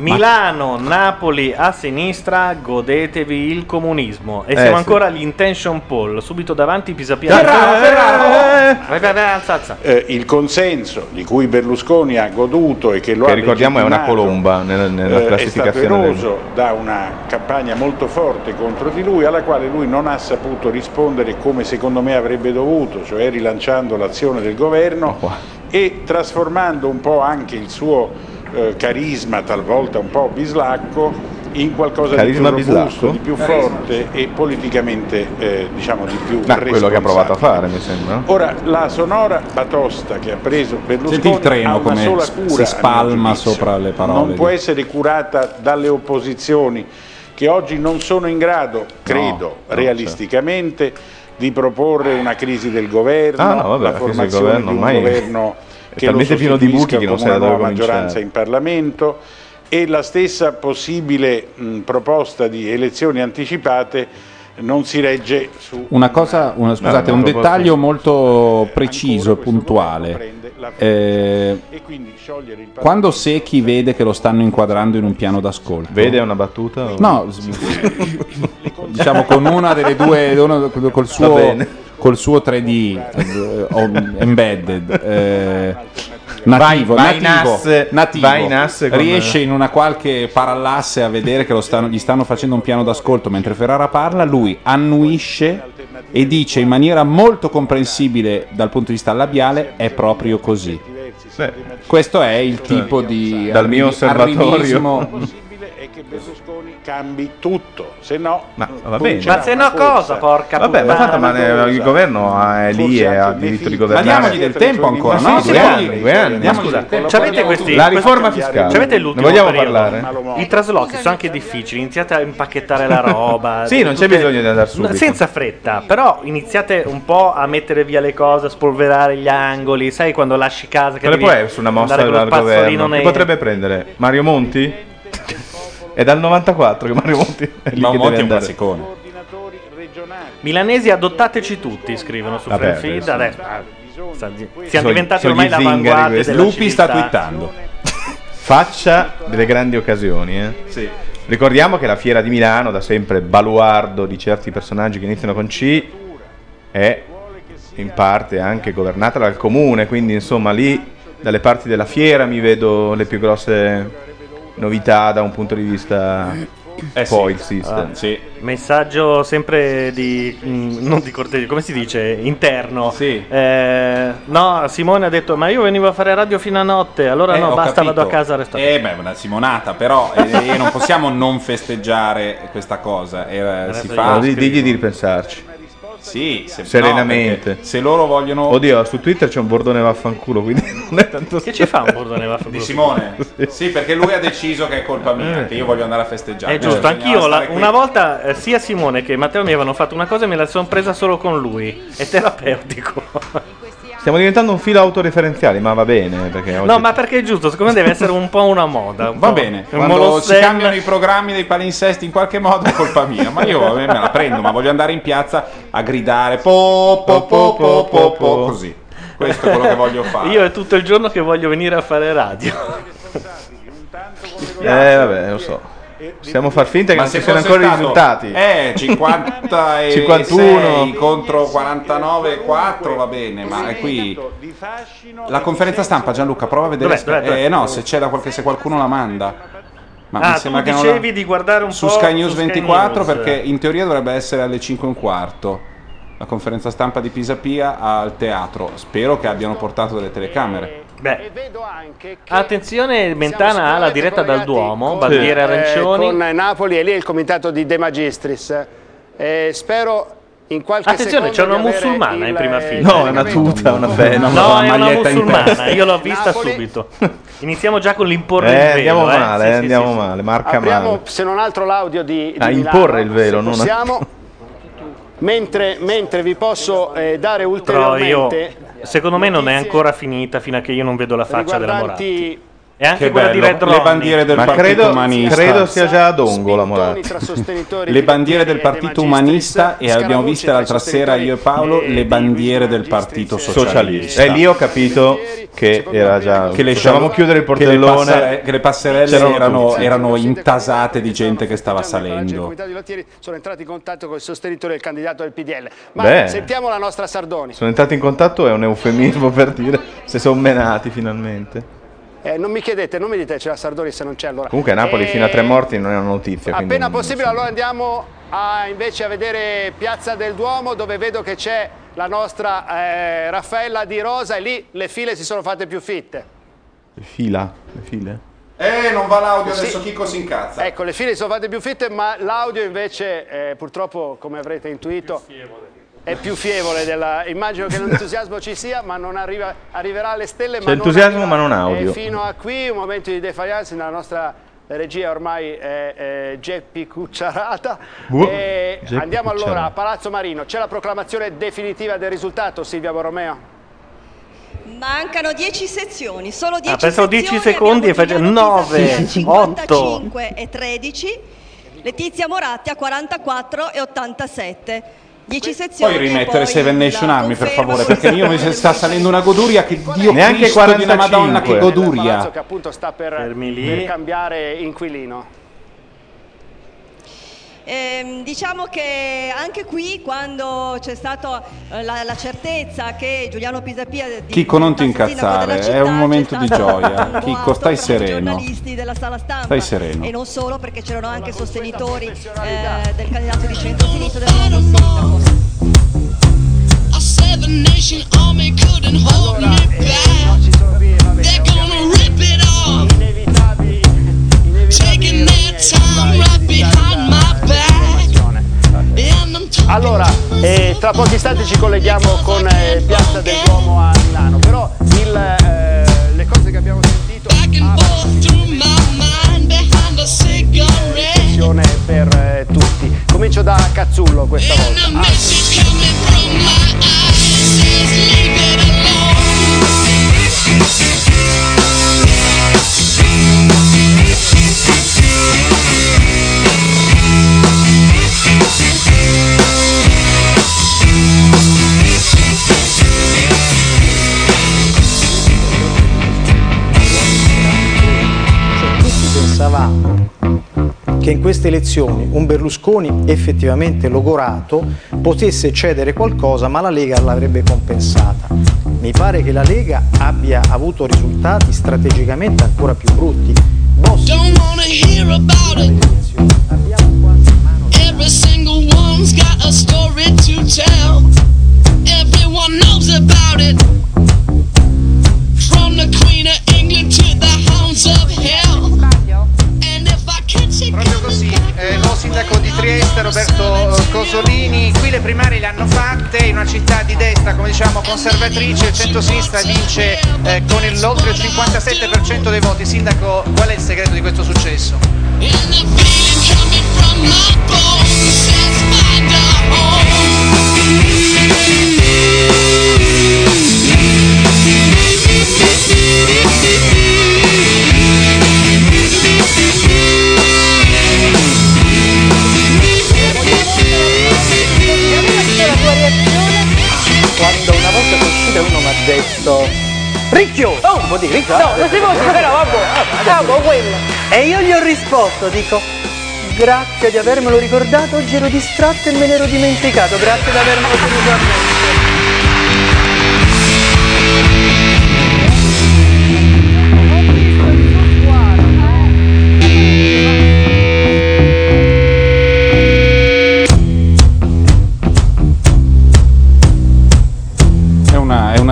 Milano, Napoli a sinistra, godetevi il comunismo. E Eh, siamo sì. ancora all'intention poll, subito davanti Pisapia. Ferraro, Ferraro! Vai, vai, vai, alza, alza. Eh, il consenso di cui Berlusconi ha goduto e che lo Che ha ricordiamo è una colomba nella, nella eh, è stato classificazione. del- da una campagna molto forte contro di lui alla quale lui non ha saputo rispondere come secondo me avrebbe dovuto, cioè rilanciando l'azione del governo e trasformando un po' anche il suo eh, carisma, talvolta un po' bislacco, in qualcosa Carisma di più robusto, bislacco? di più forte e politicamente eh, diciamo di più Ah, quello che ha provato a fare, mi sembra. Ora, la sonora batosta che ha preso Berlusconi Senti il treno ha una come sola s- cura, si spalma sopra le parole Non di- può essere curata dalle opposizioni che oggi non sono in grado, credo, no, realisticamente, di proporre una crisi del governo, Ah, no, vabbè, la la crisi del formazione governo di un ormai governo che lo talmente pieno di buchi che non con sai da una dove cominciare. maggioranza in Parlamento e la stessa possibile mh, proposta di elezioni anticipate non si regge su Una cosa, una- scusate, No, un dettaglio molto preciso e puntuale. Eh, quando Secchi vede che lo stanno inquadrando in un piano d'ascolto, Vede una battuta? o- No, [laughs] [laughs] diciamo con una delle due, uno col suo. Col suo 3D eh, embedded. eh, nativo, Vai- vai in nativo, asse- nativo, vai in asse con- riesce in una qualche parallasse a vedere che lo stanno- gli stanno facendo un piano d'ascolto mentre Ferrara parla, lui annuisce e dice in maniera molto comprensibile dal punto di vista labiale è proprio così. Questo è il tipo di Dal mio osservatorio. [laughs] che cambi tutto, se no Ma va poi bene. c'era Ma se no cosa, porca Vabbè, ma puttana. tanto ma ne- il governo ha- è lì e ha diritto di governare. Ma diamogli del tempo ancora, no? Sì, due anni, due anni. diamogli Scusa, del tempo. c'avete questi La riforma fiscale. C'avete Ne l'ultimo vogliamo periodo? parlare? I traslochi sono anche difficili, iniziate a impacchettare la roba. [laughs] Sì, non c'è bisogno di andare subito. Senza fretta, però iniziate un po' a mettere via le cose, a spolverare gli angoli, sai quando lasci casa che Quale può essere una mossa del governo? Nero. potrebbe prendere? Mario Monti? È dal 94 che Mario Monti è lì Ma che Monti deve è un classicone. Milanesi adottateci tutti, scrivono su Vabbè, Friendfeed. adesso- Adesso, ah, Siamo diventati ormai l'avanguardia della Lupi sta civiltà. twittando. [laughs] Faccia delle grandi occasioni. eh. Ricordiamo che la fiera di Milano, da sempre baluardo di certi personaggi che iniziano con C, è in parte anche governata dal comune, quindi insomma lì dalle parti della fiera mi vedo le più grosse novità da un punto di vista Eh sì. poi il system. Ah, Messaggio sempre di. mm, non di cortesia, come si dice? Interno. Eh, no, Simone ha detto: Ma io venivo a fare radio fino a notte. Allora Eh, no, basta, capito. vado a casa resto. Eh, beh, una simonata, però [laughs] eh, non possiamo non festeggiare questa cosa. eh, si fa. Digli di ripensarci. Sì, se- serenamente. no, se loro vogliono. Oddio, su Twitter c'è un bordone vaffanculo, quindi [laughs] non è tanto Che ci fa un bordone [laughs] vaffanculo? Di Simone? Sì, perché lui ha deciso che è colpa mia, che io voglio andare a festeggiare. È giusto, Bisognava anch'io la- una volta eh, sia Simone che Matteo mi avevano fatto una cosa e me la sono presa solo con lui. È terapeutico. Stiamo diventando un filo autoreferenziale, ma va bene. Perché oggi... No, ma perché è giusto, secondo me deve essere un po' una moda. un Va po'. bene, Un quando si Molossen- cambiano i programmi dei palinsesti in qualche modo è colpa mia, ma io a me me la prendo, ma voglio andare in piazza a gridare po po po po po, po così. Questo è quello che voglio fare. Io è tutto il giorno che voglio venire a fare radio. Eh, vabbè, lo so. Possiamo far finta che Ma non se ci siano ancora i risultati. Eh, 50 e 51. 6 contro 49 e 4 va bene, ma è qui la conferenza stampa Gianluca prova a vedere Dov'è, dov'è, dov'è? Eh no, se c'è da qualche se qualcuno la manda. Ma ah, mi sembra tu che non dicevi la- di guardare un su po' Sky News su Sky 24 News. perché in teoria dovrebbe essere alle 5 e un quarto. La conferenza stampa di Pisapia al teatro. Spero che abbiano portato delle telecamere. Beh, attenzione, Mentana ha la diretta dal Duomo, bandiere Eh, arancioni. con Napoli e lì è il comitato di De Magistris. Eh, spero in qualche Attenzione, c'è una musulmana il- in prima eh, fila. No, è una tuta, una fella. No, è una musulmana, io l'ho vista subito. [laughs] Iniziamo già con l'imporre Eh, il velo. andiamo eh. male, Sì, eh, sì, andiamo sì, sì. male, marca Apriamo, male. se non altro, l'audio di, di A Milano, imporre il velo, non a- possiamo. [laughs] Mentre, mentre vi posso eh, dare Però io, ulteriormente secondo me non è ancora finita fino a che io non vedo la faccia della Moratti. E anche Che quella di bello, Red le Ronnie. bandiere del Ma Partito credo, Umanista. credo sia già ad Ongo la Moratti. Le bandiere del Partito Umanista e abbiamo viste l'altra sera io e Paolo le bandiere del Partito Socialista. Socialista. E lì ho capito che era già. Che le scial- chiudere il che le portellone. Che le passerelle C'erano erano, erano intasate di gente che stava salendo. di sono entrati in contatto con il sostenitore del candidato del PDL. Ma Beh. sentiamo la nostra Sardoni. Sono entrati in contatto, è un eufemismo per dire se sono menati finalmente. Eh, non mi chiedete, non mi dite c'è la Sardoni se non c'è allora. Comunque a Napoli Eh, fino a tre morti non è una notizia. Appena possibile allora andiamo a, invece a vedere Piazza del Duomo dove vedo che c'è la nostra eh, Raffaella Di Rosa e lì le file si sono fatte più fitte. Le fila, le file. Eh, non va l'audio, Sì. adesso Chico si incazza. Ecco, le file si sono fatte più fitte, ma l'audio invece eh, purtroppo, come avrete intuito, è più fievole. Della... Immagino che l'entusiasmo ci sia, ma non arriva, arriverà alle stelle. C'è ma non entusiasmo, arriva, ma non eh, audio. fino a qui, un momento di defiance nella nostra regia ormai è, è Geppi Cucciarata. Uh, E Geppi andiamo allora Cucciarata. a Palazzo Marino. C'è la proclamazione definitiva del risultato, Silvia Borromeo? Mancano 10 sezioni, solo 10 Ah, pensavo sezioni. 10 secondi e faccio 9, 8. 55 e 13, Letizia Moratti a 44 e 87. 10 sezioni. Puoi rimettere Seven Nation Army per favore, perché io mi sta salendo una goduria che Dio Neanche Cristo di una 45. Madonna che goduria. che appunto sta per, Fermi lì. per cambiare inquilino. Ehm, diciamo che anche qui quando c'è stata eh, la, la certezza che Giuliano Pisapia di- Chicco, non ti incazzare, della è un città, momento di gioia. boato stai sereno. giornalisti della sala stampa Stai sereno. e non solo perché c'erano anche sostenitori eh, del candidato di centro-sinistra del nuovo sindaco A seven nation army couldn't hold me back. They're gonna rip it off. Taking their time right behind my Allora, eh, tra pochi istanti ci colleghiamo con eh, Piazza del Duomo a Milano, però il, eh, le cose che abbiamo sentito through my mind behind a cigarette. attenzione per eh, tutti. Comincio da Cazzullo questa volta. A in queste elezioni un Berlusconi effettivamente logorato potesse cedere qualcosa, ma la Lega l'avrebbe compensata. Mi pare che la Lega abbia avuto risultati strategicamente ancora più brutti. Don't wanna hear about it. Every single one's got a story to tell. Everyone knows about it. Roberto Cosolini, qui le primarie le hanno fatte in una città di destra, come diciamo conservatrice, il centro-sinistra vince eh, con l'oltre il 57% dei voti. Sindaco, qual è il segreto di questo successo? Quando detto Ricchio! Oh, può dire ricchio? No, non si può dire, però vabbè. Ah, boh, quello. E io gli ho risposto, dico Grazie di avermelo ricordato, oggi ero distratto e me l'ero dimenticato, grazie di avermelo tenuto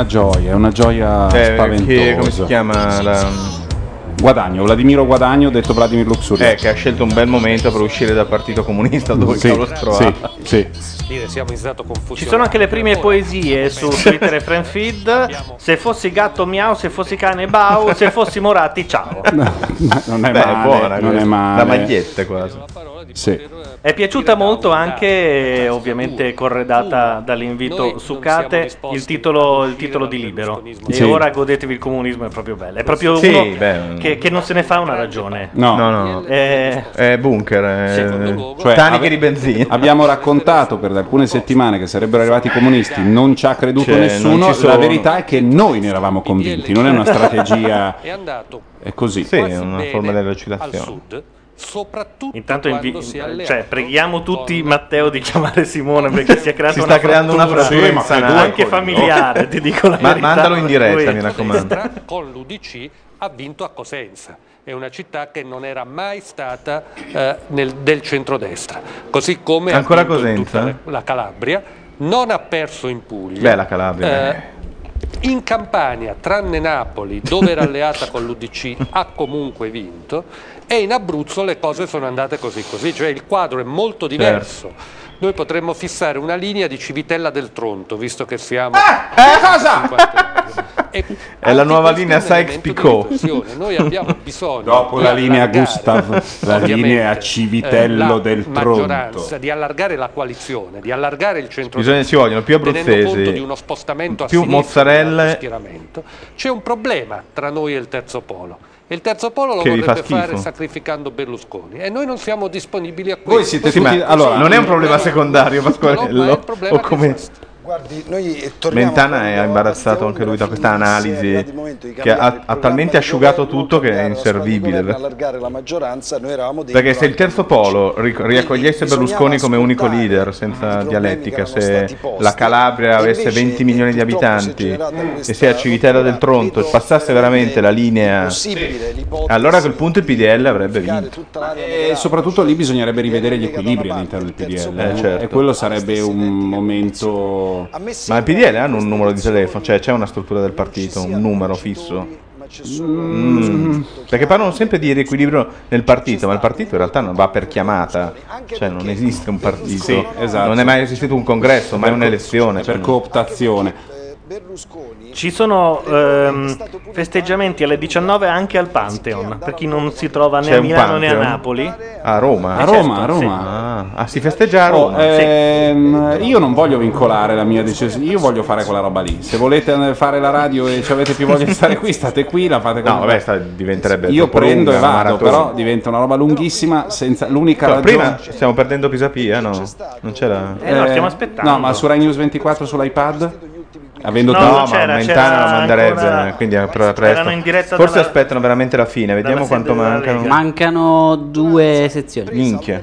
una, gioia, è una gioia Eh, spaventosa. che- come si chiama la- Guadagno, Vladimiro Guadagno, detto Vladimir Luxuria. Eh, che ha scelto un bel momento per uscire dal Partito Comunista dove Sì, cavolo si trovava. sì, Dire, siamo in stato confusione. Ci sono anche le prime poesie su Twitter e Friendfeed. Se fossi gatto miau, se fossi cane bau, se fossi Moratti ciao. non è Beh, male, buona non è male. Da magliette quasi. Sì. È piaciuta molto anche, ovviamente corredata dall'invito su Cate, il titolo, il titolo di Libero. E Sì. ora godetevi il comunismo, è proprio bello. È proprio Sì, uno beh. che, che non se ne fa una ragione. No, no, no. Eh, È bunker, è... Cioè, taniche ave- di benzina. Abbiamo raccontato per alcune settimane che sarebbero arrivati i comunisti, non ci ha creduto Cioè, nessuno. La verità è che noi ne eravamo convinti, non è una strategia. [laughs] È andato È così. Sì, è una forma di al recitazione. sud, soprattutto Intanto invi- alleato cioè, preghiamo tutti Matteo di chiamare Simone perché si è [laughs] creata Si una sta creando una frattura insanabile. anche familiare, ti dico la Ma- verità. mandalo in diretta, mi raccomando. con l'UDC ha vinto a Cosenza. È una città che non era mai stata eh, nel- del centrodestra. Così come Ancora Cosenza? la, la Calabria, non ha perso in Puglia. Beh, la Calabria. Eh, in Campania, tranne Napoli, dove era alleata con l'UDC, ha comunque vinto e in Abruzzo le cose sono andate così così, cioè il quadro è molto diverso. Noi potremmo fissare una linea di Civitella del Tronto, visto che siamo... Eh, cosa? È la nuova linea Sykes-Picot. Noi abbiamo [laughs] bisogno Dopo la linea Gustav, la linea Civitello eh, del Tronto. di allargare la coalizione, di allargare il centro Bisogna- ci vogliono più abruzzesi, conto di uno spostamento a più mozzarelle. schieramento. C'è un problema tra noi e il terzo polo. E il terzo polo lo vorrebbe fare sacrificando Berlusconi e noi non siamo disponibili a questo. Voi siete Sì, ma tutti. Allora, non è un problema secondario, Pasquarello. problema O come... Guardi, Mentana è imbarazzato anche lui da questa analisi che ha, ha talmente asciugato tutto che è inservibile. Perché se il terzo polo riaccogliesse Berlusconi come unico leader senza dialettica, se la Calabria avesse invece, 20 milioni di abitanti e se a Civitella del Tronto passasse veramente la linea, allora a quel punto il PDL avrebbe vinto. E soprattutto lì bisognerebbe rivedere gli equilibri all'interno del PDL. Eh, certo. E quello sarebbe un momento. Ma il PDL hanno un numero di telefono, cioè c'è una struttura del partito, un numero fisso. Mm. Perché parlano sempre di riequilibrio nel partito, ma il partito in realtà non va per chiamata, cioè non esiste un partito, Sì, esatto. non è mai esistito un congresso, mai un'elezione. per cooptazione. Ci sono ehm, festeggiamenti alle 19 anche al Pantheon, per chi non si trova né C'è a un Milano né a Pantheon? Napoli. A Roma? A Roma, a Roma. Ah, ah, si festeggia a Oh, Roma. ehm, io non voglio vincolare la mia decisione, io voglio fare quella roba lì. Se volete eh, fare la radio e ci avete più voglia di stare qui, state qui, la fate No, come- vabbè, sta- diventerebbe Io troppo prendo lunga, e vado, maratona. però diventa una roba lunghissima. Senza l'unica Cioè, ragione. prima stiamo perdendo Pisapia, no? Non c'era. Eh, no, stiamo aspettando. No, ma su Rai News 24 sull'iPad? Avendo no, tanto- ma c'era, Mentana c'era la manderebbe, ancora- quindi è pre- presto. in Forse dalla- aspettano veramente la fine, vediamo quanto mancano. Mancano due sezioni. Minchia.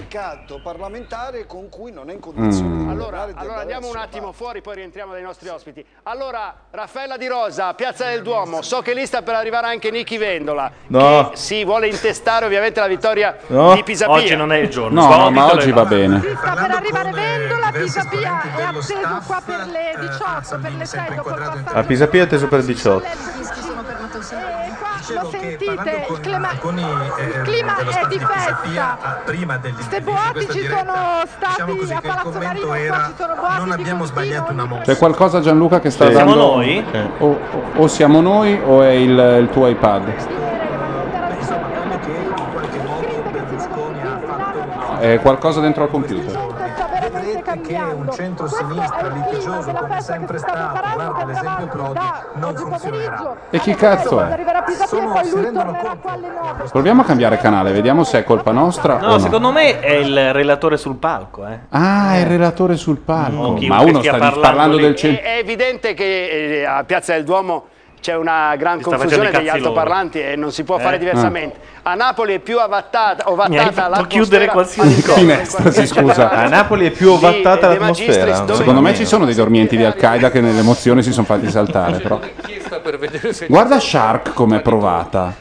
Mm. Allora, allora andiamo un attimo fuori, poi rientriamo dai nostri ospiti. Allora, Raffaella Di Rosa, Piazza del Duomo, so che lì sta per arrivare anche Nichi Vendola, No. che si vuole intestare ovviamente la vittoria No. di Pisapia. Oggi non è il giorno. No, no, ma oggi va. bene. Sta per arrivare Vendola, Pisapia è atteso qua per le 18, per le 6 dopo il passaggio. A Pisapia è teso per 18. Lo sentite, il clima, il clima è di festa. prima del Ste boati ci sono stati a Palazzo Marino, qua ci sono boati non abbiamo sbagliato una mossa. C'è qualcosa Gianluca che sta Sì. dando Siamo noi? O, o- o siamo noi o è il, il tuo iPad? È qualcosa dentro al computer. Che un centro-sinistra litigioso come sempre stato, guarda l'esempio Prodi, non funzionerà. E chi cazzo è? Sono- si rendono 9. Proviamo a cambiare canale, vediamo se è colpa nostra o No, no. secondo me è il relatore sul palco. Eh. Ah, è il relatore sul palco. Chiunque Ma uno sta parlando parlando del È, centro. è evidente che eh, a Piazza del Duomo c'è una gran confusione degli cazzi loro. altoparlanti e non si può Eh. fare diversamente. A Napoli è più avattata, ovattata fatto l'atmosfera chiudere qualsiasi cosa. Finestra, si scusa. [laughs] A Napoli è più ovattata De l'atmosfera. Secondo me ci sono dei dormienti di Al-Qaeda che nelle emozioni si sono fatti saltare. Guarda Shark com'è provata.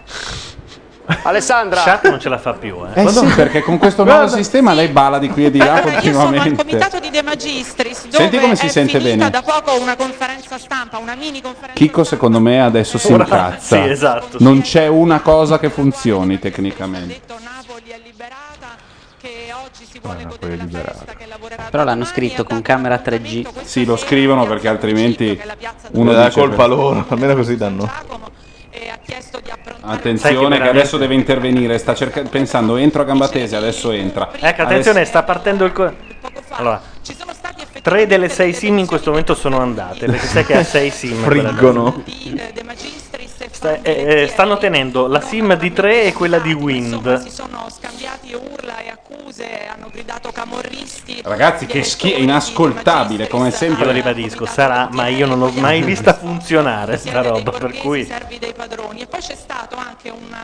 Alessandra, Chat non ce la fa più. Eh. Eh sì, perché con questo nuovo sistema lei bala di qui e di là Io sono al continuamente. comitato di De Magistris dove Senti come si è sente finita bene. da poco una conferenza stampa, una mini conferenza Chicco secondo me adesso si Ora- incazza. sì, esatto. Non c'è una cosa che funzioni tecnicamente. Però l'hanno scritto con camera 3G. Sì, lo scrivono perché altrimenti uno dà dice colpa per- loro, almeno così danno. Sai Attenzione che che, veramente- adesso deve intervenire, sta cerca- pensando entro a gamba tesa, adesso entra. Ecco, attenzione, Adesso- sta partendo il. Co- allora, tre delle sei sim in questo momento sono andate perché sai che ha sei sim. [laughs] Friggono. Sta- eh, eh, stanno tenendo la sim di 3 e quella di Wind. sono scambiati urla e accuse, hanno gridato camorristi. Ragazzi, che schifo, inascoltabile come Io lo sempre. ribadisco, sarà, ma io non l'ho mai vista funzionare sta roba, per cui servi dei padroni e poi c'è stato anche un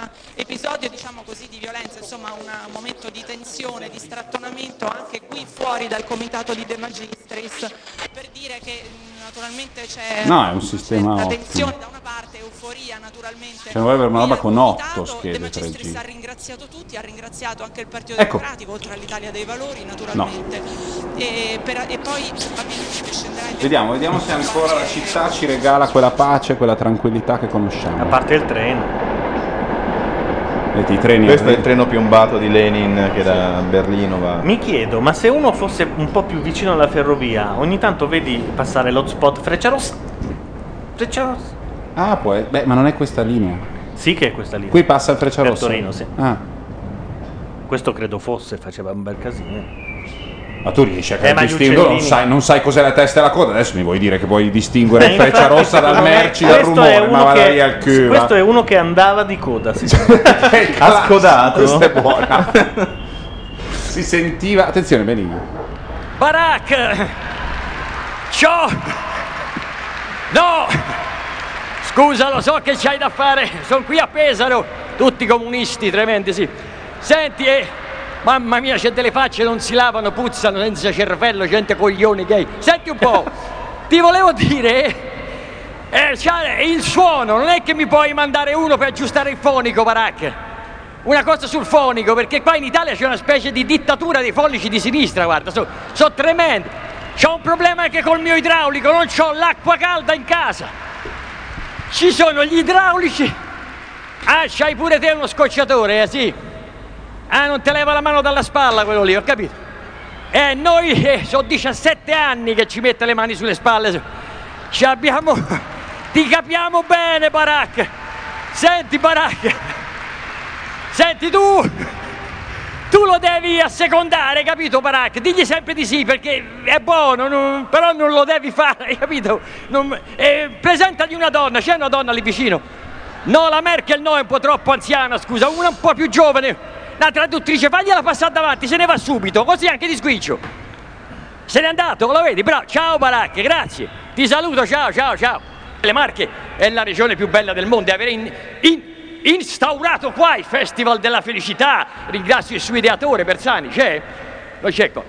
episodio diciamo così di violenza insomma un momento di tensione di strattonamento anche qui fuori dal comitato di De Magistris per dire che naturalmente c'è No, è un sistema tensione da una parte euforia naturalmente Cioè, vuoi avere una roba con 8 schede ha 3G. ringraziato tutti ha ringraziato anche il Partito Ecco. Democratico oltre all'Italia dei Valori naturalmente e, per- e poi probabilmente scenderà in Vediamo, vediamo se ancora la città ci regala quella pace, quella tranquillità che conosciamo. A parte il treno. I treni Questo è il treno piombato di Lenin che da Berlino va. mi chiedo, ma se uno fosse un po' più vicino alla ferrovia, ogni tanto vedi passare l'hotspot Freccia Rossa? Freccia Rossa? Ah, e- Beh, ma non è questa linea. Sì che è questa lì. Qui passa il Per Frecciarossa. Torino, sì. Ah, Questo credo fosse, faceva un bel casino. Ma tu riesci a Eh, distinguere, non sai, non sai cos'è la testa e la coda. Adesso mi vuoi dire che puoi distinguere [laughs] il Eh, Freccia infatti, Rossa dal merci, dal questo è rumore, ma uno vada che- via al culo. Questo è uno che andava di coda. sì. [laughs] Ha scodato. Questa è buona. [laughs] si sentiva. Attenzione, Benigno. Barak! Ciao! No! Scusa, lo so che c'hai da fare, sono qui a Pesaro, tutti comunisti tremendi, sì. Senti, eh, mamma mia, c'è delle facce non si lavano, puzzano, senza cervello, gente coglioni gay. Senti un po', [laughs] ti volevo dire, eh, c'ha il suono, non è che mi puoi mandare uno per aggiustare il fonico, Barak. Una cosa sul fonico, perché qua in Italia c'è una specie di dittatura dei follici di sinistra, guarda, sono so tremendi. C'ho un problema anche col mio idraulico, non c'ho l'acqua calda in casa. Ci sono gli idraulici. Ah, c'hai pure te uno scocciatore, eh sì. Ah, non te leva la mano dalla spalla quello lì, ho capito. Eh, noi eh, sono 17 anni che ci mette le mani sulle spalle. Ci abbiamo... [laughs] Ti capiamo bene, Barak. Senti, Barak. Senti tu. Tu lo devi assecondare, capito, Barak? Digli sempre di sì perché è buono, non- però non lo devi fare, [laughs] capito? Non- eh, presentagli una donna, c'è una donna lì vicino. No, la Merkel no, è un po' troppo anziana, scusa, una un po' più giovane. La traduttrice, fagliela passare davanti, se ne va subito, così anche di squiccio. Se n'è andato, lo vedi? Bravo, ciao Barak, grazie. Ti saluto, ciao, ciao, ciao. Le Marche è la regione più bella del mondo e avere in- in- instaurato qua il Festival della Felicità. Ringrazio il suo ideatore Bersani, c'è? Lo cerco.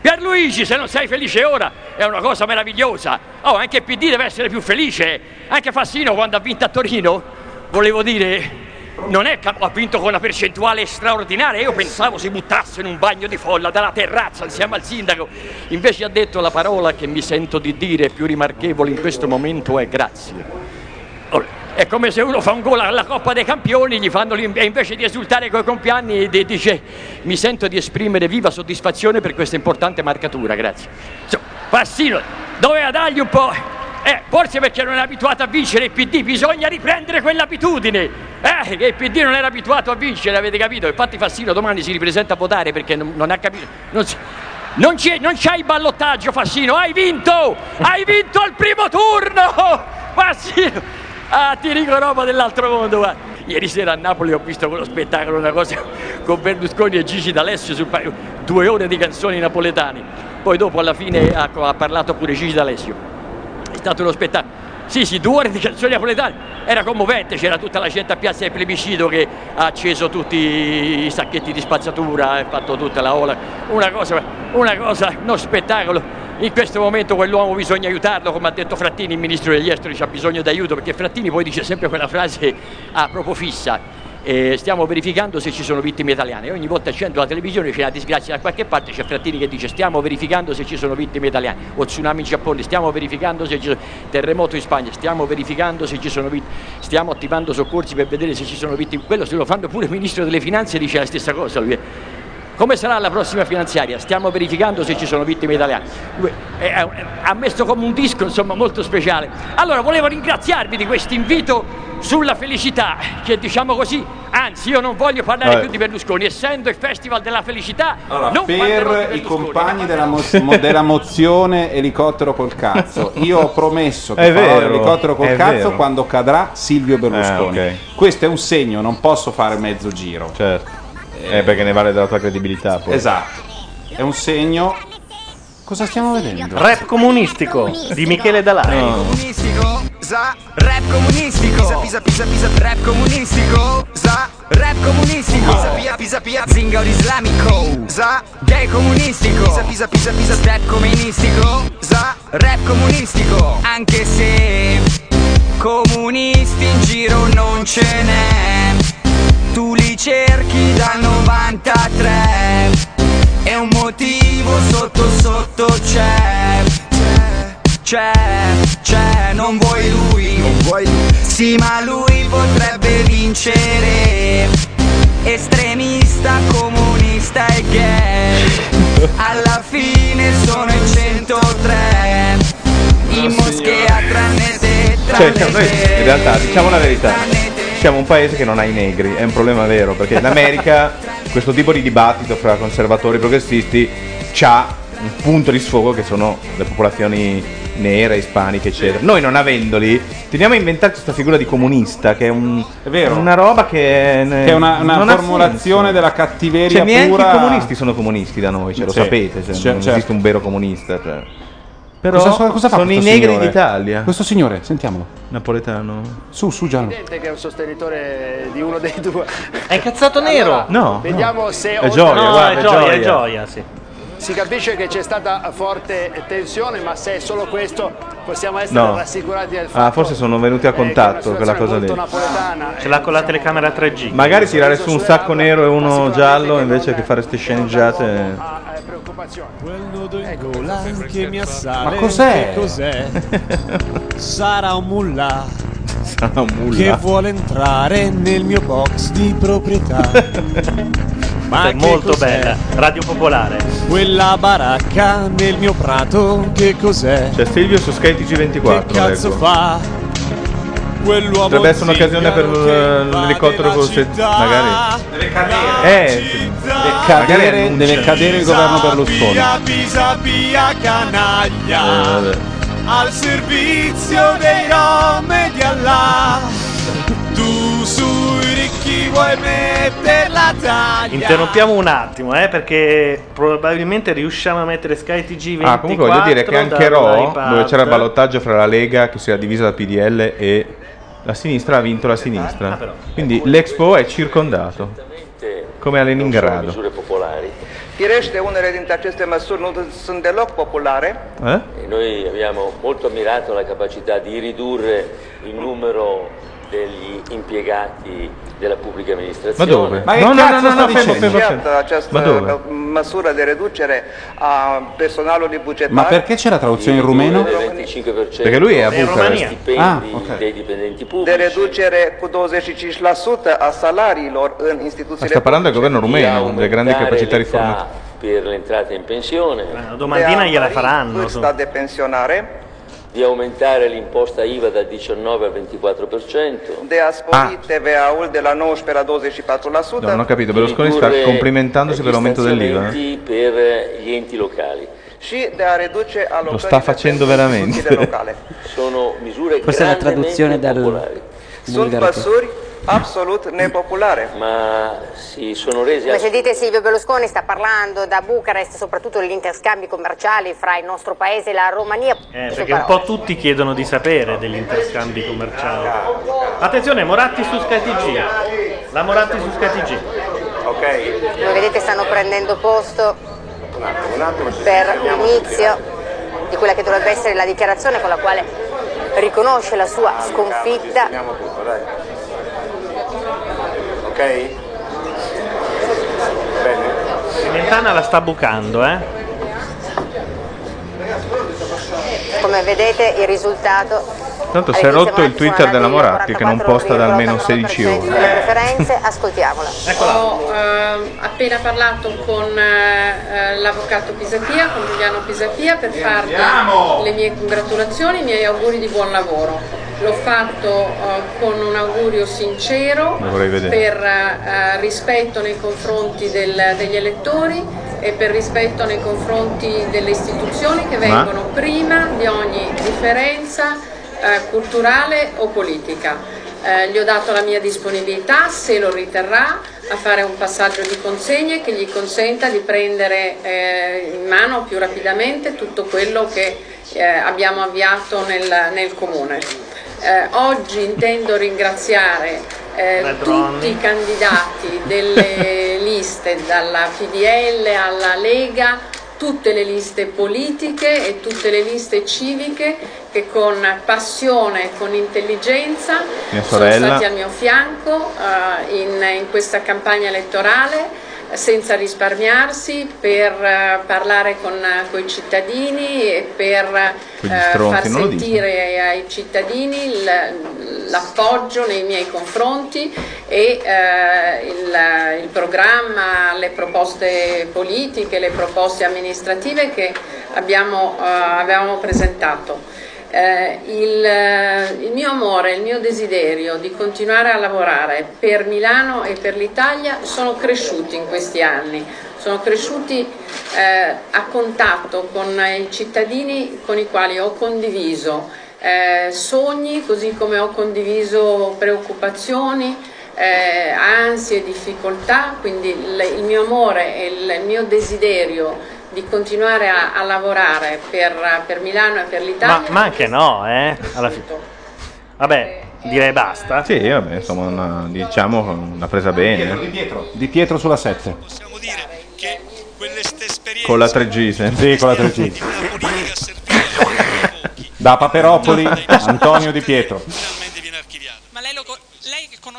Pierluigi, se non sei felice ora, è una cosa meravigliosa. Oh, anche PD deve essere più felice. Anche Fassino quando ha vinto a Torino, volevo dire, non è che ha vinto con una percentuale straordinaria. Io pensavo si buttasse in un bagno di folla dalla terrazza insieme al sindaco. Invece ha detto la parola che mi sento di dire più rimarchevole in questo momento è grazie. È come se uno fa un gol alla Coppa dei Campioni, gli fanno l'in- e invece di esultare coi compagni di- dice mi sento di esprimere viva soddisfazione per questa importante marcatura, grazie. Insomma, Fassino, doveva dargli un po'... Eh, forse perché non è abituato a vincere il PD, bisogna riprendere quell'abitudine. Eh, che il PD non era abituato a vincere, avete capito? Infatti Fassino domani si ripresenta a votare perché non, non ha capito... Non si- non, c'è, non c'hai il ballottaggio, Fassino, hai vinto! Hai vinto al primo turno! Fassino! Ah, ti dico roba dell'altro mondo, guarda. Ieri sera a Napoli ho visto quello spettacolo, una cosa con Berlusconi e Gigi D'Alessio sul due ore di canzoni napoletane. Poi dopo alla fine ha, ha parlato pure Gigi D'Alessio. Stato uno spettacolo. Sì, sì, due ore di canzoni napoletane. Era commovente, c'era tutta la gente a Piazza del Plebiscito che ha acceso tutti i sacchetti di spazzatura, ha fatto tutta la ola. Una cosa, una cosa, uno spettacolo. In questo momento quell'uomo bisogna aiutarlo, come ha detto Frattini, il ministro degli esteri ha bisogno d'aiuto, perché Frattini poi dice sempre quella frase a proprio fissa. Eh, stiamo verificando se ci sono vittime italiane. Ogni volta accendo la televisione c'è una disgrazia da qualche parte, c'è Frattini che dice stiamo verificando se ci sono vittime italiane, o tsunami in Giappone, stiamo verificando se ci sono terremoto in Spagna, stiamo verificando se ci sono vittime, stiamo attivando soccorsi per vedere se ci sono vittime. Quello se lo fanno pure il ministro delle finanze dice la stessa cosa. Lui. Come sarà la prossima finanziaria? Stiamo verificando se ci sono vittime italiane. Ha messo come un disco insomma molto speciale. Allora volevo ringraziarvi di questo invito sulla felicità, che diciamo così, anzi io non voglio parlare Vabbè. più di Berlusconi, essendo il Festival della Felicità, Allora, per i compagni della, mo- mo- della mozione elicottero col cazzo, [laughs] io ho promesso che È farò vero, l'elicottero col è cazzo vero. quando cadrà Silvio Berlusconi. Ah, ok. Questo è un segno, non posso fare mezzo giro. Certo. Eh, perché ne vale della tua credibilità. Poi. Esatto. È un segno. Cosa stiamo vedendo? Rap comunistico di Michele Dalai. comunistico, za, rap comunistico, pisa pisa pisa pisa, rap comunistico, za, rap comunistico, pisa pia pisa pia, zingaro islamico, za, gay comunistico, pisa pisa pisa pisa, step comunistico, za, rap comunistico, anche se comunisti in giro non ce n'è, tu li cerchi dal 93, e un motivo sotto sotto c'è, c'è, c'è, non vuoi lui, non vuoi Sì, ma lui potrebbe vincere. Estremista, comunista e gay. Alla fine sono in 103. In moschea tranne te, Cioè, tranne noi te. in realtà, diciamo la verità, siamo un paese che non ha i negri, è un problema vero, perché in America [laughs] questo tipo di dibattito fra conservatori e progressisti ha un punto di sfogo che sono le popolazioni nere, ispaniche, eccetera. Noi non avendoli, teniamo a inventare questa figura di comunista, che è, un- vero. una roba che, Che è una, una formulazione della cattiveria Cioè, pura. i comunisti sono comunisti da noi, cioè, lo Sì. sapete, Cioè, non certo. esiste un vero comunista. Cioè. Però Cosa- cosa fa sono i negri signore? d'Italia. Questo signore, sentiamolo. Napoletano. Su, su Gianni. evidente che è un sostenitore di uno dei due. [laughs] È incazzato nero? No, Vediamo se È gioia, No, guarda, è è gioia, gioia. è gioia, sì. Si capisce che c'è stata forte tensione, ma se è solo questo possiamo essere No. rassicurati del fatto Ah, forse sono venuti a contatto quella cosa lì. napoletana. Ce l'ha con la telecamera 3G. Magari tirare su un sacco nero e uno giallo invece che fare queste sceneggiate. Gola che mi assale. Ma cos'è? Che cos'è? [laughs] Sarà un mullah Sarà un che mulla. vuole entrare nel mio box di proprietà. [laughs] Ma è che molto cos'è? bella. Radio Popolare. Quella baracca nel mio prato, che cos'è? C'è Silvio su Sky TG24. Che cazzo leggo. fa? Quell'uomo Potrebbe essere un'occasione per eh, l'elicottero col se- magari. Deve cadere. Eh, sì. Deve Magari cadere, deve cadere il governo Berlusconi. Pisa, pisa, pia, canaglia. Eh, al servizio dei rom e di Allah. Tu sui ricchi vuoi mettere la taglia. Interrompiamo un attimo, eh, perché probabilmente riusciamo a mettere Sky TG 24 Ah, comunque voglio dire che anche Raw, dove c'era il ballottaggio fra la Lega che si era divisa da PDL e la sinistra, ha vinto la sinistra. Quindi l'Expo è circondato, come a Leningrado. popolari. Firește, unele dintre aceste măsuri nu sunt deloc populare. Eh? E noi abbiamo molto ammirato la capacità di ridurre il numero degli impiegati della pubblica amministrazione. Ma dove? Ma che No, no, cazzo no, no, sta no, fermo, dicendo? fermo, fermo. Iată această Ma dove? de reducere a personalului bugetar. Ma perché c'è la traduzione in rumeno? Perché lui è a Bucarest. stipendi Ah, ok. dei dipendenti de pubblici. reducere cu 25% a salariilor în Ma instituțiile sta parlando del governo di rumeno, delle grandi capacità riformative. per l'entrata in pensione. La domandina gliela faranno. vârsta de pensionare, Di aumentare l'imposta IVA dal 19 al 24%. de a spori TVA-ul de la 19 la 24%. No, non ho capito, Berlusconi sta complimentandosi per l'aumento dell'IVA. eh? per gli enti locali. Lo sta facendo veramente. Sono misure Questa è la traduzione dal bulgaro. măsuri absolut nepopulare. Ma si sono resi Come sentite Silvio Berlusconi sta parlando da Bucarest soprattutto degli interscambi commerciali fra il nostro paese e la Romania. Eh, perché un po' tutti chiedono di sapere degli interscambi commerciali. Attenzione, Moratti su Sky TG. La Moratti su Sky TG. Ok. Come vedete stanno prendendo posto per l'inizio di quella che dovrebbe essere la dichiarazione con la quale riconosce la sua sconfitta. Ok? Pimentana la sta bucando, eh? Come vedete il risultato Tanto si è rotto il Twitter della Moratti che non posta da almeno 16 delle ore. preferenze, ascoltiamola. Ho ehm, appena parlato con eh, l'avvocato Pisapia, con Giuliano Pisapia, per fargli le mie congratulazioni, i miei auguri di buon lavoro. L'ho fatto eh, con un augurio sincero per eh, rispetto nei confronti del- degli elettori e per rispetto nei confronti delle istituzioni che Ma- vengono prima di ogni differenza eh, culturale o politica. Eh, gli ho dato la mia disponibilità, se lo riterrà, a fare un passaggio di consegne che gli consenta di prendere eh, in mano più rapidamente tutto quello che eh, abbiamo avviato nel, nel comune. Eh, oggi intendo ringraziare eh, tutti i candidati delle [laughs] liste, dalla PDL alla Lega, tutte le liste politiche e tutte le liste civiche che con passione e con intelligenza sono stati al mio fianco eh, in, in questa campagna elettorale senza risparmiarsi per eh, parlare con i cittadini e per eh, far sentire ai cittadini l'appoggio nei miei confronti e eh, il, il programma, le proposte politiche, le proposte amministrative che abbiamo, eh, avevamo presentato. Eh, il, eh, il mio amore, il mio desiderio di continuare a lavorare per Milano e per l'Italia sono cresciuti in questi anni, sono cresciuti eh, a contatto con i cittadini con i quali ho condiviso eh, sogni, così come ho condiviso preoccupazioni, eh, ansie, difficoltà, quindi il, il mio amore e il, il mio desiderio di continuare a, a lavorare per, per Milano e per Ma, l'Italia. ma anche no, eh? Alla fine. Vabbè, direi basta. Sì, vabbè, insomma, una, diciamo una presa bene. Di Pietro. Di Pietro sulla 7. Con la 3G, sempre. Sì, con la 3G. Da Paperopoli, Antonio Di Pietro.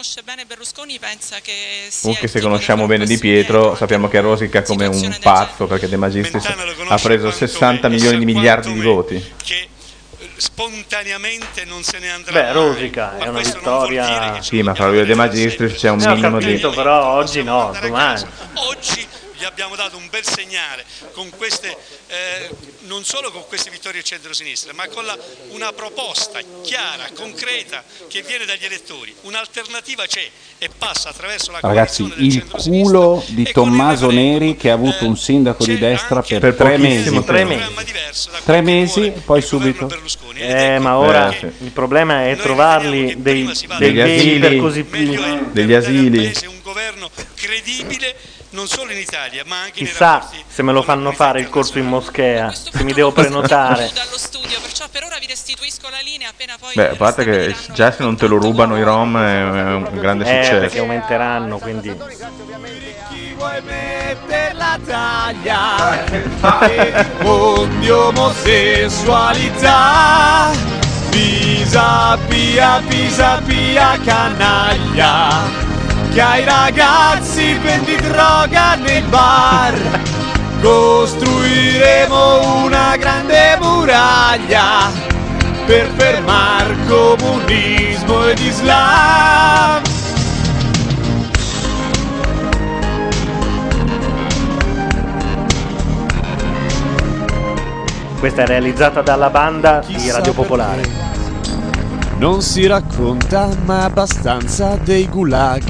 Conosce bene Berlusconi pensa che sia Comunque se conosciamo bene Di Pietro sappiamo che rosica come un pazzo perché De Magistris ha preso 60 milioni di miliardi di voti. spontaneamente non se ne andrà Beh, rosica, è una vittoria. Sì, ma fra lui e De Magistris c'è un Eh, ho minimo di... capito, però oggi no, domani. oggi gli abbiamo dato un bel segnale con queste, eh, non solo con queste vittorie centro-sinistra, ma con la- una proposta chiara, concreta che viene dagli elettori. Un'alternativa c'è e passa attraverso la Ragazzi, il culo di Tommaso Neri che ha avuto un sindaco di destra per, Per tre mesi. Tre mesi. Tre mesi, poi subito. Eh, ma ora Eh, sì. il problema è trovarli dei, dei Degli veri per asili. così più. Degli asili. un governo credibile non solo in Italia ma anche nei Chissà se me lo fanno fare il corso in moschea, se mi devo [laughs] prenotare. Beh, a parte che già se non te lo rubano i Rom è un grande Eh, perché successo. aumenteranno, quindi. per la taglia? [laughs] Con di omosessualità. Pisa, pia, pisa, pia, canaglia Che ai ragazzi vendi droga nei bar. Costruiremo una grande muraglia Per fermar comunismo ed islam. Questa è realizzata dalla banda di Radio Popolare. Non si racconta mai abbastanza dei gulag,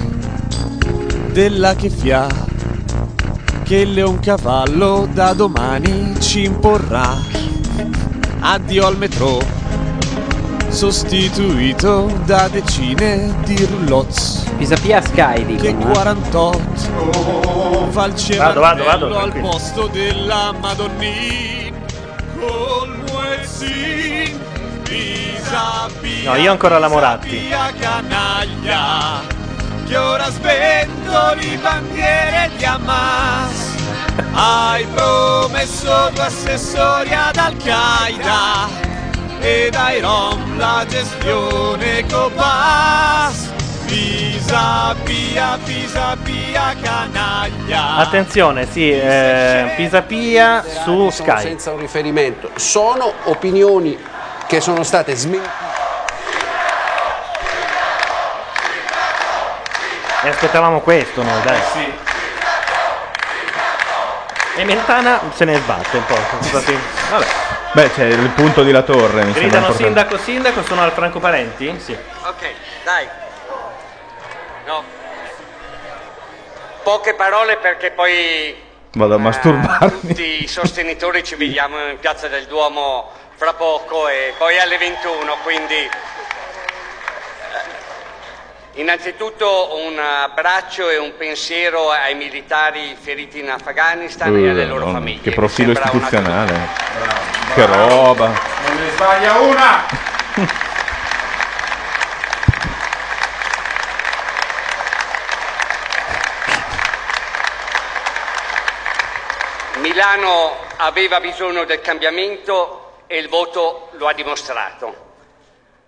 della chefia, che il leoncavallo da domani ci imporrà. Addio al metro, sostituito da decine di roulottes. Pisapia Sky Che dicono. eh. 48 fa il Vado, vado, vado, al tranquillo. posto della Madonnin col muezzin Pisa, pia, No, io ancora la Moratti. pia, canaglia che ora sventoli bandiere di Hamas hai promesso due assessori ad Al-Qaeda e dai Rom la gestione Cobas Pisa, pia, pisa, pia, canaglia Attenzione, sì, eh, Pisapia su sono Sky. senza un riferimento. Sono opinioni che sono state smentite. E aspettavamo questo noi, dai. E Mentana se ne sbatte un po'. stati- Vabbè. Beh, c'è il punto di La Torre, mi Gridano sindaco, sindaco, sono al Franco Parenti? Sì. Ok, dai. No. Poche parole perché poi Vado a masturbarmi. tutti i sostenitori ci vediamo in Piazza del Duomo fra poco e poi alle 21, quindi eh, innanzitutto un abbraccio e un pensiero ai militari feriti in Afghanistan e alle Eh, loro Madonna, famiglie. Che profilo sembra una- istituzionale. Che roba. Non ne sbaglia una! Milano aveva bisogno del cambiamento e il voto lo ha dimostrato.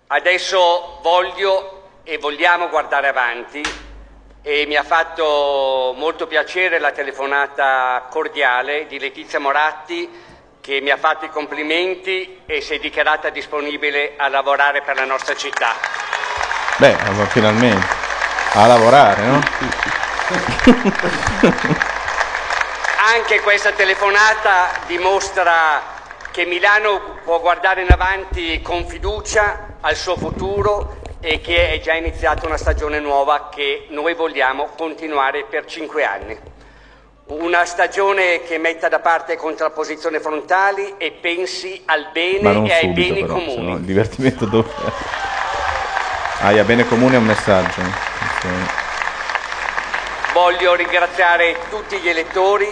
Adesso voglio e vogliamo guardare avanti e mi ha fatto molto piacere la telefonata cordiale di Letizia Moratti che mi ha fatto i complimenti e si è dichiarata disponibile a lavorare per la nostra città. Beh, finalmente. A lavorare, no? Anche questa telefonata dimostra che Milano può guardare in avanti con fiducia al suo futuro e che è già iniziata una stagione nuova che noi vogliamo continuare per cinque anni. Una stagione che metta da parte contrapposizioni frontali e pensi al bene e ai beni però, comuni. il divertimento dopo. Ah, bene comune è un messaggio. Voglio ringraziare tutti gli elettori,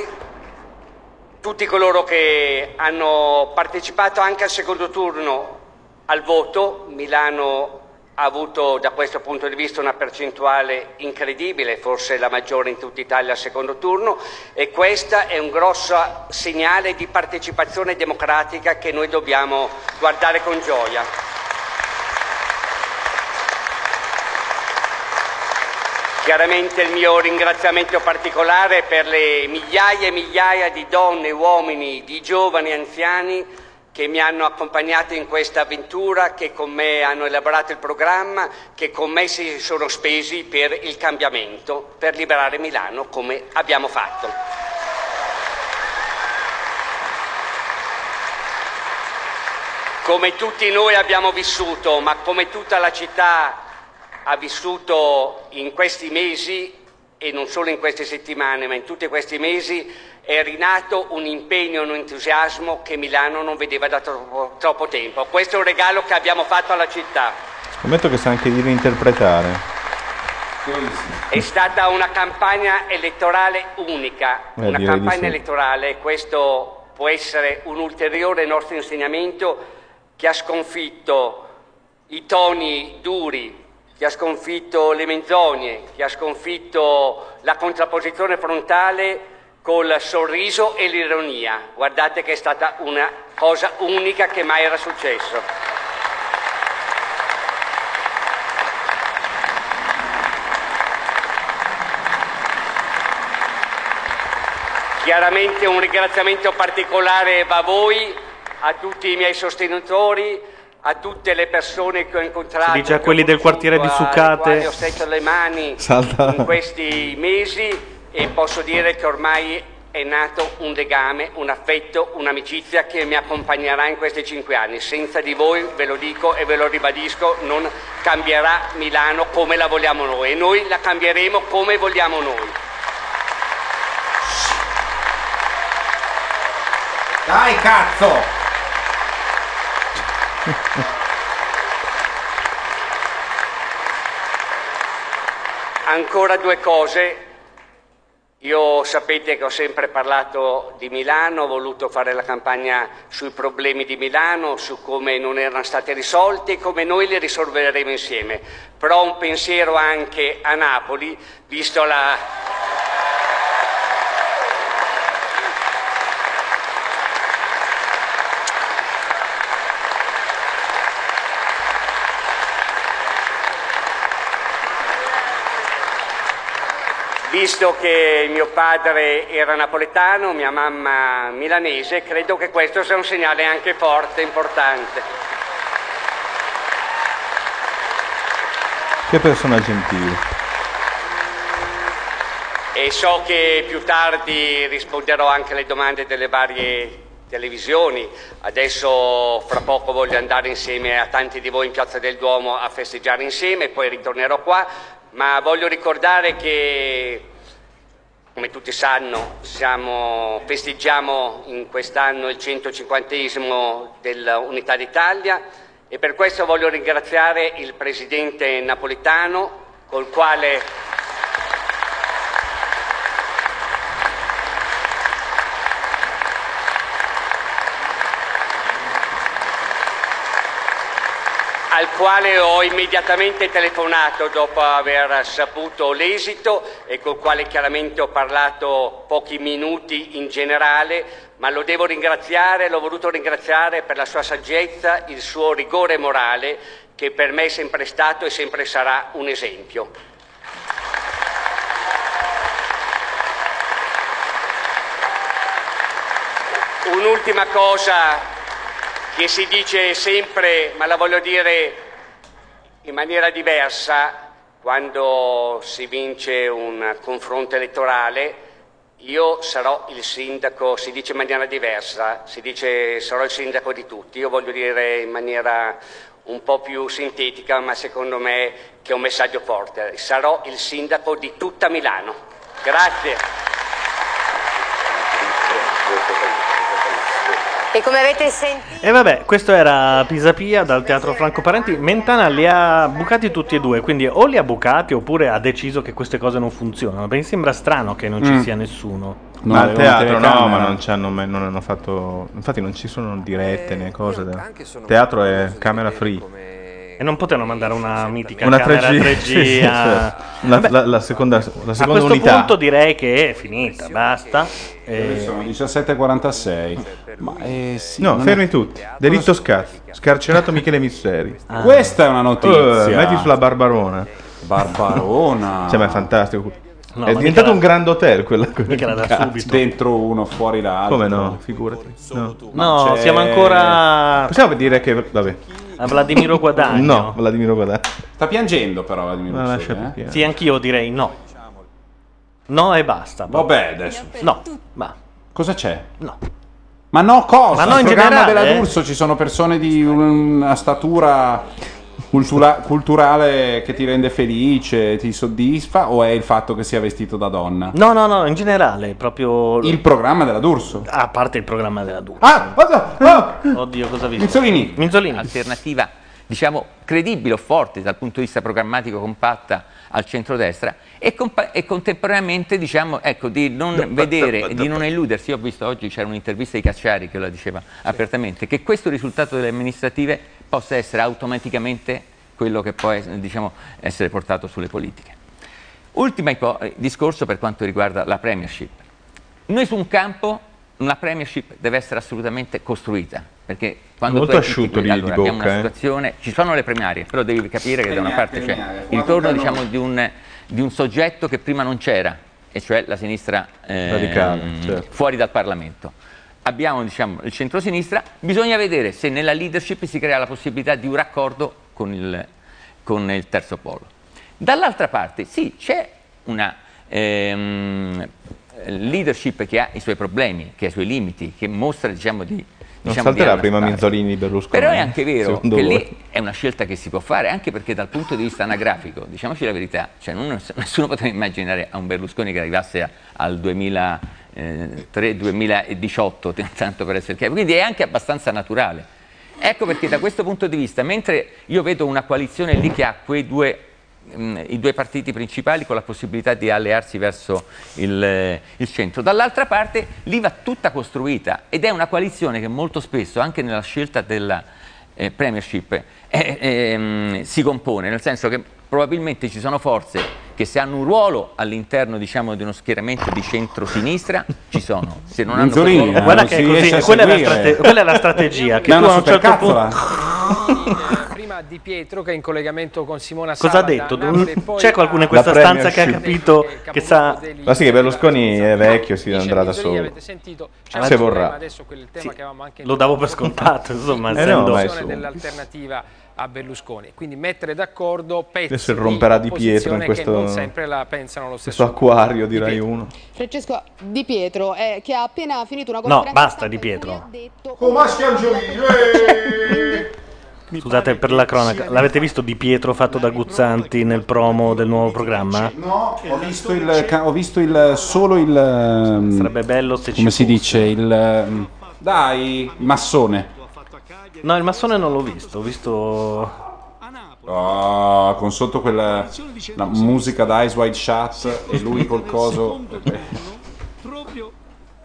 tutti coloro che hanno partecipato anche al secondo turno al voto. Milano ha avuto da questo punto di vista una percentuale incredibile, forse la maggiore in tutta Italia al secondo turno e questo è un grosso segnale di partecipazione democratica che noi dobbiamo guardare con gioia. Chiaramente il mio ringraziamento particolare per le migliaia e migliaia di donne, uomini, di giovani, e anziani che mi hanno accompagnato in questa avventura, che con me hanno elaborato il programma, che con me si sono spesi per il cambiamento, per liberare Milano come abbiamo fatto. Come tutti noi abbiamo vissuto, ma come tutta la città ha vissuto in questi mesi e non solo in queste settimane, ma in tutti questi mesi, è rinato un impegno e un entusiasmo che Milano non vedeva da troppo, troppo tempo. Questo è un regalo che abbiamo fatto alla città. Scommetto che sa anche di reinterpretare. È stata una campagna elettorale unica, Eh, una campagna sì. elettorale questo può essere un ulteriore nostro insegnamento che ha sconfitto i toni duri, che ha sconfitto le menzogne, che ha sconfitto la contrapposizione frontale col sorriso e l'ironia. Guardate che è stata una cosa unica che mai era successo. Chiaramente un ringraziamento particolare va a voi, a tutti i miei sostenitori, a tutte le persone che ho incontrato. Si dice a quelli del quartiere di Sucate. Ho stretto le mani Salta. in questi mesi e posso dire che ormai è nato un legame, un affetto, un'amicizia che mi accompagnerà in questi cinque anni. Senza di voi, ve lo dico e ve lo ribadisco, non cambierà Milano come la vogliamo noi e noi la cambieremo come vogliamo noi. Dai, cazzo! [laughs] Ancora due cose. Io sapete che ho sempre parlato di Milano, ho voluto fare la campagna sui problemi di Milano, su come non erano stati risolti e come noi li risolveremo insieme. Però un pensiero anche a Napoli, visto la, Visto che mio padre era napoletano, mia mamma milanese, credo che questo sia un segnale anche forte, importante. Che persona gentile. E so che più tardi risponderò anche alle domande delle varie televisioni. Adesso fra poco voglio andare insieme a tanti di voi in Piazza del Duomo a festeggiare insieme, poi ritornerò qua, ma voglio ricordare che come tutti sanno, siamo- festeggiamo in quest'anno il 150 dell'Unità d'Italia e per questo voglio ringraziare il presidente napolitano col quale al quale ho immediatamente telefonato dopo aver saputo l'esito e col quale chiaramente ho parlato pochi minuti in generale, ma lo devo ringraziare, l'ho voluto ringraziare per la sua saggezza, il suo rigore morale, che per me è sempre stato e sempre sarà un esempio. Un'ultima cosa che si dice sempre, ma la voglio dire in maniera diversa, quando si vince un confronto elettorale, io sarò il sindaco, si dice in maniera diversa, si dice sarò il sindaco di tutti, io voglio dire in maniera un po' più sintetica, ma secondo me che è un messaggio forte, sarò il sindaco di tutta Milano. Grazie. E come avete sentito... E vabbè, questo era Pisapia dal Teatro Franco Parenti. Mentana li ha bucati tutti e due, quindi o li ha bucati oppure ha deciso che queste cose non funzionano. Perché sembra strano che non ci Mm. sia nessuno. ma al teatro no, ma non, ci hanno, mai- non hanno fatto. Infatti, non ci sono dirette né cose. da- Teatro è camera free. E non potevano mandare una mitica Una camera 3G. 3G, sì, sì, a... La, la- la seconda, la a seconda questo unità. punto direi che è finita, basta. E- Sono 17.46. Ma eh, sì, No, fermi è- tutti. Delitto scazzo. Scarcerato Michele Misseri. Ah. [laughs] Questa è una notizia. Eh, metti sulla Barbarona. Barbarona. Cioè, ma è fantastico. No, è diventato un grand hotel quella mica da cazzo. subito. Dentro uno, fuori l'altro. Come no? Figurati. No, No, siamo ancora Possiamo dire che. Vabbè. a Vladimiro Guadagno. No, Vladimiro Guadagno. Sta piangendo però Vladimiro Ma Guadagno, lascia eh? Sì, anch'io direi no. No e basta. Vabbè, adesso. No, ma Cosa c'è? No. Ma no, cosa? Ma no, Nel in programma generale, della eh? D'Urso ci sono persone di una statura cultura- culturale che ti rende felice, ti soddisfa o è il fatto che sia vestito da donna? No, no, no, in generale, proprio... Il programma della D'Urso. A parte il programma della D'Urso. Ah, cosa? Ah! Oddio, cosa ha visto? Minzolini. Minzolini. Alternativa, diciamo, credibile o forte dal punto di vista programmatico, compatta al centrodestra e, compa- e contemporaneamente diciamo ecco di non vedere di non illudersi. Io ho visto oggi c'era un'intervista di Cacciari che lo diceva apertamente che questo risultato delle amministrative possa essere automaticamente quello che può diciamo, essere portato sulle politiche. Ultimo discorso per quanto riguarda la premiership. Noi su un campo una premiership deve essere assolutamente costruita perché quando Molto asciutto lì allora, di abbiamo bocca, una eh. situazione ci sono le primarie però devi capire che da una parte c'è il ritorno diciamo, di, un, di un soggetto che prima non c'era e cioè la sinistra ehm, Radicale, certo. fuori dal Parlamento. Abbiamo diciamo, il centrosinistra. Bisogna vedere se nella leadership si crea la possibilità di un raccordo con il, con il terzo polo. Dall'altra parte sì c'è una ehm, leadership che ha i suoi problemi che ha i suoi limiti che mostra diciamo di diciamo, di salterà prima Minzolini di Berlusconi. però è anche vero che voi? lì è una scelta che si può fare, anche perché dal punto di vista anagrafico, diciamoci la verità, cioè non- [laughs] nessuno poteva immaginare a un Berlusconi che arrivasse a- al 2003-2018, tanto per essere chiaro, quindi è anche abbastanza naturale. Ecco perché da questo punto di vista, mentre io vedo una coalizione lì che ha quei due mh, i due partiti principali con la possibilità di allearsi verso il, eh, il centro. Dall'altra parte lì va tutta costruita ed è una coalizione che molto spesso, anche nella scelta della eh, premiership, eh, ehm, si compone, nel senso che probabilmente ci sono forze che se hanno un ruolo all'interno diciamo, di uno schieramento di centro-sinistra ci sono, se non hanno quel ruolo- eh, Guarda che è così, quella è strate- quella è la strategia, che Ma è tu a un certo supercazzola. Prima Di Pietro che è in collegamento con Simona Cosa Sala ha detto? poi C'è qualcuno in questa stanza che ha capito che sa... Ma sì, che Berlusconi è vecchio, si andrà da solo. avete sentito? C'è Se vorrà. Sì, che avevamo anche lo davo per scontato, insomma, [laughs] Eh no, essendo- su. dell'alternativa a Berlusconi. Quindi mettere d'accordo pezzi Adesso romperà Di Pietro in questo- che non sempre la pensano lo stesso. Acquario di Rai 1. Francesco Di Pietro, eh, che ha appena finito una No, conferenza basta Di Pietro. Come [laughs] Scusate per la cronaca, l'avete visto Di Pietro fatto da Guzzanti nel promo del nuovo programma? No, ho visto il, ca- ho visto il solo il ehm, Sarebbe bello se ci come si fosse. dice il ehm, dai massone. No, il massone non l'ho visto, ho visto Ah, con sotto quella la musica da Eyes Wide Shut e lui col coso. proprio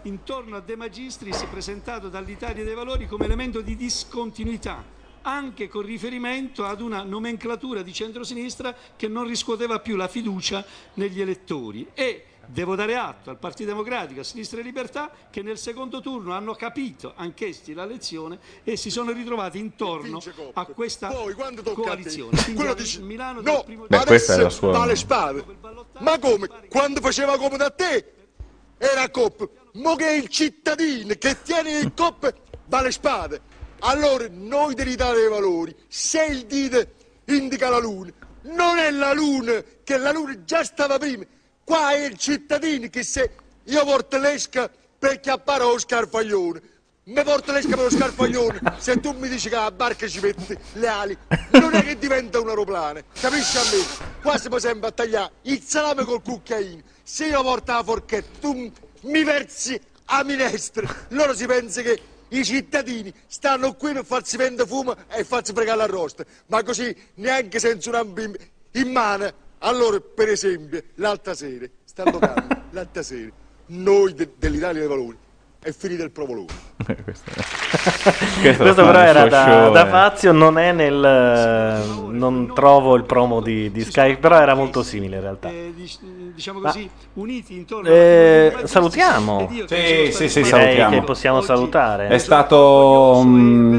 intorno a De Magistris presentato dall'Italia dei Valori come elemento di discontinuità, anche con riferimento ad una nomenclatura di centrosinistra che non riscuoteva più la fiducia negli elettori. E devo dare atto al Partito Democratico, a Sinistra e Libertà, che nel secondo turno hanno capito anch'essi la lezione e si sono ritrovati intorno a questa coalizione. Quindi a Milano dal primo Beh, questa è la sua. dalle spade. Ma come? Quando faceva comodo a te era COP. Mo che è il cittadino che tiene il COP dalle spade. Allora noi dell'Italia dei Valori, se il dite indica la luna, non è la luna, che la luna già stava prima. Qua è il cittadino che se io porto l'esca perché appare lo scarfaglione. Mi porto l'esca per lo scarfaglione, [laughs] se tu mi dici che la barca ci metti le ali, non è che diventa un aeroplano, capisci a me? Qua siamo sempre a tagliare il salame col cucchiaino, se io porto la forchetta, tu mi versi a minestra, loro si pensa che i cittadini stanno qui per farsi vendere fumo e farsi fregare l'arrosto, ma così neanche senza un ambo in, mano. Allora, per esempio, l'altra sera, stando calmo, [laughs] l'altra sera, noi de- dell'Italia dei Valori, [laughs] è finito il provolone. Questo [laughs] però era da, da Fazio, non è nel... eh, non trovo il promo di, di Sky, però era molto simile in realtà. diciamo Ma- così, uniti intorno Eh, salutiamo. Sì, sì, sì, salutiamo. che possiamo salutare. È stato mm,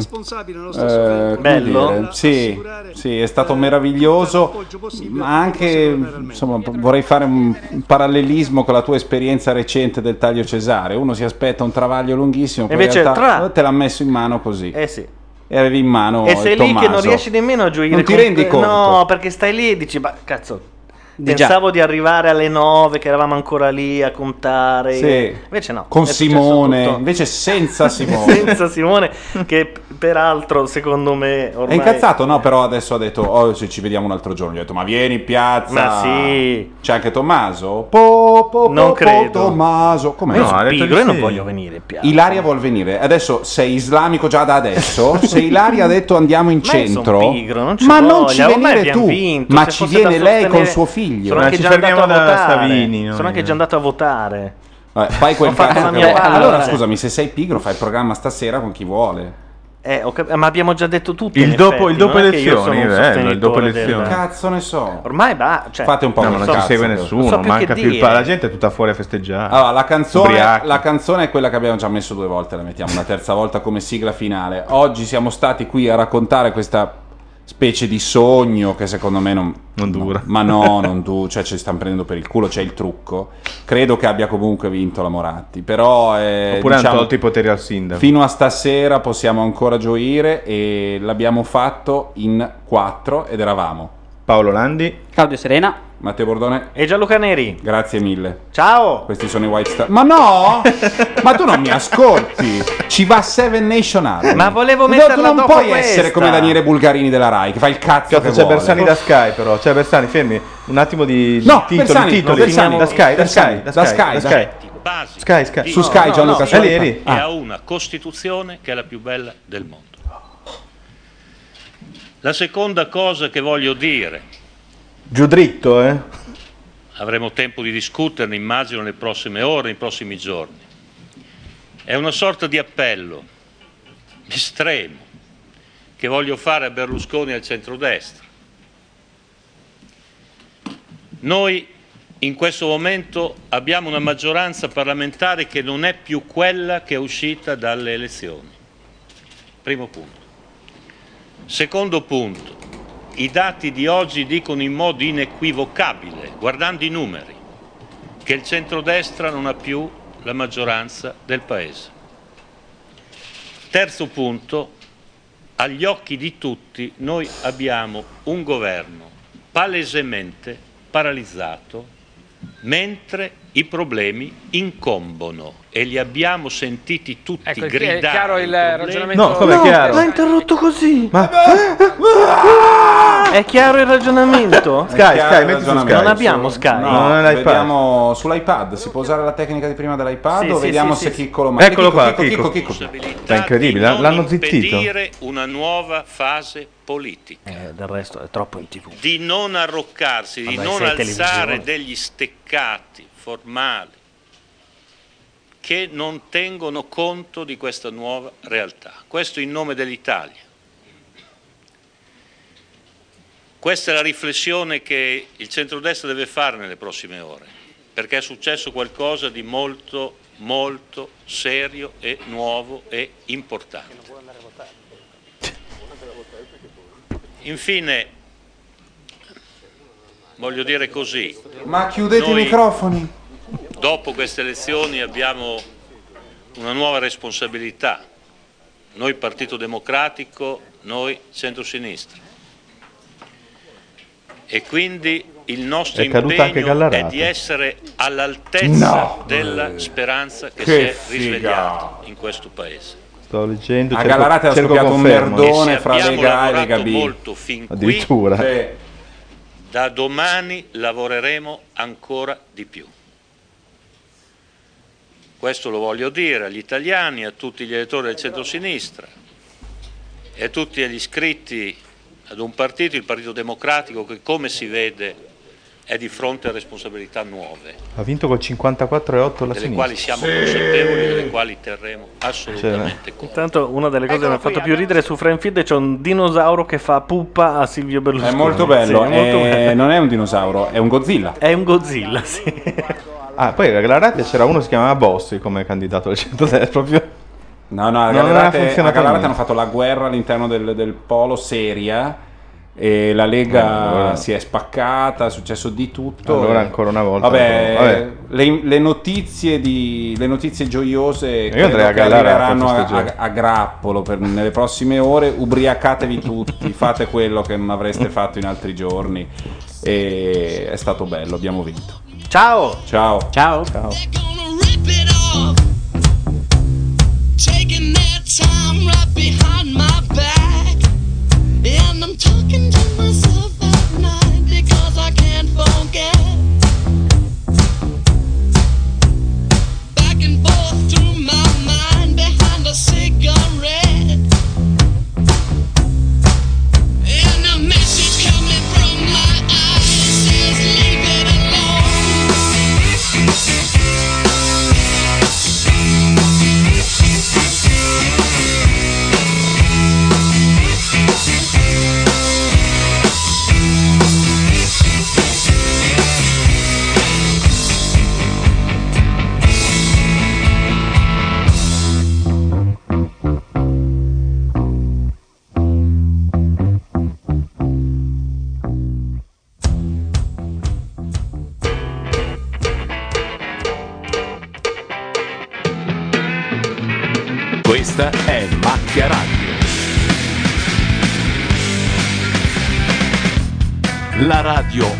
eh, Bello? dire, sì, sì, è stato meraviglioso, ma anche insomma, vorrei fare un parallelismo con la tua esperienza recente del taglio cesare. Uno si aspetta un travaglio lunghissimo, poi Invece tra- te l'ha messo in mano così. Eh sì. E avevi in mano E sei lì che non riesci nemmeno a gioire Non ti rendi conto? No, perché stai lì e dici, ma cazzo, Di già. Pensavo di arrivare alle 9, che eravamo ancora lì a contare. Sì. Invece no. Con è Simone, invece senza [laughs] Simone. Senza Simone, che peraltro secondo me È ormai... incazzato? No, però adesso ha detto, oh, se ci vediamo un altro giorno. Gli ho detto, ma vieni in piazza. Ma sì. C'è anche Tommaso? Po, po, po, Non po, credo. Tommaso. Com'è? Io sono pigro e non voglio venire in piazza. Ilaria vuol venire. Adesso sei islamico già da adesso. [laughs] Se Ilaria ha detto andiamo in Ma io centro, pigro, non ci ma non voglia, ci ormai venire tu, vinto, ma se ci viene lei sostenere- con suo figlio. Sono Ma anche ci già andato a da votare. Savini, noi. Sono anche già andato a votare. Vabbè, fai quel Ho fatto cazzo la che mia vuoi. parte. Allora, scusami, se sei pigro, fai il programma stasera con chi vuole. Eh, ho cap- ma abbiamo già detto tutto. Il in dopo- effetti, il dopo non è che io elezioni, sono un bello, il sostenitore dopo del- elezioni. Cazzo ne so. Ormai va. Cioè, Fate un po' No, ma non ci segue nessuno, Non so più manca più il pa- La gente è tutta fuori a festeggiare. Allora, la canzone, Ubriachi. la canzone è quella che abbiamo già messo due volte, la mettiamo una terza volta come sigla finale. Oggi siamo stati qui a raccontare questa specie di sogno che secondo me non, Non dura. ma no, [laughs] non dura, cioè ci stanno prendendo per il culo, c'è il trucco. Credo che abbia comunque vinto la Moratti, però eh, Oppure hanno diciamo, tolto i poteri al sindaco. fino a stasera possiamo ancora gioire e l'abbiamo fatto in quattro ed eravamo Paolo Landi, Claudio Serena, Matteo Bordone e Gianluca Neri. Grazie mille. Ciao. Questi sono i White Star. Ma no! Ma tu non mi ascolti. Ci va Seven Nation Army. Ma volevo No, metterla Tu non puoi questa. essere come Daniele Bulgarini della Rai, che fa il cazzo, Cazzo, che c'è vuole. Bersani da Sky però. C'è Bersani, fermi. Un attimo di No, titoli, Bersani, titoli. no, Bersani, da Sky, da Sky, da Sky, Sky, da Sky. basi Sky, Sky. Su Sky, Gianluca, È lì, è iPad. lì. e Ah. ha una Costituzione che è la più bella del mondo. La seconda cosa che voglio dire, Giù dritto, eh. avremo tempo di discuterne immagino nelle prossime ore, nei prossimi giorni, è una sorta di appello estremo che voglio fare a Berlusconi e al centrodestra. Noi in questo momento abbiamo una maggioranza parlamentare che non è più quella che è uscita dalle elezioni. Primo punto. Secondo punto, i dati di oggi dicono in modo inequivocabile, guardando i numeri, che il centrodestra non ha più la maggioranza del Paese. Terzo punto, agli occhi di tutti noi abbiamo un governo palesemente paralizzato mentre i problemi incombono e li abbiamo sentiti tutti Ecco, è gridare. chiaro il i problemi. ragionamento. No, come è chiaro? L'ha interrotto così. Ma È chiaro il ragionamento? È chiaro Sky, il metti su. Sky. Non abbiamo Sky. No, Non è l'iPad. vediamo sull'iPad. Si può usare la tecnica di prima dell'iPad Sì, o sì, vediamo sì, se sì. Chicco lo manda? Eccolo qua, Chicco, Chicco. Chicco, Chicco. È incredibile, di non l'hanno zittito. impedire una nuova fase politica, Eh, del resto è troppo in tv. di non arroccarsi, di Vabbè, non sei alzare degli steccati formali che non tengono conto di questa nuova realtà. Questo in nome dell'Italia. Questa è la riflessione che il centrodestra deve fare nelle prossime ore, perché è successo qualcosa di molto, molto serio e nuovo e importante. Infine, voglio dire così, Ma chiudete Noi- i microfoni. dopo queste elezioni abbiamo una nuova responsabilità, noi Partito Democratico, noi centrosinistra. E quindi il nostro impegno è di essere all'altezza No. della speranza che, Che si è risvegliata in questo Paese. Sto leggendo, A cerco, Gallarate ha scoppiato un merdone fra Lega e Lega B. molto fin qui, Addirittura. Sì. Da domani lavoreremo ancora di più. Questo lo voglio dire agli italiani, a tutti gli elettori del centro-sinistra e a tutti gli iscritti ad un partito, il Partito Democratico, che come si vede è di fronte a responsabilità nuove, Ha vinto col 54,8 la delle sinistra. quali siamo consapevoli e delle quali terremo assolutamente conto. Intanto una delle cose che mi ha fatto più ridere su Frame Feed c'è un dinosauro che fa puppa a Silvio È Berlusconi. molto bello. Sì, è molto eh, bello. Non è un dinosauro, è un Godzilla. È un Godzilla, sì. Ah, poi a Gallarate c'era uno che si chiamava Bossi come candidato al centro-destra, proprio... No, no, a Gallarate, a Gallarate hanno fatto la guerra all'interno del, del polo seria e la Lega eh, allora. si è spaccata, è successo di tutto. Allora eh. ancora una volta. Vabbè, vabbè. Le, le, notizie di, le, notizie gioiose Io andrei a arriveranno a, a, a, grappolo per, nelle prossime ore. Ubriacatevi tutti, [laughs] fate quello che non avreste fatto in altri giorni. E è stato bello, abbiamo vinto. Ciao! Ciao! Ciao! Ciao. And I'm talking to myself at night because I can't.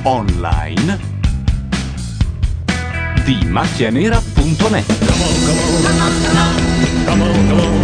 online di macchianera.net Come